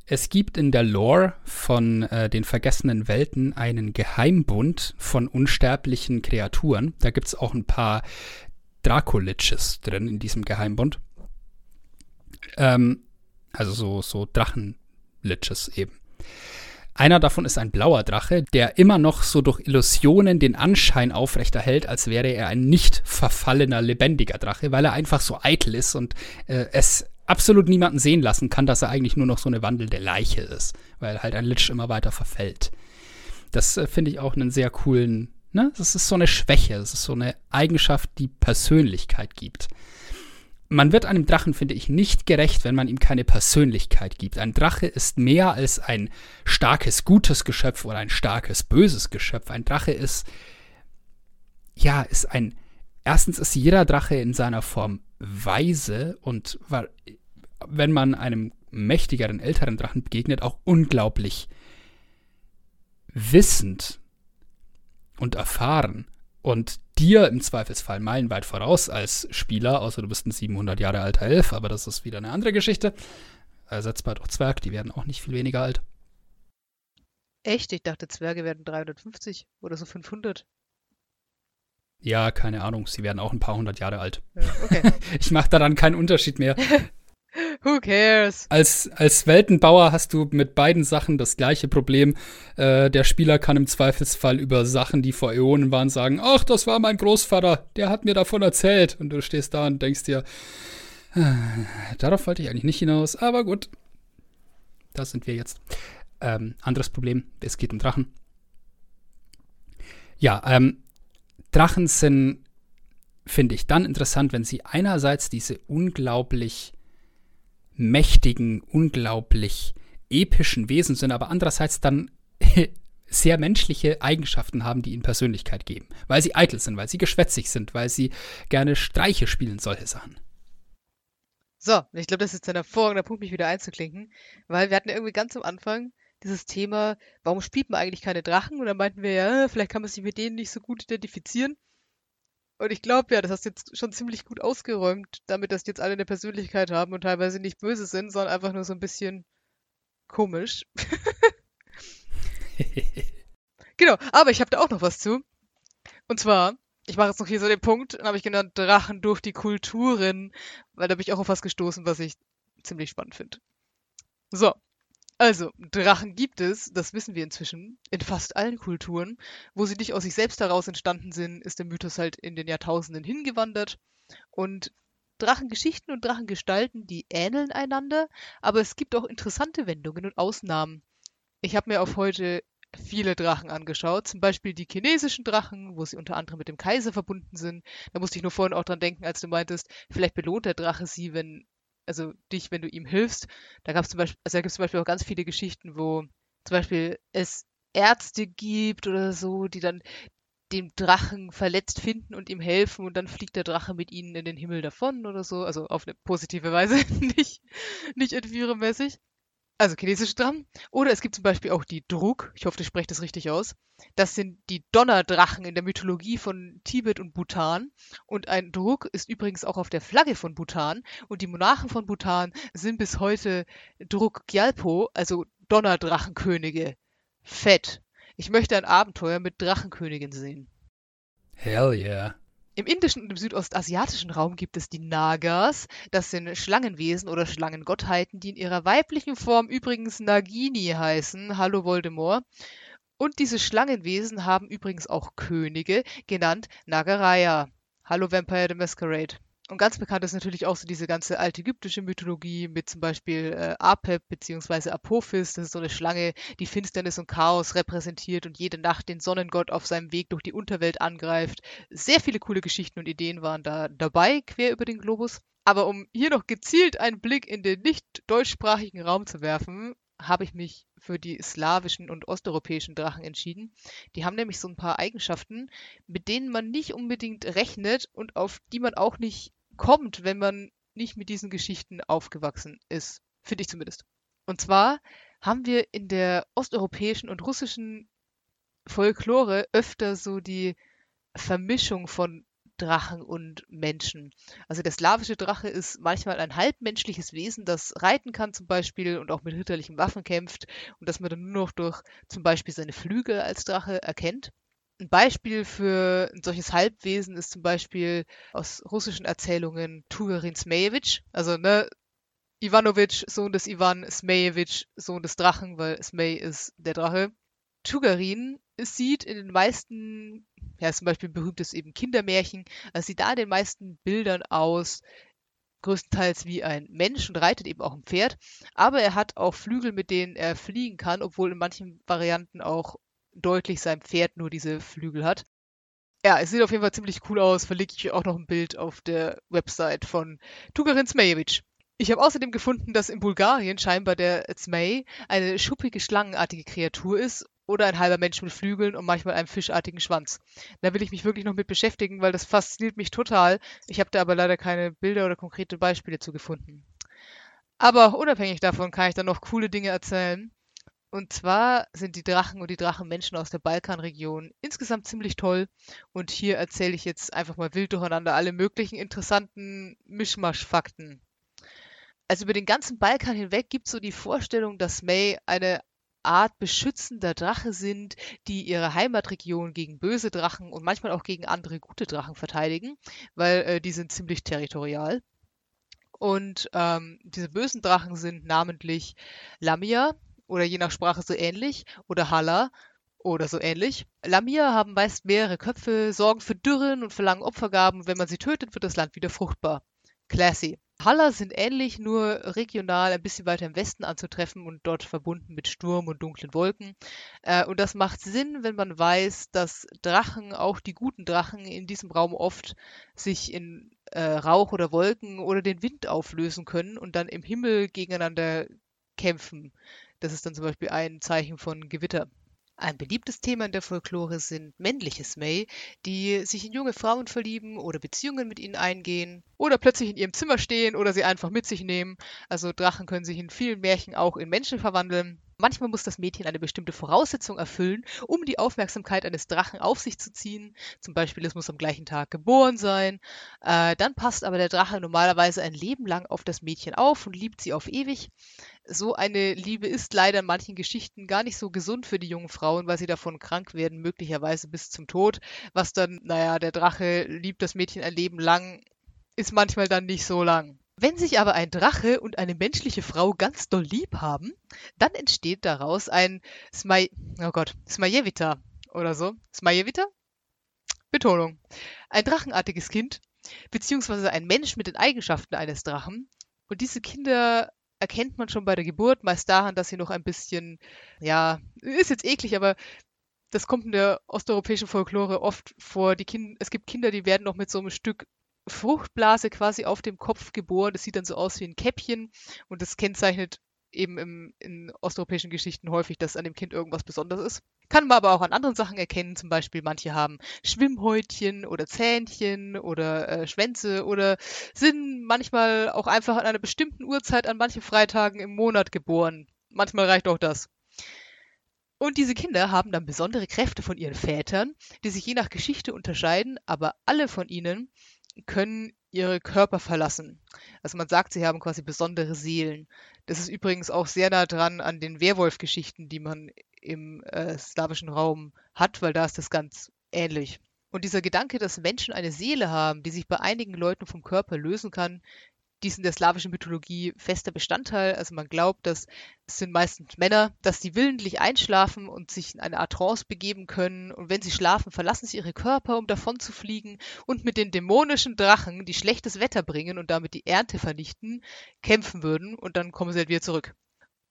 es gibt in der Lore von äh, den vergessenen Welten einen Geheimbund von unsterblichen Kreaturen. Da gibt es auch ein paar Dracoliches drin in diesem Geheimbund. Ähm, also so, so Drachenliches eben. Einer davon ist ein blauer Drache, der immer noch so durch Illusionen den Anschein aufrechterhält, als wäre er ein nicht verfallener, lebendiger Drache, weil er einfach so eitel ist und äh, es absolut niemanden sehen lassen kann, dass er eigentlich nur noch so eine wandelnde Leiche ist, weil halt ein Lich immer weiter verfällt. Das äh, finde ich auch einen sehr coolen, ne? Das ist so eine Schwäche, das ist so eine Eigenschaft, die Persönlichkeit gibt man wird einem Drachen, finde ich, nicht gerecht, wenn man ihm keine Persönlichkeit gibt. Ein Drache ist mehr als ein starkes, gutes Geschöpf oder ein starkes, böses Geschöpf. Ein Drache ist, ja, ist ein, erstens ist jeder Drache in seiner Form weise und wenn man einem mächtigeren, älteren Drachen begegnet, auch unglaublich wissend und erfahren und dir im Zweifelsfall meilenweit voraus als Spieler, außer du bist ein 700 Jahre alter Elf, aber das ist wieder eine andere Geschichte. Ersetzbar durch Zwerg, die werden auch nicht viel weniger alt. Echt? Ich dachte, Zwerge werden 350 oder so 500. Ja, keine Ahnung, sie werden auch ein paar hundert Jahre alt. Okay. ich mache daran keinen Unterschied mehr. Who cares? Als, als Weltenbauer hast du mit beiden Sachen das gleiche Problem. Äh, der Spieler kann im Zweifelsfall über Sachen, die vor Äonen waren, sagen, ach, das war mein Großvater, der hat mir davon erzählt. Und du stehst da und denkst dir, äh, darauf wollte ich eigentlich nicht hinaus, aber gut. Da sind wir jetzt. Ähm, anderes Problem, es geht um Drachen. Ja, ähm, Drachen sind, finde ich, dann interessant, wenn sie einerseits diese unglaublich mächtigen, unglaublich epischen Wesen sind, aber andererseits dann sehr menschliche Eigenschaften haben, die ihnen Persönlichkeit geben. Weil sie eitel sind, weil sie geschwätzig sind, weil sie gerne Streiche spielen, solche Sachen. So, ich glaube, das ist ein hervorragender Punkt, mich wieder einzuklinken, weil wir hatten irgendwie ganz am Anfang dieses Thema, warum spielt man eigentlich keine Drachen? Und dann meinten wir ja, vielleicht kann man sich mit denen nicht so gut identifizieren. Und ich glaube ja, das hast du jetzt schon ziemlich gut ausgeräumt, damit dass die jetzt alle eine Persönlichkeit haben und teilweise nicht böse sind, sondern einfach nur so ein bisschen komisch. genau, aber ich habe da auch noch was zu. Und zwar, ich mache jetzt noch hier so den Punkt, dann habe ich genannt Drachen durch die Kulturen, weil da bin ich auch auf was gestoßen, was ich ziemlich spannend finde. So, also, Drachen gibt es, das wissen wir inzwischen, in fast allen Kulturen. Wo sie nicht aus sich selbst heraus entstanden sind, ist der Mythos halt in den Jahrtausenden hingewandert. Und Drachengeschichten und Drachengestalten, die ähneln einander, aber es gibt auch interessante Wendungen und Ausnahmen. Ich habe mir auf heute viele Drachen angeschaut, zum Beispiel die chinesischen Drachen, wo sie unter anderem mit dem Kaiser verbunden sind. Da musste ich nur vorhin auch dran denken, als du meintest, vielleicht belohnt der Drache sie, wenn also dich, wenn du ihm hilfst. Da gab es zum Beispiel, also da gibt es zum Beispiel auch ganz viele Geschichten, wo zum Beispiel es Ärzte gibt oder so, die dann den Drachen verletzt finden und ihm helfen und dann fliegt der Drache mit ihnen in den Himmel davon oder so. Also auf eine positive Weise, nicht, nicht entführermäßig. Also chinesische Drachen. Oder es gibt zum Beispiel auch die Druk. Ich hoffe, ich spreche das richtig aus. Das sind die Donnerdrachen in der Mythologie von Tibet und Bhutan. Und ein Druk ist übrigens auch auf der Flagge von Bhutan. Und die Monarchen von Bhutan sind bis heute Druk Gyalpo, also Donnerdrachenkönige. Fett. Ich möchte ein Abenteuer mit Drachenkönigin sehen. Hell yeah. Im indischen und im südostasiatischen Raum gibt es die Nagas. Das sind Schlangenwesen oder Schlangengottheiten, die in ihrer weiblichen Form übrigens Nagini heißen. Hallo Voldemort. Und diese Schlangenwesen haben übrigens auch Könige, genannt Nagaraya. Hallo Vampire the Masquerade. Und ganz bekannt ist natürlich auch so diese ganze altägyptische Mythologie mit zum Beispiel äh, Apep bzw. Apophis. Das ist so eine Schlange, die Finsternis und Chaos repräsentiert und jede Nacht den Sonnengott auf seinem Weg durch die Unterwelt angreift. Sehr viele coole Geschichten und Ideen waren da dabei, quer über den Globus. Aber um hier noch gezielt einen Blick in den nicht deutschsprachigen Raum zu werfen, habe ich mich für die slawischen und osteuropäischen Drachen entschieden. Die haben nämlich so ein paar Eigenschaften, mit denen man nicht unbedingt rechnet und auf die man auch nicht kommt, wenn man nicht mit diesen Geschichten aufgewachsen ist. Finde ich zumindest. Und zwar haben wir in der osteuropäischen und russischen Folklore öfter so die Vermischung von Drachen und Menschen. Also der slawische Drache ist manchmal ein halbmenschliches Wesen, das reiten kann zum Beispiel und auch mit ritterlichen Waffen kämpft und das man dann nur noch durch zum Beispiel seine Flügel als Drache erkennt. Ein Beispiel für ein solches Halbwesen ist zum Beispiel aus russischen Erzählungen Tugarin Smejewitsch, also ne, Ivanovic, Sohn des Ivan, Smejewitsch, Sohn des Drachen, weil Smej ist der Drache. Tugarin sieht in den meisten, ja, zum Beispiel berühmtes eben Kindermärchen, also sieht da in den meisten Bildern aus, größtenteils wie ein Mensch und reitet eben auch ein Pferd, aber er hat auch Flügel, mit denen er fliegen kann, obwohl in manchen Varianten auch deutlich sein Pferd nur diese Flügel hat. Ja, es sieht auf jeden Fall ziemlich cool aus. Verlinke ich auch noch ein Bild auf der Website von Tugarin Zmejevic. Ich habe außerdem gefunden, dass in Bulgarien scheinbar der Zmej eine schuppige, schlangenartige Kreatur ist oder ein halber Mensch mit Flügeln und manchmal einem fischartigen Schwanz. Da will ich mich wirklich noch mit beschäftigen, weil das fasziniert mich total. Ich habe da aber leider keine Bilder oder konkrete Beispiele zu gefunden. Aber unabhängig davon kann ich dann noch coole Dinge erzählen. Und zwar sind die Drachen und die Drachenmenschen aus der Balkanregion insgesamt ziemlich toll. Und hier erzähle ich jetzt einfach mal wild durcheinander alle möglichen interessanten Mischmasch-Fakten. Also über den ganzen Balkan hinweg gibt es so die Vorstellung, dass May eine Art beschützender Drache sind, die ihre Heimatregion gegen böse Drachen und manchmal auch gegen andere gute Drachen verteidigen, weil äh, die sind ziemlich territorial. Und ähm, diese bösen Drachen sind namentlich Lamia, oder je nach Sprache so ähnlich oder Halla oder so ähnlich. Lamia haben meist mehrere Köpfe, sorgen für Dürren und verlangen Opfergaben. Wenn man sie tötet, wird das Land wieder fruchtbar. Classy. Halla sind ähnlich, nur regional ein bisschen weiter im Westen anzutreffen und dort verbunden mit Sturm und dunklen Wolken. Äh, und das macht Sinn, wenn man weiß, dass Drachen, auch die guten Drachen, in diesem Raum oft sich in äh, Rauch oder Wolken oder den Wind auflösen können und dann im Himmel gegeneinander kämpfen. Das ist dann zum Beispiel ein Zeichen von Gewitter. Ein beliebtes Thema in der Folklore sind männliche Smay, die sich in junge Frauen verlieben oder Beziehungen mit ihnen eingehen oder plötzlich in ihrem Zimmer stehen oder sie einfach mit sich nehmen. Also Drachen können sich in vielen Märchen auch in Menschen verwandeln. Manchmal muss das Mädchen eine bestimmte Voraussetzung erfüllen, um die Aufmerksamkeit eines Drachen auf sich zu ziehen. Zum Beispiel, es muss am gleichen Tag geboren sein. Äh, dann passt aber der Drache normalerweise ein Leben lang auf das Mädchen auf und liebt sie auf ewig. So eine Liebe ist leider in manchen Geschichten gar nicht so gesund für die jungen Frauen, weil sie davon krank werden, möglicherweise bis zum Tod. Was dann, naja, der Drache liebt das Mädchen ein Leben lang, ist manchmal dann nicht so lang. Wenn sich aber ein Drache und eine menschliche Frau ganz doll lieb haben, dann entsteht daraus ein Smaj oh Gott, Smajewita oder so. Smajewita? Betonung. Ein drachenartiges Kind, beziehungsweise ein Mensch mit den Eigenschaften eines Drachen. Und diese Kinder erkennt man schon bei der Geburt, meist daran, dass sie noch ein bisschen, ja, ist jetzt eklig, aber das kommt in der osteuropäischen Folklore oft vor. Die kind es gibt Kinder, die werden noch mit so einem Stück Fruchtblase quasi auf dem Kopf geboren. Das sieht dann so aus wie ein Käppchen und das kennzeichnet eben im, in osteuropäischen Geschichten häufig, dass an dem Kind irgendwas Besonderes ist. Kann man aber auch an anderen Sachen erkennen. Zum Beispiel manche haben Schwimmhäutchen oder Zähnchen oder äh, Schwänze oder sind manchmal auch einfach an einer bestimmten Uhrzeit an manchen Freitagen im Monat geboren. Manchmal reicht auch das. Und diese Kinder haben dann besondere Kräfte von ihren Vätern, die sich je nach Geschichte unterscheiden, aber alle von ihnen können ihre Körper verlassen. Also man sagt, sie haben quasi besondere Seelen. Das ist übrigens auch sehr nah dran an den Werwolf-Geschichten, die man im äh, slawischen Raum hat, weil da ist das ganz ähnlich. Und dieser Gedanke, dass Menschen eine Seele haben, die sich bei einigen Leuten vom Körper lösen kann, die in der slawischen Mythologie fester Bestandteil. Also man glaubt, dass es sind meistens Männer, dass die willentlich einschlafen und sich in eine Art Trance begeben können. Und wenn sie schlafen, verlassen sie ihre Körper, um davon zu fliegen und mit den dämonischen Drachen, die schlechtes Wetter bringen und damit die Ernte vernichten, kämpfen würden und dann kommen sie halt wieder zurück.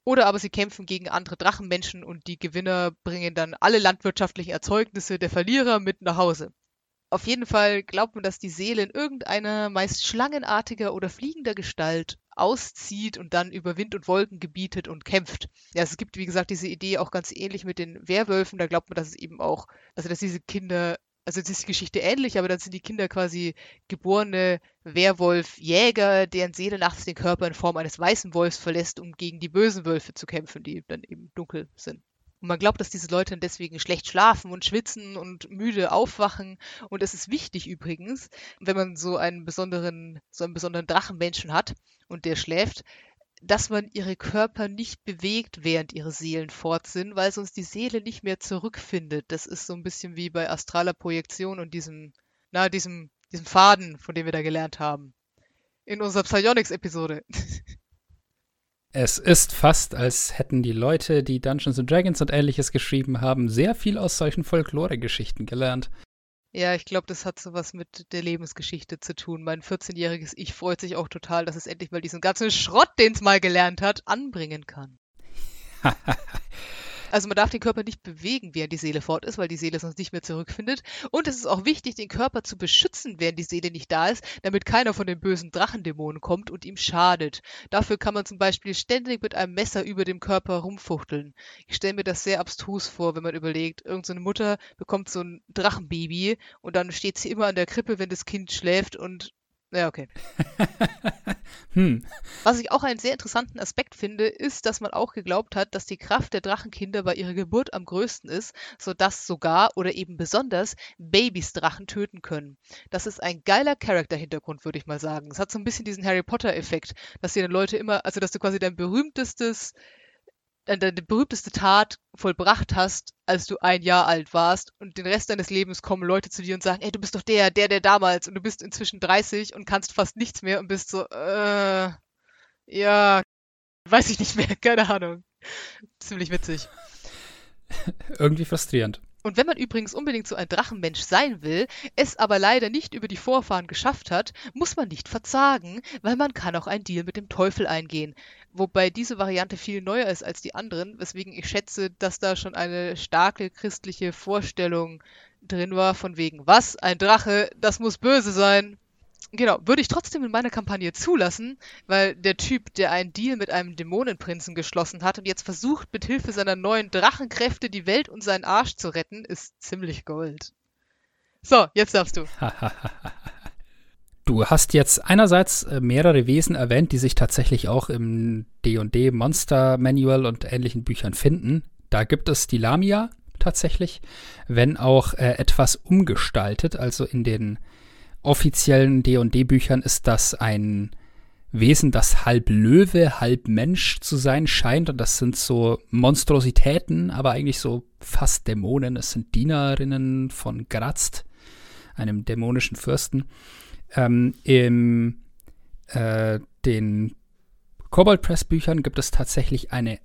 Oder aber sie kämpfen gegen andere Drachenmenschen und die Gewinner bringen dann alle landwirtschaftlichen Erzeugnisse der Verlierer mit nach Hause. Auf jeden Fall glaubt man, dass die Seele in irgendeiner meist schlangenartiger oder fliegender Gestalt auszieht und dann über Wind und Wolken gebietet und kämpft. Ja, es gibt, wie gesagt, diese Idee auch ganz ähnlich mit den Werwölfen. Da glaubt man, dass es eben auch, also dass diese Kinder, also jetzt ist die Geschichte ähnlich, aber dann sind die Kinder quasi geborene Werwolf-Jäger, deren Seele nachts den Körper in Form eines weißen Wolfs verlässt, um gegen die bösen Wölfe zu kämpfen, die dann eben dunkel sind. Und man glaubt, dass diese Leute deswegen schlecht schlafen und schwitzen und müde aufwachen. Und es ist wichtig übrigens, wenn man so einen besonderen, so einen besonderen Drachenmenschen hat und der schläft, dass man ihre Körper nicht bewegt, während ihre Seelen fort sind, weil sonst die Seele nicht mehr zurückfindet. Das ist so ein bisschen wie bei astraler Projektion und diesem, na, diesem, diesem Faden, von dem wir da gelernt haben. In unserer Psionics-Episode. Es ist fast, als hätten die Leute, die Dungeons and Dragons und ähnliches geschrieben haben, sehr viel aus solchen Folklore-Geschichten gelernt. Ja, ich glaube, das hat sowas mit der Lebensgeschichte zu tun. Mein 14-jähriges Ich freut sich auch total, dass es endlich mal diesen ganzen Schrott, den es mal gelernt hat, anbringen kann. Also man darf den Körper nicht bewegen, während die Seele fort ist, weil die Seele sonst nicht mehr zurückfindet. Und es ist auch wichtig, den Körper zu beschützen, während die Seele nicht da ist, damit keiner von den bösen Drachendämonen kommt und ihm schadet. Dafür kann man zum Beispiel ständig mit einem Messer über dem Körper rumfuchteln. Ich stelle mir das sehr abstrus vor, wenn man überlegt, irgendeine Mutter bekommt so ein Drachenbaby und dann steht sie immer an der Krippe, wenn das Kind schläft und ja, okay. hm. Was ich auch einen sehr interessanten Aspekt finde, ist, dass man auch geglaubt hat, dass die Kraft der Drachenkinder bei ihrer Geburt am größten ist, sodass sogar oder eben besonders Babys Drachen töten können. Das ist ein geiler Charakterhintergrund, würde ich mal sagen. Es hat so ein bisschen diesen Harry Potter-Effekt, dass dir Leute immer, also dass du quasi dein berühmtestes deine berühmteste Tat vollbracht hast, als du ein Jahr alt warst und den Rest deines Lebens kommen Leute zu dir und sagen, ey, du bist doch der, der, der damals und du bist inzwischen 30 und kannst fast nichts mehr und bist so, äh, ja, weiß ich nicht mehr, keine Ahnung. Ziemlich witzig. Irgendwie frustrierend. Und wenn man übrigens unbedingt so ein Drachenmensch sein will, es aber leider nicht über die Vorfahren geschafft hat, muss man nicht verzagen, weil man kann auch einen Deal mit dem Teufel eingehen. Wobei diese Variante viel neuer ist als die anderen, weswegen ich schätze, dass da schon eine starke christliche Vorstellung drin war, von wegen, was? Ein Drache, das muss böse sein. Genau, würde ich trotzdem in meiner Kampagne zulassen, weil der Typ, der einen Deal mit einem Dämonenprinzen geschlossen hat und jetzt versucht, mit Hilfe seiner neuen Drachenkräfte die Welt und seinen Arsch zu retten, ist ziemlich Gold. So, jetzt darfst du. du hast jetzt einerseits äh, mehrere Wesen erwähnt, die sich tatsächlich auch im D&D Monster Manual und ähnlichen Büchern finden. Da gibt es die Lamia tatsächlich, wenn auch äh, etwas umgestaltet, also in den offiziellen D&D-Büchern ist das ein Wesen, das halb Löwe, halb Mensch zu sein scheint. Und das sind so Monstrositäten, aber eigentlich so fast Dämonen. Es sind Dienerinnen von Grazzt, einem dämonischen Fürsten. Ähm, Im äh, den Kobold Press Büchern gibt es tatsächlich eine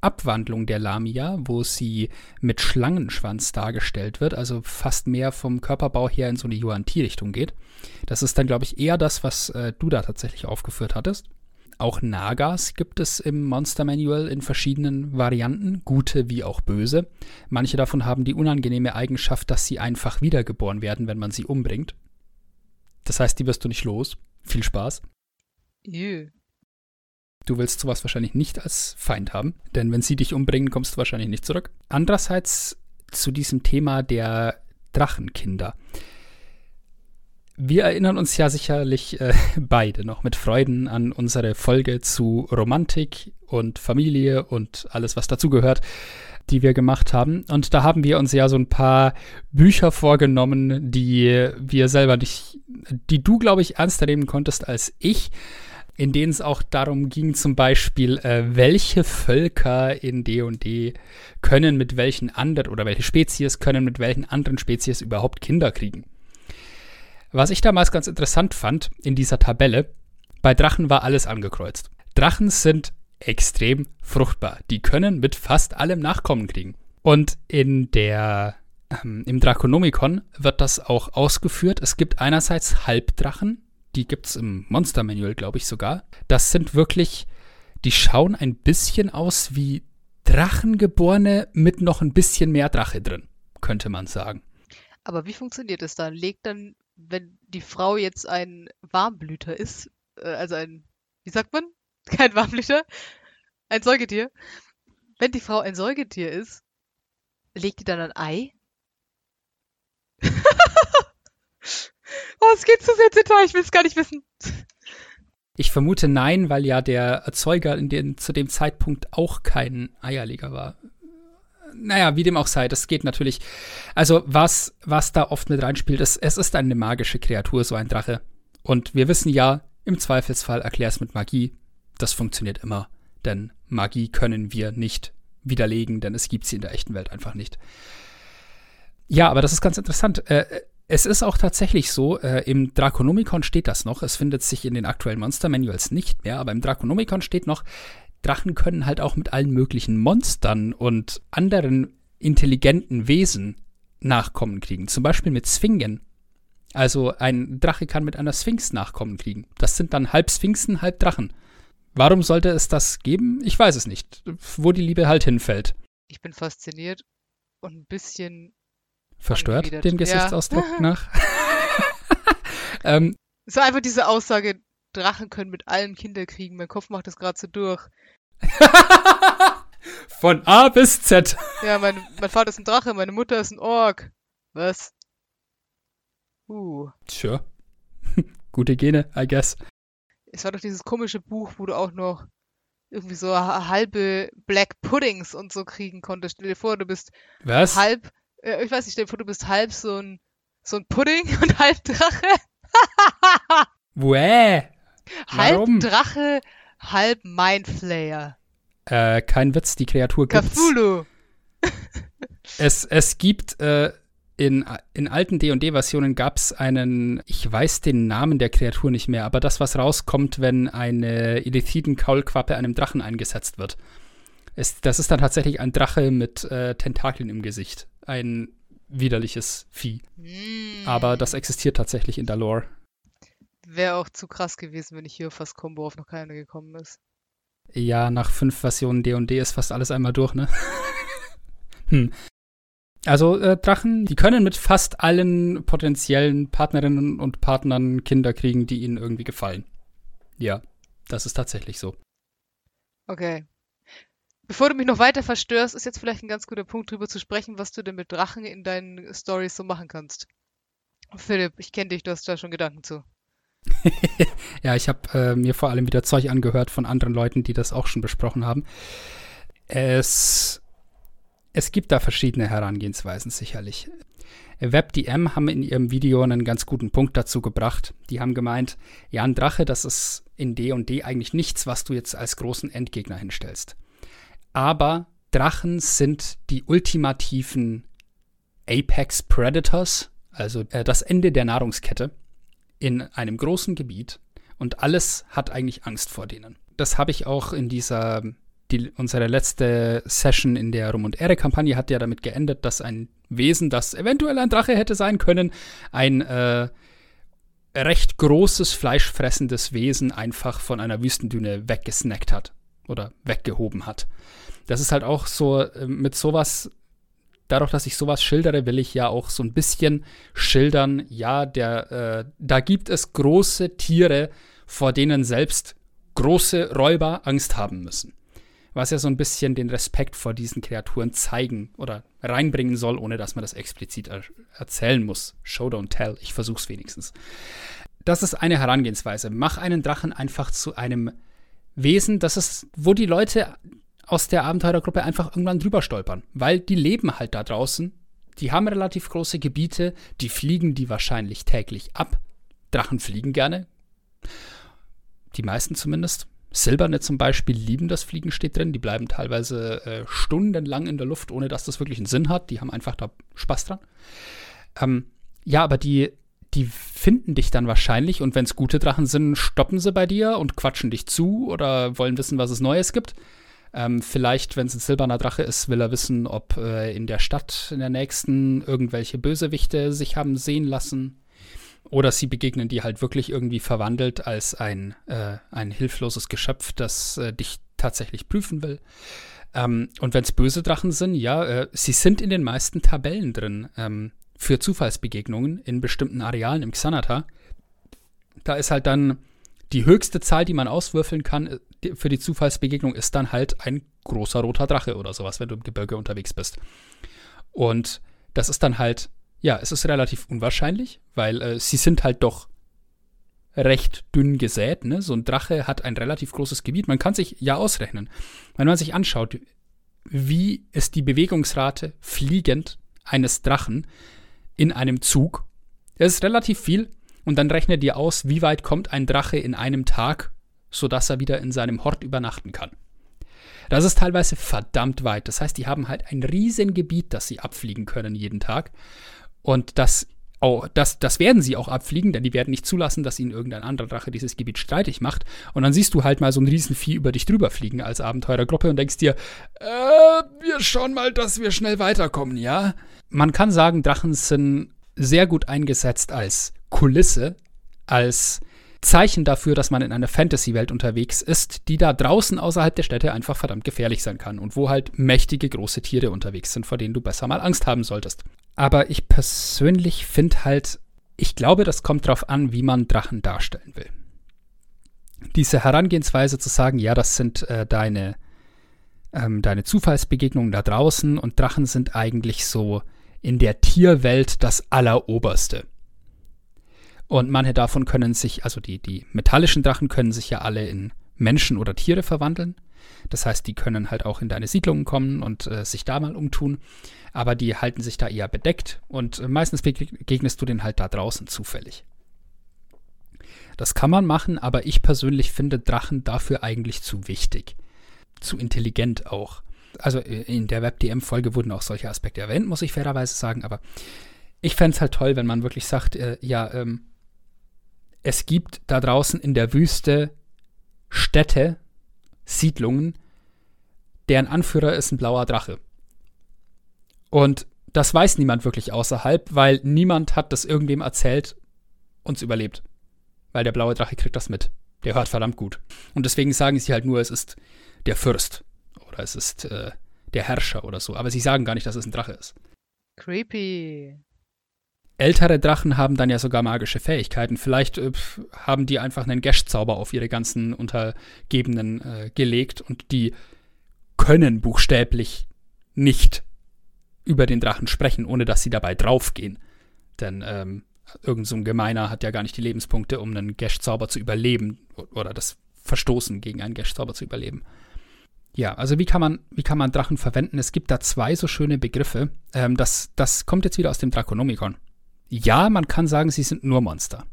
Abwandlung der Lamia, wo sie mit Schlangenschwanz dargestellt wird, also fast mehr vom Körperbau her in so eine Yuan-Ti-Richtung geht. Das ist dann, glaube ich, eher das, was äh, du da tatsächlich aufgeführt hattest. Auch Nagas gibt es im Monster Manual in verschiedenen Varianten, gute wie auch böse. Manche davon haben die unangenehme Eigenschaft, dass sie einfach wiedergeboren werden, wenn man sie umbringt. Das heißt, die wirst du nicht los. Viel Spaß. Ew. Du willst sowas wahrscheinlich nicht als Feind haben, denn wenn sie dich umbringen, kommst du wahrscheinlich nicht zurück. Andererseits zu diesem Thema der Drachenkinder. Wir erinnern uns ja sicherlich äh, beide noch mit Freuden an unsere Folge zu Romantik und Familie und alles, was dazugehört, die wir gemacht haben. Und da haben wir uns ja so ein paar Bücher vorgenommen, die wir selber nicht, die du, glaube ich, ernster nehmen konntest als ich in denen es auch darum ging, zum Beispiel, äh, welche Völker in D&D können mit welchen anderen oder welche Spezies können mit welchen anderen Spezies überhaupt Kinder kriegen. Was ich damals ganz interessant fand in dieser Tabelle, bei Drachen war alles angekreuzt. Drachen sind extrem fruchtbar. Die können mit fast allem Nachkommen kriegen. Und in der ähm, im Draconomicon wird das auch ausgeführt. Es gibt einerseits Halbdrachen, die gibt es im Monster Manual, glaube ich sogar. Das sind wirklich, die schauen ein bisschen aus wie Drachengeborene mit noch ein bisschen mehr Drache drin, könnte man sagen. Aber wie funktioniert es dann? Legt dann, wenn die Frau jetzt ein Warmblüter ist, äh, also ein, wie sagt man? Kein Warmblüter, ein Säugetier. Wenn die Frau ein Säugetier ist, legt die dann ein Ei? Oh, es geht zu sehr ins Detail, ich will es gar nicht wissen. Ich vermute nein, weil ja der Erzeuger in den, zu dem Zeitpunkt auch kein Eierleger war. Naja, wie dem auch sei, das geht natürlich. Also, was, was da oft mit reinspielt, ist, es ist eine magische Kreatur, so ein Drache. Und wir wissen ja, im Zweifelsfall erklär es mit Magie. Das funktioniert immer. Denn Magie können wir nicht widerlegen, denn es gibt sie in der echten Welt einfach nicht. Ja, aber das ist ganz interessant. Äh, es ist auch tatsächlich so, äh, im Draconomicon steht das noch. Es findet sich in den aktuellen Monster Manuals nicht mehr, aber im Draconomicon steht noch, Drachen können halt auch mit allen möglichen Monstern und anderen intelligenten Wesen Nachkommen kriegen. Zum Beispiel mit Sphingen. Also ein Drache kann mit einer Sphinx Nachkommen kriegen. Das sind dann halb Sphinxen, halb Drachen. Warum sollte es das geben? Ich weiß es nicht. Wo die Liebe halt hinfällt. Ich bin fasziniert und ein bisschen verstört, dem Gesichtsausdruck ja. nach. ähm, so einfach diese Aussage, Drachen können mit allem Kinder kriegen. Mein Kopf macht das gerade so durch. Von A bis Z. Ja, mein, mein Vater ist ein Drache, meine Mutter ist ein Ork. Was? Uh. Sure. Gute Gene, I guess. Es war doch dieses komische Buch, wo du auch noch irgendwie so halbe Black Puddings und so kriegen konntest. Stell dir vor, du bist Was? halb äh, ich weiß nicht, stell dir vor, du bist halb so ein, so ein Pudding und halb Drache. Wäh? Halb Drache, halb Mindflayer. Äh, kein Witz, die Kreatur gibt's. Cthulhu. es, es gibt äh, in, in alten D&D-Versionen gab es einen, ich weiß den Namen der Kreatur nicht mehr, aber das, was rauskommt, wenn eine Illithiden-Kaulquappe einem Drachen eingesetzt wird. Es, das ist dann tatsächlich ein Drache mit äh, Tentakeln im Gesicht ein widerliches Vieh. Mm. Aber das existiert tatsächlich in der Lore. Wäre auch zu krass gewesen, wenn ich hier fast Combo auf noch keine gekommen ist. Ja, nach fünf Versionen D&D ist fast alles einmal durch, ne? hm. Also äh, Drachen, die können mit fast allen potenziellen Partnerinnen und Partnern Kinder kriegen, die ihnen irgendwie gefallen. Ja, das ist tatsächlich so. Okay, Bevor du mich noch weiter verstörst, ist jetzt vielleicht ein ganz guter Punkt, darüber zu sprechen, was du denn mit Drachen in deinen Stories so machen kannst. Philipp, ich kenne dich, du hast da schon Gedanken zu. ja, ich habe äh, mir vor allem wieder Zeug angehört von anderen Leuten, die das auch schon besprochen haben. Es, es gibt da verschiedene Herangehensweisen sicherlich. WebDM haben in ihrem Video einen ganz guten Punkt dazu gebracht. Die haben gemeint, ja, ein Drache, das ist in D&D eigentlich nichts, was du jetzt als großen Endgegner hinstellst. Aber Drachen sind die ultimativen Apex Predators, also äh, das Ende der Nahrungskette in einem großen Gebiet und alles hat eigentlich Angst vor denen. Das habe ich auch in dieser, die, unsere letzte Session in der Rum und Ehre Kampagne hat ja damit geendet, dass ein Wesen, das eventuell ein Drache hätte sein können, ein äh, recht großes, fleischfressendes Wesen einfach von einer Wüstendüne weggesnackt hat oder weggehoben hat. Das ist halt auch so äh, mit sowas, dadurch, dass ich sowas schildere, will ich ja auch so ein bisschen schildern, ja, der, äh, da gibt es große Tiere, vor denen selbst große Räuber Angst haben müssen. Was ja so ein bisschen den Respekt vor diesen Kreaturen zeigen oder reinbringen soll, ohne dass man das explizit er erzählen muss. Show, don't tell. Ich versuch's wenigstens. Das ist eine Herangehensweise. Mach einen Drachen einfach zu einem Wesen, das ist, wo die Leute aus der Abenteurergruppe einfach irgendwann drüber stolpern, weil die leben halt da draußen. Die haben relativ große Gebiete, die fliegen die wahrscheinlich täglich ab. Drachen fliegen gerne. Die meisten zumindest. Silberne zum Beispiel lieben das Fliegen, steht drin. Die bleiben teilweise äh, stundenlang in der Luft, ohne dass das wirklich einen Sinn hat. Die haben einfach da Spaß dran. Ähm, ja, aber die, die finden dich dann wahrscheinlich und wenn es gute Drachen sind, stoppen sie bei dir und quatschen dich zu oder wollen wissen, was es Neues gibt. Ähm, vielleicht, wenn es ein silberner Drache ist, will er wissen, ob äh, in der Stadt, in der nächsten, irgendwelche Bösewichte sich haben sehen lassen. Oder sie begegnen dir halt wirklich irgendwie verwandelt als ein, äh, ein hilfloses Geschöpf, das äh, dich tatsächlich prüfen will. Ähm, und wenn es böse Drachen sind, ja, äh, sie sind in den meisten Tabellen drin ähm, für Zufallsbegegnungen in bestimmten Arealen im Xanata. Da ist halt dann die höchste Zahl, die man auswürfeln kann äh, für die Zufallsbegegnung, ist dann halt ein großer roter Drache oder sowas, wenn du im Gebirge unterwegs bist. Und das ist dann halt ja, es ist relativ unwahrscheinlich, weil äh, sie sind halt doch recht dünn gesät. Ne? So ein Drache hat ein relativ großes Gebiet. Man kann sich ja ausrechnen. Wenn man sich anschaut, wie ist die Bewegungsrate fliegend eines Drachen in einem Zug, das ist relativ viel. Und dann rechne dir aus, wie weit kommt ein Drache in einem Tag, sodass er wieder in seinem Hort übernachten kann. Das ist teilweise verdammt weit. Das heißt, die haben halt ein riesen Gebiet, das sie abfliegen können jeden Tag. Und das, oh, das, das werden sie auch abfliegen, denn die werden nicht zulassen, dass ihnen irgendein anderer Drache dieses Gebiet streitig macht. Und dann siehst du halt mal so ein Riesenvieh über dich drüber fliegen als Abenteurergruppe und denkst dir, äh, wir schauen mal, dass wir schnell weiterkommen, ja? Man kann sagen, Drachen sind sehr gut eingesetzt als Kulisse, als Zeichen dafür, dass man in einer Fantasy-Welt unterwegs ist, die da draußen außerhalb der Städte einfach verdammt gefährlich sein kann und wo halt mächtige große Tiere unterwegs sind, vor denen du besser mal Angst haben solltest. Aber ich persönlich finde halt, ich glaube, das kommt darauf an, wie man Drachen darstellen will. Diese Herangehensweise zu sagen, ja, das sind äh, deine, ähm, deine Zufallsbegegnungen da draußen und Drachen sind eigentlich so in der Tierwelt das Alleroberste. Und manche davon können sich, also die, die metallischen Drachen können sich ja alle in Menschen oder Tiere verwandeln. Das heißt, die können halt auch in deine Siedlungen kommen und äh, sich da mal umtun. Aber die halten sich da eher bedeckt und äh, meistens begegnest du den halt da draußen zufällig. Das kann man machen, aber ich persönlich finde Drachen dafür eigentlich zu wichtig. Zu intelligent auch. Also äh, in der WebDM-Folge wurden auch solche Aspekte erwähnt, muss ich fairerweise sagen, aber ich fände es halt toll, wenn man wirklich sagt, äh, ja, ähm, es gibt da draußen in der Wüste Städte, Siedlungen, deren Anführer ist ein blauer Drache. Und das weiß niemand wirklich außerhalb, weil niemand hat das irgendwem erzählt und es überlebt. Weil der blaue Drache kriegt das mit. Der hört verdammt gut. Und deswegen sagen sie halt nur, es ist der Fürst. Oder es ist äh, der Herrscher oder so. Aber sie sagen gar nicht, dass es ein Drache ist. Creepy. Ältere Drachen haben dann ja sogar magische Fähigkeiten. Vielleicht äh, haben die einfach einen Gesh-Zauber auf ihre ganzen Untergebenen äh, gelegt und die können buchstäblich nicht über den Drachen sprechen, ohne dass sie dabei draufgehen. Denn ähm, irgend so ein Gemeiner hat ja gar nicht die Lebenspunkte, um einen Gesh-Zauber zu überleben oder das Verstoßen gegen einen Gesh-Zauber zu überleben. Ja, also wie kann man, wie kann man Drachen verwenden? Es gibt da zwei so schöne Begriffe. Ähm, das, das kommt jetzt wieder aus dem Draconomicon. Ja, man kann sagen, sie sind nur Monster.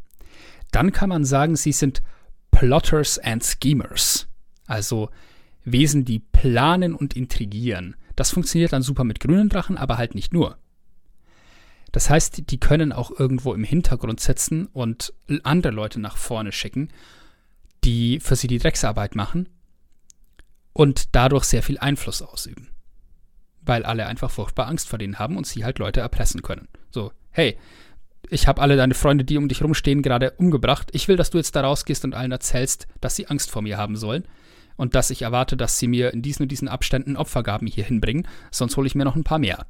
Dann kann man sagen, sie sind Plotters and Schemers. Also Wesen, die planen und intrigieren. Das funktioniert dann super mit grünen Drachen, aber halt nicht nur. Das heißt, die können auch irgendwo im Hintergrund sitzen und andere Leute nach vorne schicken, die für sie die Drecksarbeit machen und dadurch sehr viel Einfluss ausüben. Weil alle einfach furchtbar Angst vor denen haben und sie halt Leute erpressen können. So, hey, ich habe alle deine Freunde, die um dich rumstehen, gerade umgebracht. Ich will, dass du jetzt da rausgehst und allen erzählst, dass sie Angst vor mir haben sollen und dass ich erwarte, dass sie mir in diesen und diesen Abständen Opfergaben hier hinbringen, sonst hole ich mir noch ein paar mehr.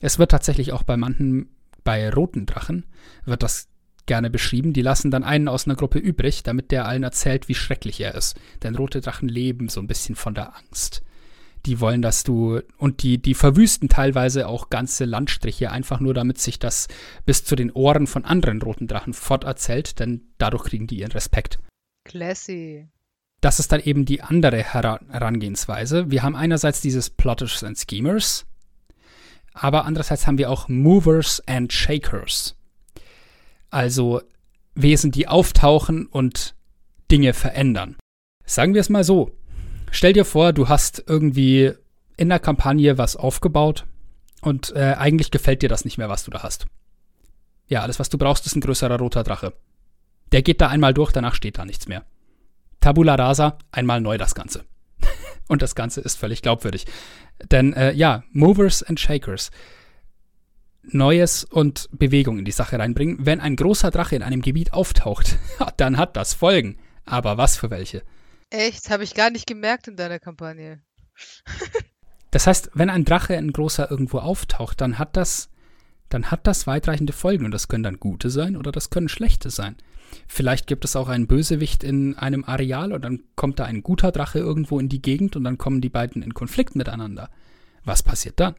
Es wird tatsächlich auch bei manchen, bei roten Drachen, wird das gerne beschrieben. Die lassen dann einen aus einer Gruppe übrig, damit der allen erzählt, wie schrecklich er ist. Denn rote Drachen leben so ein bisschen von der Angst. Die wollen, dass du und die die verwüsten teilweise auch ganze Landstriche einfach nur, damit sich das bis zu den Ohren von anderen roten Drachen forterzählt, denn dadurch kriegen die ihren Respekt. Classy. Das ist dann eben die andere Herangehensweise. Wir haben einerseits dieses Plotters and Schemers, aber andererseits haben wir auch Movers and Shakers. Also Wesen, die auftauchen und Dinge verändern. Sagen wir es mal so. Stell dir vor, du hast irgendwie in der Kampagne was aufgebaut und äh, eigentlich gefällt dir das nicht mehr, was du da hast. Ja, alles, was du brauchst, ist ein größerer roter Drache. Der geht da einmal durch, danach steht da nichts mehr. Tabula rasa, einmal neu das Ganze. und das Ganze ist völlig glaubwürdig. Denn äh, ja, Movers and Shakers. Neues und Bewegung in die Sache reinbringen. Wenn ein großer Drache in einem Gebiet auftaucht, dann hat das Folgen. Aber was für welche? Echt? Habe ich gar nicht gemerkt in deiner Kampagne. das heißt, wenn ein Drache, ein großer irgendwo auftaucht, dann hat das, dann hat das weitreichende Folgen. Und das können dann gute sein oder das können schlechte sein. Vielleicht gibt es auch einen Bösewicht in einem Areal und dann kommt da ein guter Drache irgendwo in die Gegend und dann kommen die beiden in Konflikt miteinander. Was passiert dann?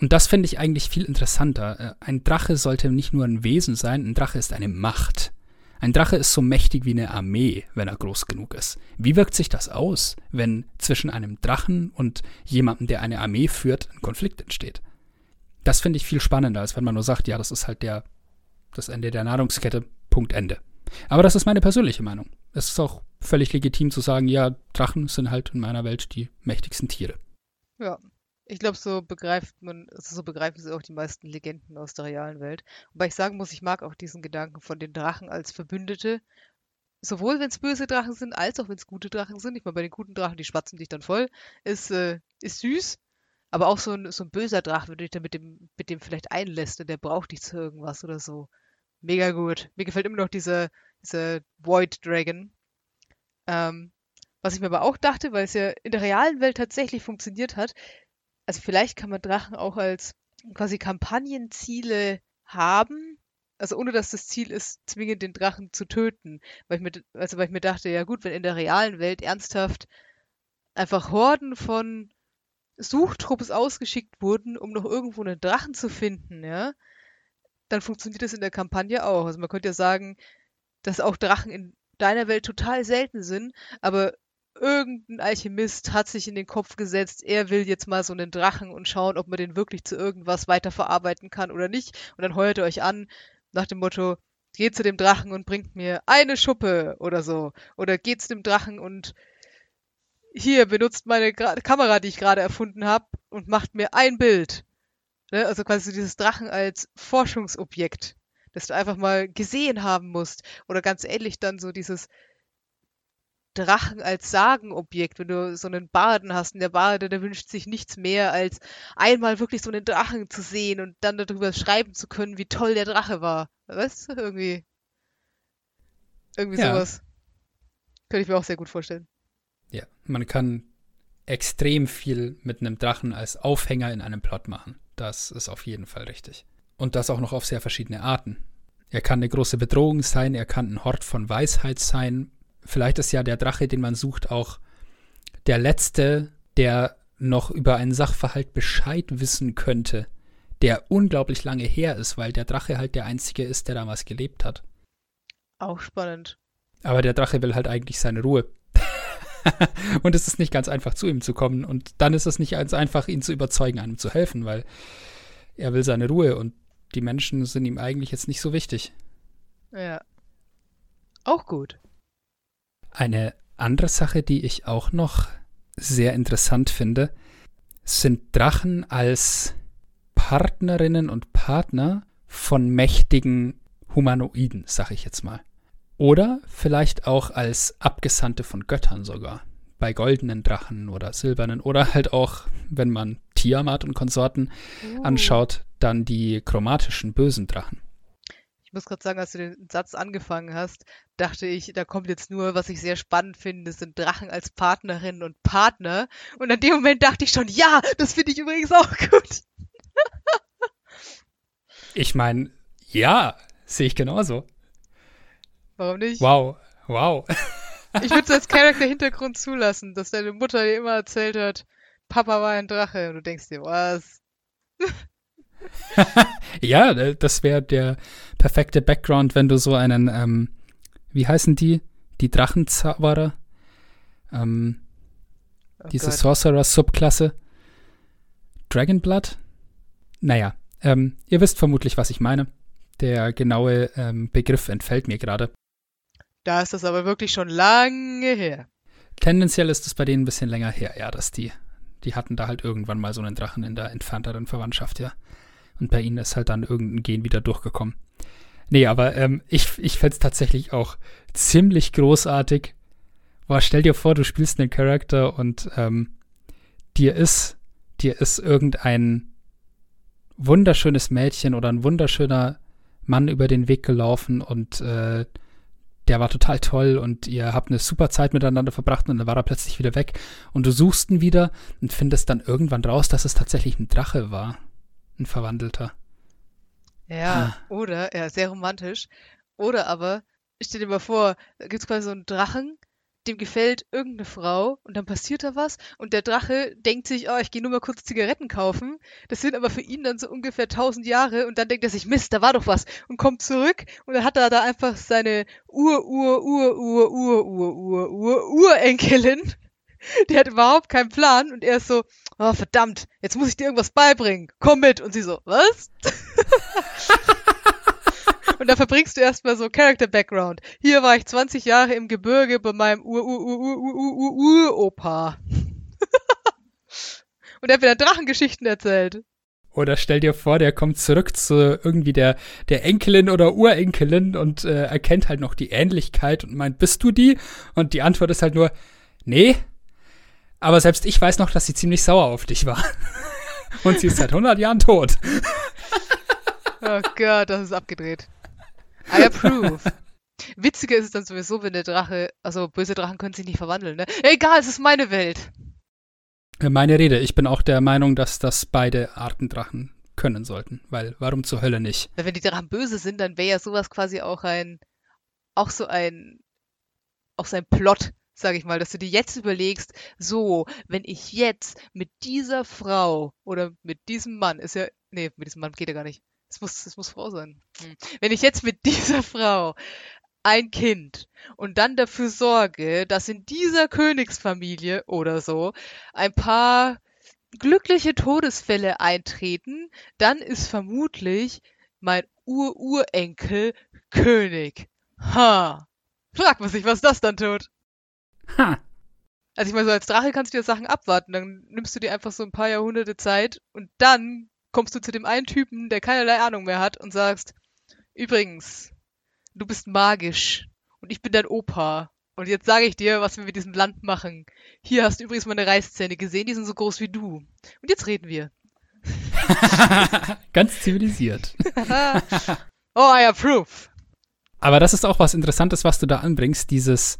Und das finde ich eigentlich viel interessanter. Äh, ein Drache sollte nicht nur ein Wesen sein, ein Drache ist eine Macht. Ein Drache ist so mächtig wie eine Armee, wenn er groß genug ist. Wie wirkt sich das aus, wenn zwischen einem Drachen und jemandem, der eine Armee führt, ein Konflikt entsteht? Das finde ich viel spannender, als wenn man nur sagt, ja, das ist halt der, das Ende der Nahrungskette, Punkt Ende. Aber das ist meine persönliche Meinung. Es ist auch völlig legitim zu sagen, ja, Drachen sind halt in meiner Welt die mächtigsten Tiere. Ja, ich glaube, so begreift man, also so begreifen sie auch die meisten Legenden aus der realen Welt. Wobei ich sagen muss, ich mag auch diesen Gedanken von den Drachen als Verbündete. Sowohl wenn es böse Drachen sind, als auch wenn es gute Drachen sind. Ich meine, bei den guten Drachen, die schwatzen dich dann voll. Ist, äh, ist süß. Aber auch so ein, so ein böser Drache, wenn du dich dann mit dem, mit dem vielleicht einlässt und der braucht dich zu irgendwas oder so. Mega gut. Mir gefällt immer noch dieser, dieser Void Dragon. Ähm, was ich mir aber auch dachte, weil es ja in der realen Welt tatsächlich funktioniert hat, also vielleicht kann man Drachen auch als quasi Kampagnenziele haben, also ohne dass das Ziel ist, zwingend den Drachen zu töten. Weil ich mir, also weil ich mir dachte, ja gut, wenn in der realen Welt ernsthaft einfach Horden von Suchtrupps ausgeschickt wurden, um noch irgendwo einen Drachen zu finden, ja, dann funktioniert das in der Kampagne auch. Also man könnte ja sagen, dass auch Drachen in deiner Welt total selten sind, aber irgendein Alchemist hat sich in den Kopf gesetzt, er will jetzt mal so einen Drachen und schauen, ob man den wirklich zu irgendwas weiterverarbeiten kann oder nicht. Und dann heuert er euch an nach dem Motto, geht zu dem Drachen und bringt mir eine Schuppe oder so. Oder geht zu dem Drachen und hier benutzt meine Gra Kamera, die ich gerade erfunden habe, und macht mir ein Bild. Ne? Also quasi dieses Drachen als Forschungsobjekt, das du einfach mal gesehen haben musst. Oder ganz ähnlich dann so dieses Drachen als Sagenobjekt, wenn du so einen Baden hast und der Bade, der wünscht sich nichts mehr, als einmal wirklich so einen Drachen zu sehen und dann darüber schreiben zu können, wie toll der Drache war. Weißt du, irgendwie. Irgendwie ja. sowas. Könnte ich mir auch sehr gut vorstellen. Ja, man kann extrem viel mit einem Drachen als Aufhänger in einem Plot machen. Das ist auf jeden Fall richtig. Und das auch noch auf sehr verschiedene Arten. Er kann eine große Bedrohung sein, er kann ein Hort von Weisheit sein, vielleicht ist ja der Drache, den man sucht, auch der letzte, der noch über einen Sachverhalt Bescheid wissen könnte, der unglaublich lange her ist, weil der Drache halt der einzige ist, der damals gelebt hat. Auch spannend. Aber der Drache will halt eigentlich seine Ruhe. und es ist nicht ganz einfach, zu ihm zu kommen. Und dann ist es nicht ganz einfach, ihn zu überzeugen, einem zu helfen, weil er will seine Ruhe und die Menschen sind ihm eigentlich jetzt nicht so wichtig. Ja. Auch gut. Eine andere Sache, die ich auch noch sehr interessant finde, sind Drachen als Partnerinnen und Partner von mächtigen Humanoiden, sag ich jetzt mal. Oder vielleicht auch als Abgesandte von Göttern sogar. Bei goldenen Drachen oder silbernen oder halt auch, wenn man Tiamat und Konsorten oh. anschaut, dann die chromatischen bösen Drachen muss gerade sagen, als du den Satz angefangen hast, dachte ich, da kommt jetzt nur, was ich sehr spannend finde, sind Drachen als Partnerinnen und Partner. Und an dem Moment dachte ich schon, ja, das finde ich übrigens auch gut. ich meine, ja, sehe ich genauso. Warum nicht? Wow, wow. Ich würde es als Charakter-Hintergrund zulassen, dass deine Mutter dir immer erzählt hat, Papa war ein Drache. Und du denkst dir, was? ja, äh, das wäre der perfekte Background, wenn du so einen, ähm, wie heißen die? Die Drachenzauberer? Ähm, Oh diese. Sorcerer-Subklasse. Dragonblood? Naja, ähm, ihr wisst vermutlich, was ich meine. Der genaue ähm, Begriff entfällt mir gerade. Da ist das aber wirklich schon lange her. Tendenziell ist es bei denen ein bisschen länger her, ja, dass die, die hatten da halt irgendwann mal so einen Drachen in der entfernteren Verwandtschaft, ja. Und bei ihnen ist halt dann irgendein Gen wieder durchgekommen. Nee, aber ähm, ich, ich fände es tatsächlich auch ziemlich großartig. Boah, stell dir vor, du spielst einen Charakter und ähm, dir ist, dir ist irgendein wunderschönes Mädchen oder ein wunderschöner Mann über den Weg gelaufen und äh, der war total toll und ihr habt eine super Zeit miteinander verbracht und dann war er plötzlich wieder weg und du suchst ihn wieder und findest dann irgendwann raus, dass es tatsächlich ein Drache war. Ein Verwandelter. Ja, oder, ja, sehr romantisch. Oder aber, stell dir mal vor, da gibt's quasi so einen Drachen, dem gefällt irgendeine Frau und dann passiert da was und der Drache denkt sich, oh, ich gehe nur mal kurz Zigaretten kaufen. Das sind aber für ihn dann so ungefähr 1000 Jahre und dann denkt er sich, Mist, da war doch was und kommt zurück und dann hat er da einfach seine Ur, Ur, Ur, Ur, Ur, Ur, Ur, Ur, Urenkelin. Die hat überhaupt keinen Plan und er ist so, oh verdammt, jetzt muss ich dir irgendwas beibringen. Komm mit. Und sie so, was? Und da verbringst du erstmal so Character Background. Hier war ich 20 Jahre im Gebirge bei meinem Ur-Ur-Ur-Ur-Ur-Ur-Opa. Und er hat mir dann Drachengeschichten erzählt. Oder stell dir vor, der kommt zurück zu irgendwie der, der Enkelin oder Urenkelin und äh, erkennt halt noch die Ähnlichkeit und meint, bist du die? Und die Antwort ist halt nur, nee. Aber selbst ich weiß noch, dass sie ziemlich sauer auf dich war. und sie ist seit 100 Jahren tot. Oh Gott, das ist abgedreht. I approve. Witziger ist es dann sowieso, wenn der Drache, also böse Drachen können sich nicht verwandeln, ne? Egal, es ist meine Welt. Äh, Meine Rede, ich bin auch der Meinung, dass das beide Arten Drachen können sollten. Weil, warum zur Hölle nicht? Weil wenn die Drachen böse sind, dann wäre ja sowas quasi auch ein, auch so ein, auch so ein Plot, sag ich mal, dass du dir jetzt überlegst, so, wenn ich jetzt mit dieser Frau oder mit diesem Mann, ist ja, nee, mit diesem Mann geht ja gar nicht. Es muss, es muss Frau sein. Hm. Wenn ich jetzt mit dieser Frau ein Kind und dann dafür sorge, dass in dieser Königsfamilie oder so ein paar glückliche Todesfälle eintreten, dann ist vermutlich mein Ururenkel König. Ha. Frag man sich, was das dann tut. Ha! Also ich meine, so als Drache kannst du dir Sachen abwarten. Dann nimmst du dir einfach so ein paar Jahrhunderte Zeit und dann kommst du zu dem einen Typen, der keinerlei Ahnung mehr hat und sagst, übrigens, du bist magisch und ich bin dein Opa. Und jetzt sage ich dir, was wir mit diesem Land machen. Hier hast du übrigens meine Reißzähne gesehen, die sind so groß wie du. Und jetzt reden wir. Ganz zivilisiert. oh, I approve. Aber das ist auch was Interessantes, was du da anbringst, dieses,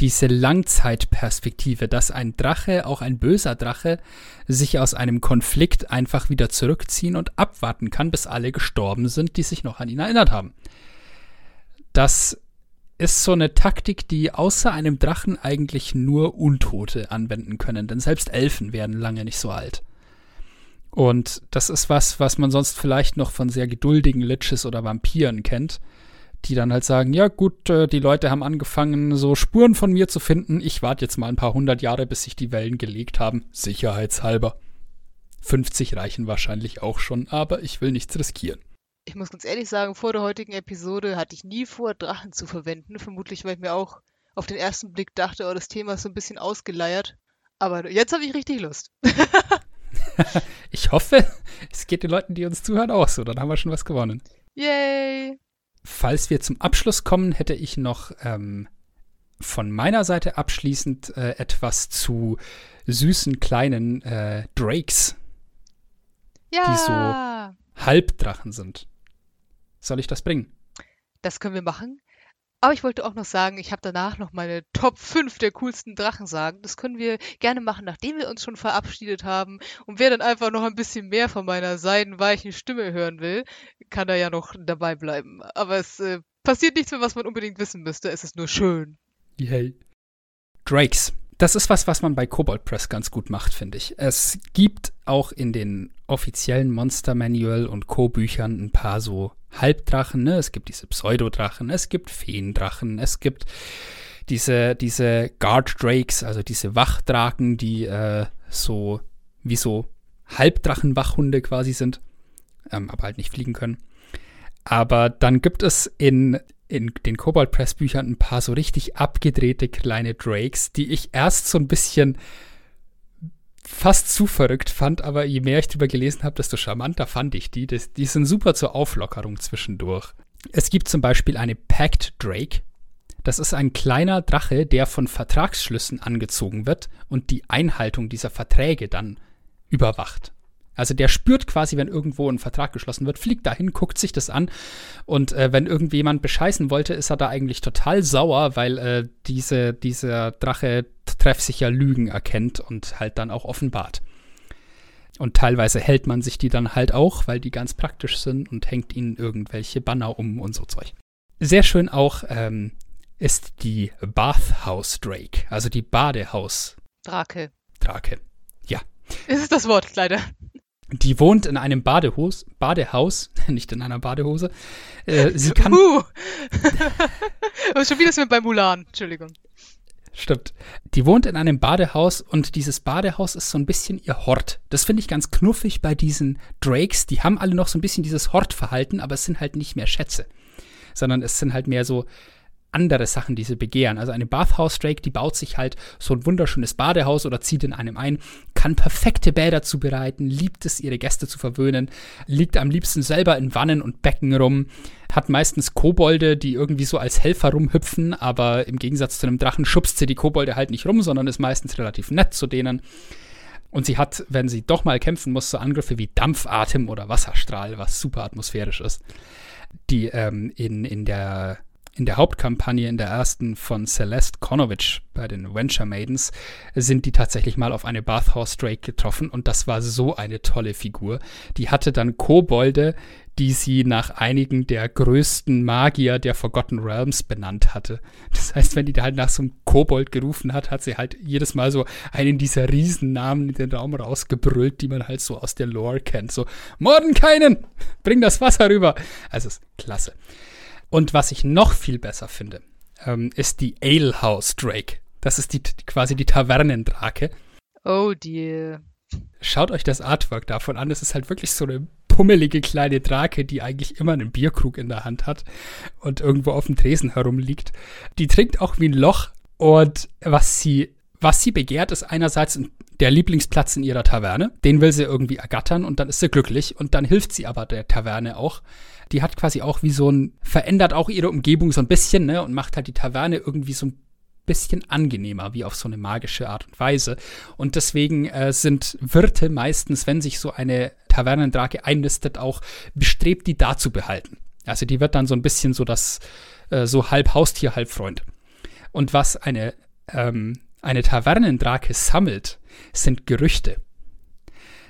diese Langzeitperspektive, dass ein Drache, auch ein böser Drache, sich aus einem Konflikt einfach wieder zurückziehen und abwarten kann, bis alle gestorben sind, die sich noch an ihn erinnert haben. Das ist so eine Taktik, die außer einem Drachen eigentlich nur Untote anwenden können, denn selbst Elfen werden lange nicht so alt. Und das ist was, was man sonst vielleicht noch von sehr geduldigen Liches oder Vampiren kennt, die dann halt sagen, ja gut, äh, die Leute haben angefangen, so Spuren von mir zu finden. Ich warte jetzt mal ein paar hundert Jahre, bis sich die Wellen gelegt haben. Sicherheitshalber. 50 reichen wahrscheinlich auch schon, aber ich will nichts riskieren. Ich muss ganz ehrlich sagen, vor der heutigen Episode hatte ich nie vor, Drachen zu verwenden. Vermutlich, weil ich mir auch auf den ersten Blick dachte, oh, das Thema ist so ein bisschen ausgeleiert. Aber jetzt habe ich richtig Lust. ich hoffe, es geht den Leuten, die uns zuhören, auch so. Dann haben wir schon was gewonnen. Yay! Falls wir zum Abschluss kommen, hätte ich noch ähm, von meiner Seite abschließend äh, etwas zu süßen kleinen äh, Drakes, Ja! Halbdrachen sind. Soll ich das bringen? Das können wir machen. Aber ich wollte auch noch sagen, ich habe danach noch meine Top 5 der coolsten Drachen sagen. Das können wir gerne machen, nachdem wir uns schon verabschiedet haben. Und wer dann einfach noch ein bisschen mehr von meiner seidenweichen Stimme hören will, kann da ja noch dabei bleiben. Aber es äh, passiert nichts mehr, was man unbedingt wissen müsste. Es ist nur schön. Yay. Drakes. Das ist was, was man bei Cobalt Press ganz gut macht, finde ich. Es gibt auch in den offiziellen Monster Manual und Co-Büchern ein paar so Halbdrachen. Ne? Es gibt diese Pseudodrachen, es gibt Feendrachen, es gibt diese, diese Guard Drakes, also diese Wachdraken, die äh, so wie so Halbdrachenwachhunde quasi sind, ähm, aber halt nicht fliegen können. Aber dann gibt es in, in den Cobalt Press Büchern ein paar so richtig abgedrehte kleine Drakes, die ich erst so ein bisschen fast zu verrückt fand, aber je mehr ich drüber gelesen habe, desto charmanter fand ich die. Das, die sind super zur Auflockerung zwischendurch. Es gibt zum Beispiel eine Pact Drake. Das ist ein kleiner Drache, der von Vertragsschlüssen angezogen wird und die Einhaltung dieser Verträge dann überwacht. Also der spürt quasi, wenn irgendwo ein Vertrag geschlossen wird, fliegt dahin, guckt sich das an und äh, wenn irgendjemand bescheißen wollte, ist er da eigentlich total sauer, weil äh, diese, dieser Drache treffsicher Lügen erkennt und halt dann auch offenbart. Und teilweise hält man sich die dann halt auch, weil die ganz praktisch sind und hängt ihnen irgendwelche Banner um und so Zeug. Sehr schön auch ähm, ist die Bathhouse Drake, also die Badehaus. Drake. Drake. Ja. Es ist das Wort, leider. Die wohnt in einem Badehus, Badehaus, nicht in einer Badehose. Äh, sie kann. Uh. schon wieder sind wir bei Mulan, Entschuldigung. Stimmt. Die wohnt in einem Badehaus und dieses Badehaus ist so ein bisschen ihr Hort. Das finde ich ganz knuffig bei diesen Drakes. Die haben alle noch so ein bisschen dieses Hortverhalten, aber es sind halt nicht mehr Schätze, sondern es sind halt mehr so andere Sachen, die sie begehren. Also eine Bathhouse Drake, die baut sich halt so ein wunderschönes Badehaus oder zieht in einem ein, kann perfekte Bäder zubereiten, liebt es, ihre Gäste zu verwöhnen, liegt am liebsten selber in Wannen und Becken rum, hat meistens Kobolde, die irgendwie so als Helfer rumhüpfen, aber im Gegensatz zu einem Drachen schubst sie die Kobolde halt nicht rum, sondern ist meistens relativ nett zu denen. Und sie hat, wenn sie doch mal kämpfen muss, so Angriffe wie Dampfatem oder Wasserstrahl, was super atmosphärisch ist. Die ähm, in, in der in der Hauptkampagne, in der ersten von Celeste Konovic bei den Venture Maidens, sind die tatsächlich mal auf eine Bathhouse Drake getroffen und das war so eine tolle Figur. Die hatte dann Kobolde, die sie nach einigen der größten Magier der Forgotten Realms benannt hatte. Das heißt, wenn die da halt nach so einem Kobold gerufen hat, hat sie halt jedes Mal so einen dieser Riesennamen in den Raum rausgebrüllt, die man halt so aus der Lore kennt. So, Mordenkainen, bring das Wasser rüber. Also, ist klasse. Und was ich noch viel besser finde, ähm, ist die Alehouse Drake. Das ist die, quasi die Tavernendrake. Oh dear. Schaut euch das Artwork davon an. Es ist halt wirklich so eine pummelige kleine Drake, die eigentlich immer einen Bierkrug in der Hand hat und irgendwo auf dem Tresen herumliegt. Die trinkt auch wie ein Loch und was sie, was sie begehrt, ist einerseits der Lieblingsplatz in ihrer Taverne. Den will sie irgendwie ergattern und dann ist sie glücklich und dann hilft sie aber der Taverne auch die hat quasi auch wie so ein, verändert auch ihre Umgebung so ein bisschen, ne, und macht halt die Taverne irgendwie so ein bisschen angenehmer, wie auf so eine magische Art und Weise. Und deswegen äh, sind Wirte meistens, wenn sich so eine Tavernendrake einnistet, auch bestrebt, die da zu behalten. Also die wird dann so ein bisschen so das, äh, so halb Haustier, halb Freund. Und was eine, ähm, eine Tavernendrake sammelt, sind Gerüchte.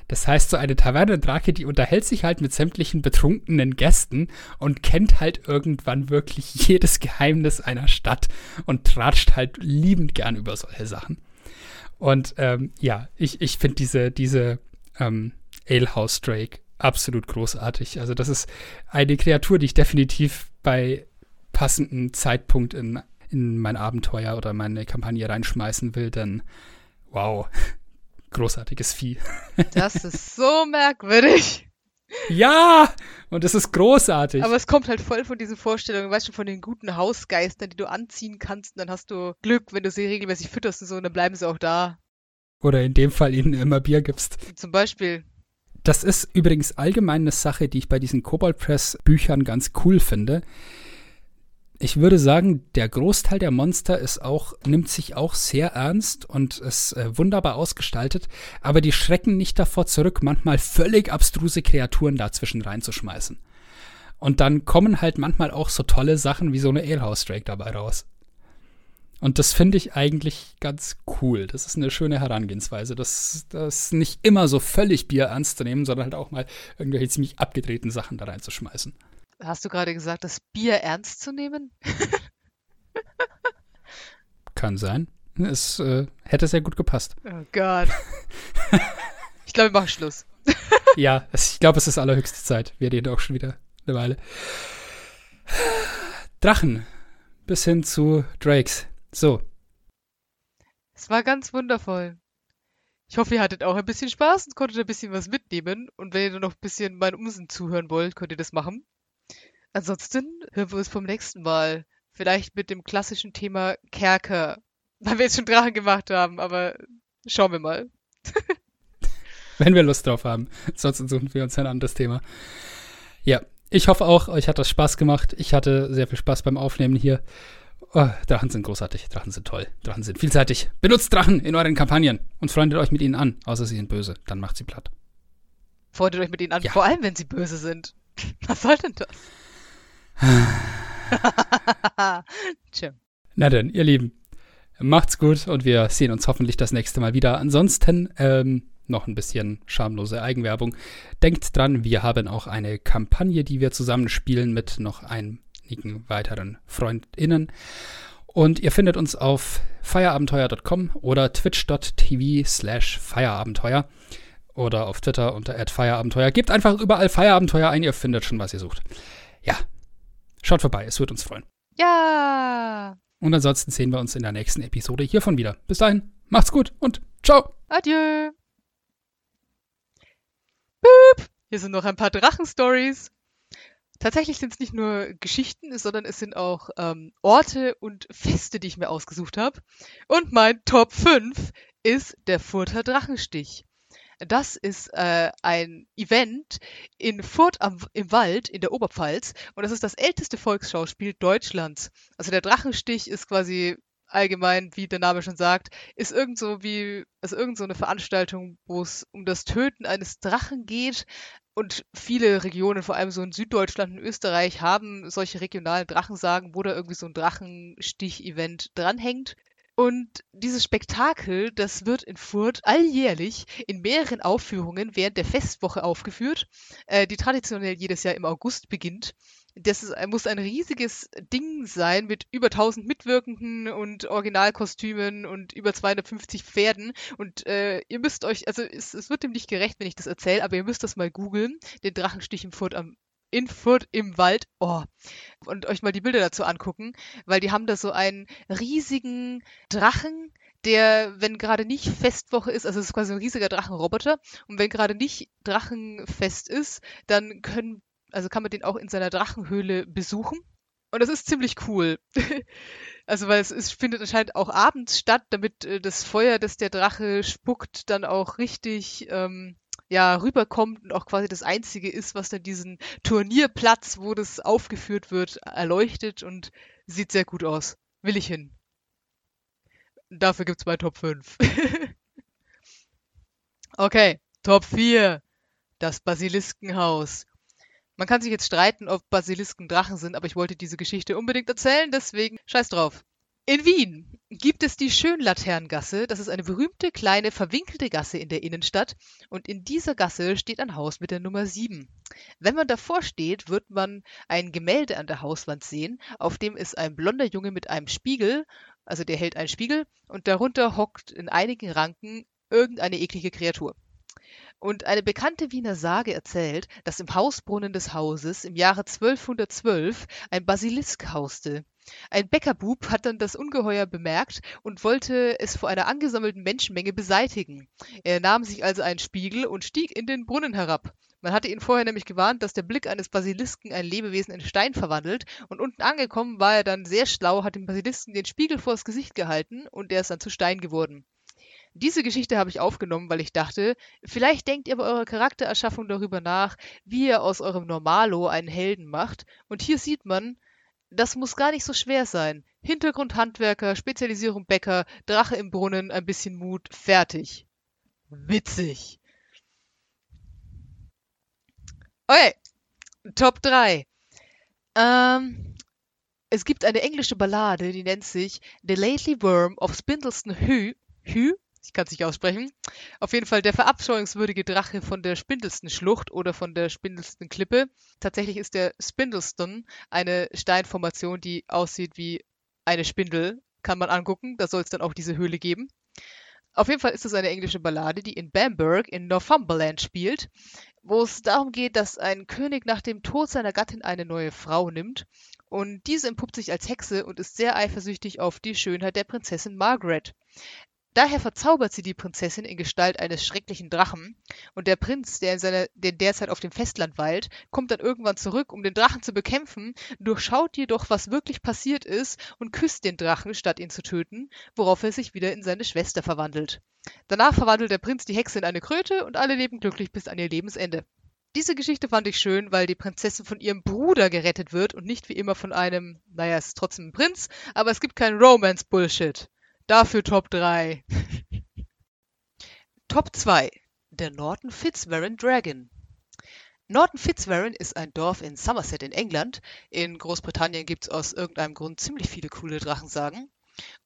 Das heißt, so eine Tavernendrache, die unterhält sich halt mit sämtlichen betrunkenen Gästen und kennt halt irgendwann wirklich jedes Geheimnis einer Stadt und tratscht halt liebend gern über solche Sachen. Und ähm, ja, ich, ich finde diese, diese ähm, Alehouse Drake absolut großartig. Also das ist eine Kreatur, die ich definitiv bei passendem Zeitpunkt in, in mein Abenteuer oder meine Kampagne reinschmeißen will, denn wow, großartiges Vieh. Das ist so merkwürdig. Ja, und es ist großartig. Aber es kommt halt voll von diesen Vorstellungen, weißt du, von den guten Hausgeistern, die du anziehen kannst. Und dann hast du Glück, wenn du sie regelmäßig fütterst und so, und dann bleiben sie auch da. Oder in dem Fall ihnen immer Bier gibst. Zum Beispiel. Das ist übrigens allgemein eine Sache, die ich bei diesen Cobalt Press Büchern ganz cool finde ich würde sagen, der Großteil der Monster ist auch, nimmt sich auch sehr ernst und ist äh, wunderbar ausgestaltet, aber die schrecken nicht davor zurück, manchmal völlig abstruse Kreaturen dazwischen reinzuschmeißen. Und dann kommen halt manchmal auch so tolle Sachen wie so eine Alehouse Drake dabei raus. Und das finde ich eigentlich ganz cool. Das ist eine schöne Herangehensweise. Das, das nicht immer so völlig Bier ernst zu nehmen, sondern halt auch mal irgendwelche ziemlich abgedrehten Sachen da reinzuschmeißen. Hast du gerade gesagt, das Bier ernst zu nehmen? Kann sein. Es äh, hätte sehr gut gepasst. Oh Gott. ich glaube, wir machen Schluss. ja, ich glaube, es ist allerhöchste Zeit. Wir reden auch schon wieder eine Weile. Drachen bis hin zu Drakes. So. Es war ganz wundervoll. Ich hoffe, ihr hattet auch ein bisschen Spaß und konntet ein bisschen was mitnehmen. Und wenn ihr noch ein bisschen meinen Umsinn zuhören wollt, könnt ihr das machen. Ansonsten hören wir uns vom nächsten Mal. Vielleicht mit dem klassischen Thema Kerker. Weil wir jetzt schon Drachen gemacht haben, aber schauen wir mal. wenn wir Lust drauf haben. Sonst suchen wir uns ein anderes Thema. Ja, ich hoffe auch, euch hat das Spaß gemacht. Ich hatte sehr viel Spaß beim Aufnehmen hier. Oh, Drachen sind großartig, Drachen sind toll, Drachen sind vielseitig. Benutzt Drachen in euren Kampagnen und freundet euch mit ihnen an, außer sie sind böse, dann macht sie platt. Freundet euch mit ihnen an, ja. vor allem wenn sie böse sind. Was soll denn das? Tja. Na denn, ihr Lieben, macht's gut und wir sehen uns hoffentlich das nächste Mal wieder. Ansonsten, ähm, noch ein bisschen schamlose Eigenwerbung. Denkt dran, wir haben auch eine Kampagne, die wir zusammenspielen mit noch einigen weiteren FreundInnen. Und ihr findet uns auf feierabenteuer.com oder twitch.tv slash feierabenteuer oder auf Twitter unter feierabenteuer. Gebt einfach überall Feierabenteuer ein, ihr findet schon, was ihr sucht. Ja, schaut vorbei, es wird uns freuen. Ja. Und ansonsten sehen wir uns in der nächsten Episode hiervon wieder. Bis dahin, macht's gut und ciao. Adieu. Boop. Hier sind noch ein paar Drachenstories. Tatsächlich sind es nicht nur Geschichten, sondern es sind auch ähm, Orte und Feste, die ich mir ausgesucht habe. Und mein Top 5 ist der Furter Drachenstich. Das ist äh, ein Event in Furt am, im Wald in der Oberpfalz und das ist das älteste Volksschauspiel Deutschlands. Also der Drachenstich ist quasi allgemein, wie der Name schon sagt, ist irgend so wie, also irgend so eine Veranstaltung, wo es um das Töten eines Drachen geht. Und viele Regionen, vor allem so in Süddeutschland und Österreich, haben solche regionalen Drachensagen, wo da irgendwie so ein Drachenstich-Event dranhängt. Und dieses Spektakel, das wird in Furt alljährlich in mehreren Aufführungen während der Festwoche aufgeführt, äh, die traditionell jedes Jahr im August beginnt. Das ist, muss ein riesiges Ding sein mit über 1000 Mitwirkenden und Originalkostümen und über 250 Pferden. Und äh, ihr müsst euch, also es, es wird dem nicht gerecht, wenn ich das erzähle, aber ihr müsst das mal googeln, den Drachenstich im Furt am in Furt im Wald. Oh. Und euch mal die Bilder dazu angucken, weil die haben da so einen riesigen Drachen, der, wenn gerade nicht Festwoche ist, also es ist quasi ein riesiger Drachenroboter, und wenn gerade nicht Drachenfest ist, dann können, also kann man den auch in seiner Drachenhöhle besuchen. Und das ist ziemlich cool. also, weil es, es findet anscheinend auch abends statt, damit äh, das Feuer, das der Drache spuckt, dann auch richtig ähm, ja, rüberkommt und auch quasi das Einzige ist, was dann diesen Turnierplatz, wo das aufgeführt wird, erleuchtet und sieht sehr gut aus. Will ich hin. Dafür gibt's mein Top 5. okay, Top 4. Das Basiliskenhaus. Man kann sich jetzt streiten, ob Basilisken Drachen sind, aber ich wollte diese Geschichte unbedingt erzählen, deswegen scheiß drauf. In Wien gibt es die Schönlaternengasse. Das ist eine berühmte, kleine, verwinkelte Gasse in der Innenstadt. Und in dieser Gasse steht ein Haus mit der Nummer 7. Wenn man davor steht, wird man ein Gemälde an der Hauswand sehen. Auf dem ist ein blonder Junge mit einem Spiegel, also der hält einen Spiegel, und darunter hockt in einigen Ranken irgendeine eklige Kreatur. Und eine bekannte Wiener Sage erzählt, dass im Hausbrunnen des Hauses im Jahre 1212 ein Basilisk hauste. Ein Bäckerbub hat dann das Ungeheuer bemerkt und wollte es vor einer angesammelten Menschenmenge beseitigen. Er nahm sich also einen Spiegel und stieg in den Brunnen herab. Man hatte ihn vorher nämlich gewarnt, dass der Blick eines Basilisken ein Lebewesen in Stein verwandelt, und unten angekommen war er dann sehr schlau, hat dem Basilisken den Spiegel vors Gesicht gehalten und er ist dann zu Stein geworden. Diese Geschichte habe ich aufgenommen, weil ich dachte, vielleicht denkt ihr bei eurer Charaktererschaffung darüber nach, wie ihr aus eurem Normalo einen Helden macht. Und hier sieht man, das muss gar nicht so schwer sein. Hintergrund Handwerker, Spezialisierung Bäcker, Drache im Brunnen, ein bisschen Mut, fertig. Witzig. Okay, Top 3. Ähm, es gibt eine englische Ballade, die nennt sich The Lately Worm of Spindleston Hü. Hü? Ich kann es nicht aussprechen. Auf jeden Fall der verabscheuungswürdige Drache von der Spindleston Schlucht oder von der Spindleston Klippe. Tatsächlich ist der Spindleston eine Steinformation, die aussieht wie eine Spindel. Kann man angucken. Da soll es dann auch diese Höhle geben. Auf jeden Fall ist es eine englische Ballade, die in Bamberg in Northumberland spielt, wo es darum geht, dass ein König nach dem Tod seiner Gattin eine neue Frau nimmt und diese entpuppt sich als Hexe und ist sehr eifersüchtig auf die Schönheit der Prinzessin Margaret. Daher verzaubert sie die Prinzessin in Gestalt eines schrecklichen Drachen und der Prinz, der in seiner, der derzeit auf dem Festland weilt, kommt dann irgendwann zurück, um den Drachen zu bekämpfen, durchschaut jedoch, was wirklich passiert ist und küsst den Drachen, statt ihn zu töten, worauf er sich wieder in seine Schwester verwandelt. Danach verwandelt der Prinz die Hexe in eine Kröte und alle leben glücklich bis an ihr Lebensende. Diese Geschichte fand ich schön, weil die Prinzessin von ihrem Bruder gerettet wird und nicht wie immer von einem, naja, es ist trotzdem ein Prinz, aber es gibt kein Romance-Bullshit. Dafür Top 3. Top 2. Der Norton Fitzwarren Dragon. Norton Fitzwarren ist ein Dorf in Somerset in England. In Großbritannien gibt es aus irgendeinem Grund ziemlich viele coole Drachensagen.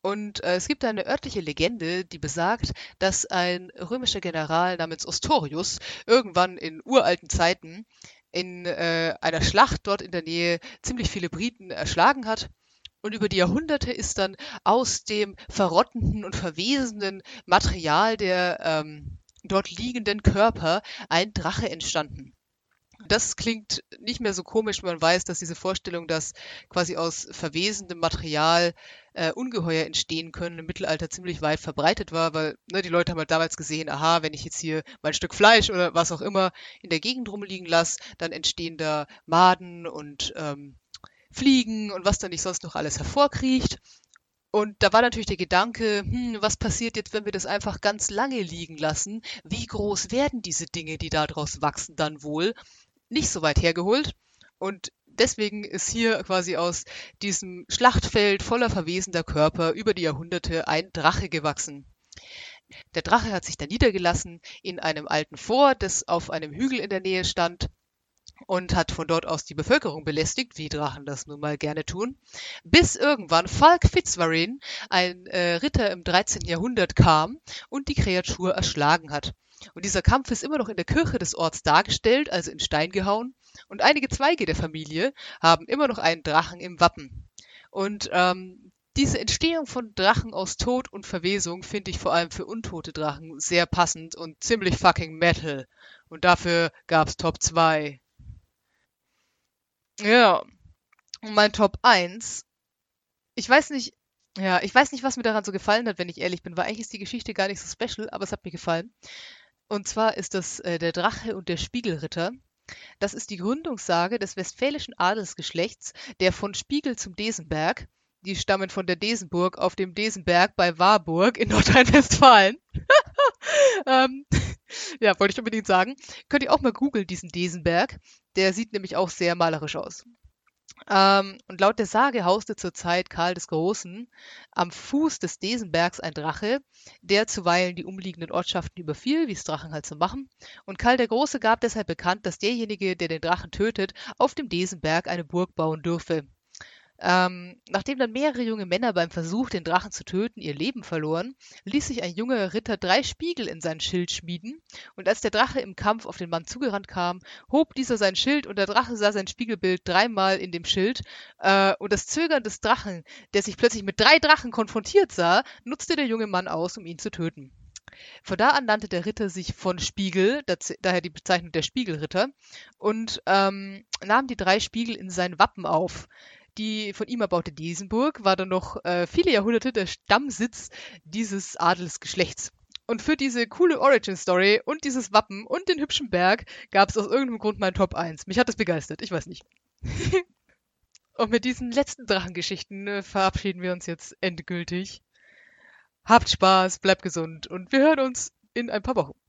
Und äh, es gibt eine örtliche Legende, die besagt, dass ein römischer General namens Ostorius irgendwann in uralten Zeiten in äh, einer Schlacht dort in der Nähe ziemlich viele Briten erschlagen hat und über die Jahrhunderte ist dann aus dem verrottenden und verwesenden Material der ähm, dort liegenden Körper ein Drache entstanden. Das klingt nicht mehr so komisch, wenn man weiß, dass diese Vorstellung, dass quasi aus verwesendem Material äh, Ungeheuer entstehen können, im Mittelalter ziemlich weit verbreitet war, weil ne, die Leute haben halt damals gesehen, aha, wenn ich jetzt hier mein Stück Fleisch oder was auch immer in der Gegend rumliegen lasse, dann entstehen da Maden und ähm, Fliegen und was da nicht sonst noch alles hervorkriecht. Und da war natürlich der Gedanke, hm, was passiert jetzt, wenn wir das einfach ganz lange liegen lassen? Wie groß werden diese Dinge, die daraus wachsen, dann wohl? Nicht so weit hergeholt. Und deswegen ist hier quasi aus diesem Schlachtfeld voller verwesender Körper über die Jahrhunderte ein Drache gewachsen. Der Drache hat sich dann niedergelassen in einem alten Fort, das auf einem Hügel in der Nähe stand und hat von dort aus die Bevölkerung belästigt, wie Drachen das nun mal gerne tun, bis irgendwann Falk Fitzwarren, ein äh, Ritter im 13. Jahrhundert, kam und die Kreatur erschlagen hat. Und dieser Kampf ist immer noch in der Kirche des Orts dargestellt, also in Stein gehauen, und einige Zweige der Familie haben immer noch einen Drachen im Wappen. Und ähm, diese Entstehung von Drachen aus Tod und Verwesung finde ich vor allem für untote Drachen sehr passend und ziemlich fucking Metal. Und dafür gab's Top 2. Ja. Und mein Top 1. Ich weiß nicht, ja, ich weiß nicht, was mir daran so gefallen hat, wenn ich ehrlich bin, weil eigentlich ist die Geschichte gar nicht so special, aber es hat mir gefallen. Und zwar ist das äh, der Drache und der Spiegelritter. Das ist die Gründungssage des westfälischen Adelsgeschlechts, der von Spiegel zum Desenberg. Die stammen von der Desenburg auf dem Desenberg bei Warburg in Nordrhein-Westfalen. ähm, ja, wollte ich unbedingt sagen. Könnt ihr auch mal googeln, diesen Desenberg. Der sieht nämlich auch sehr malerisch aus. Ähm, und laut der Sage hauste zur Zeit Karl des Großen am Fuß des Desenbergs ein Drache, der zuweilen die umliegenden Ortschaften überfiel, wie es Drachen halt so machen. Und Karl der Große gab deshalb bekannt, dass derjenige, der den Drachen tötet, auf dem Desenberg eine Burg bauen dürfe. Ähm, nachdem dann mehrere junge Männer beim Versuch, den Drachen zu töten, ihr Leben verloren, ließ sich ein junger Ritter drei Spiegel in sein Schild schmieden, und als der Drache im Kampf auf den Mann zugerannt kam, hob dieser sein Schild, und der Drache sah sein Spiegelbild dreimal in dem Schild, äh, und das Zögern des Drachen, der sich plötzlich mit drei Drachen konfrontiert sah, nutzte der junge Mann aus, um ihn zu töten. Von da an nannte der Ritter sich von Spiegel, daher die Bezeichnung der Spiegelritter, und ähm, nahm die drei Spiegel in sein Wappen auf. Die von ihm erbaute Diesenburg war dann noch äh, viele Jahrhunderte der Stammsitz dieses Adelsgeschlechts. Und für diese coole Origin-Story und dieses Wappen und den hübschen Berg gab es aus irgendeinem Grund mein Top 1. Mich hat das begeistert, ich weiß nicht. und mit diesen letzten Drachengeschichten äh, verabschieden wir uns jetzt endgültig. Habt Spaß, bleibt gesund und wir hören uns in ein paar Wochen.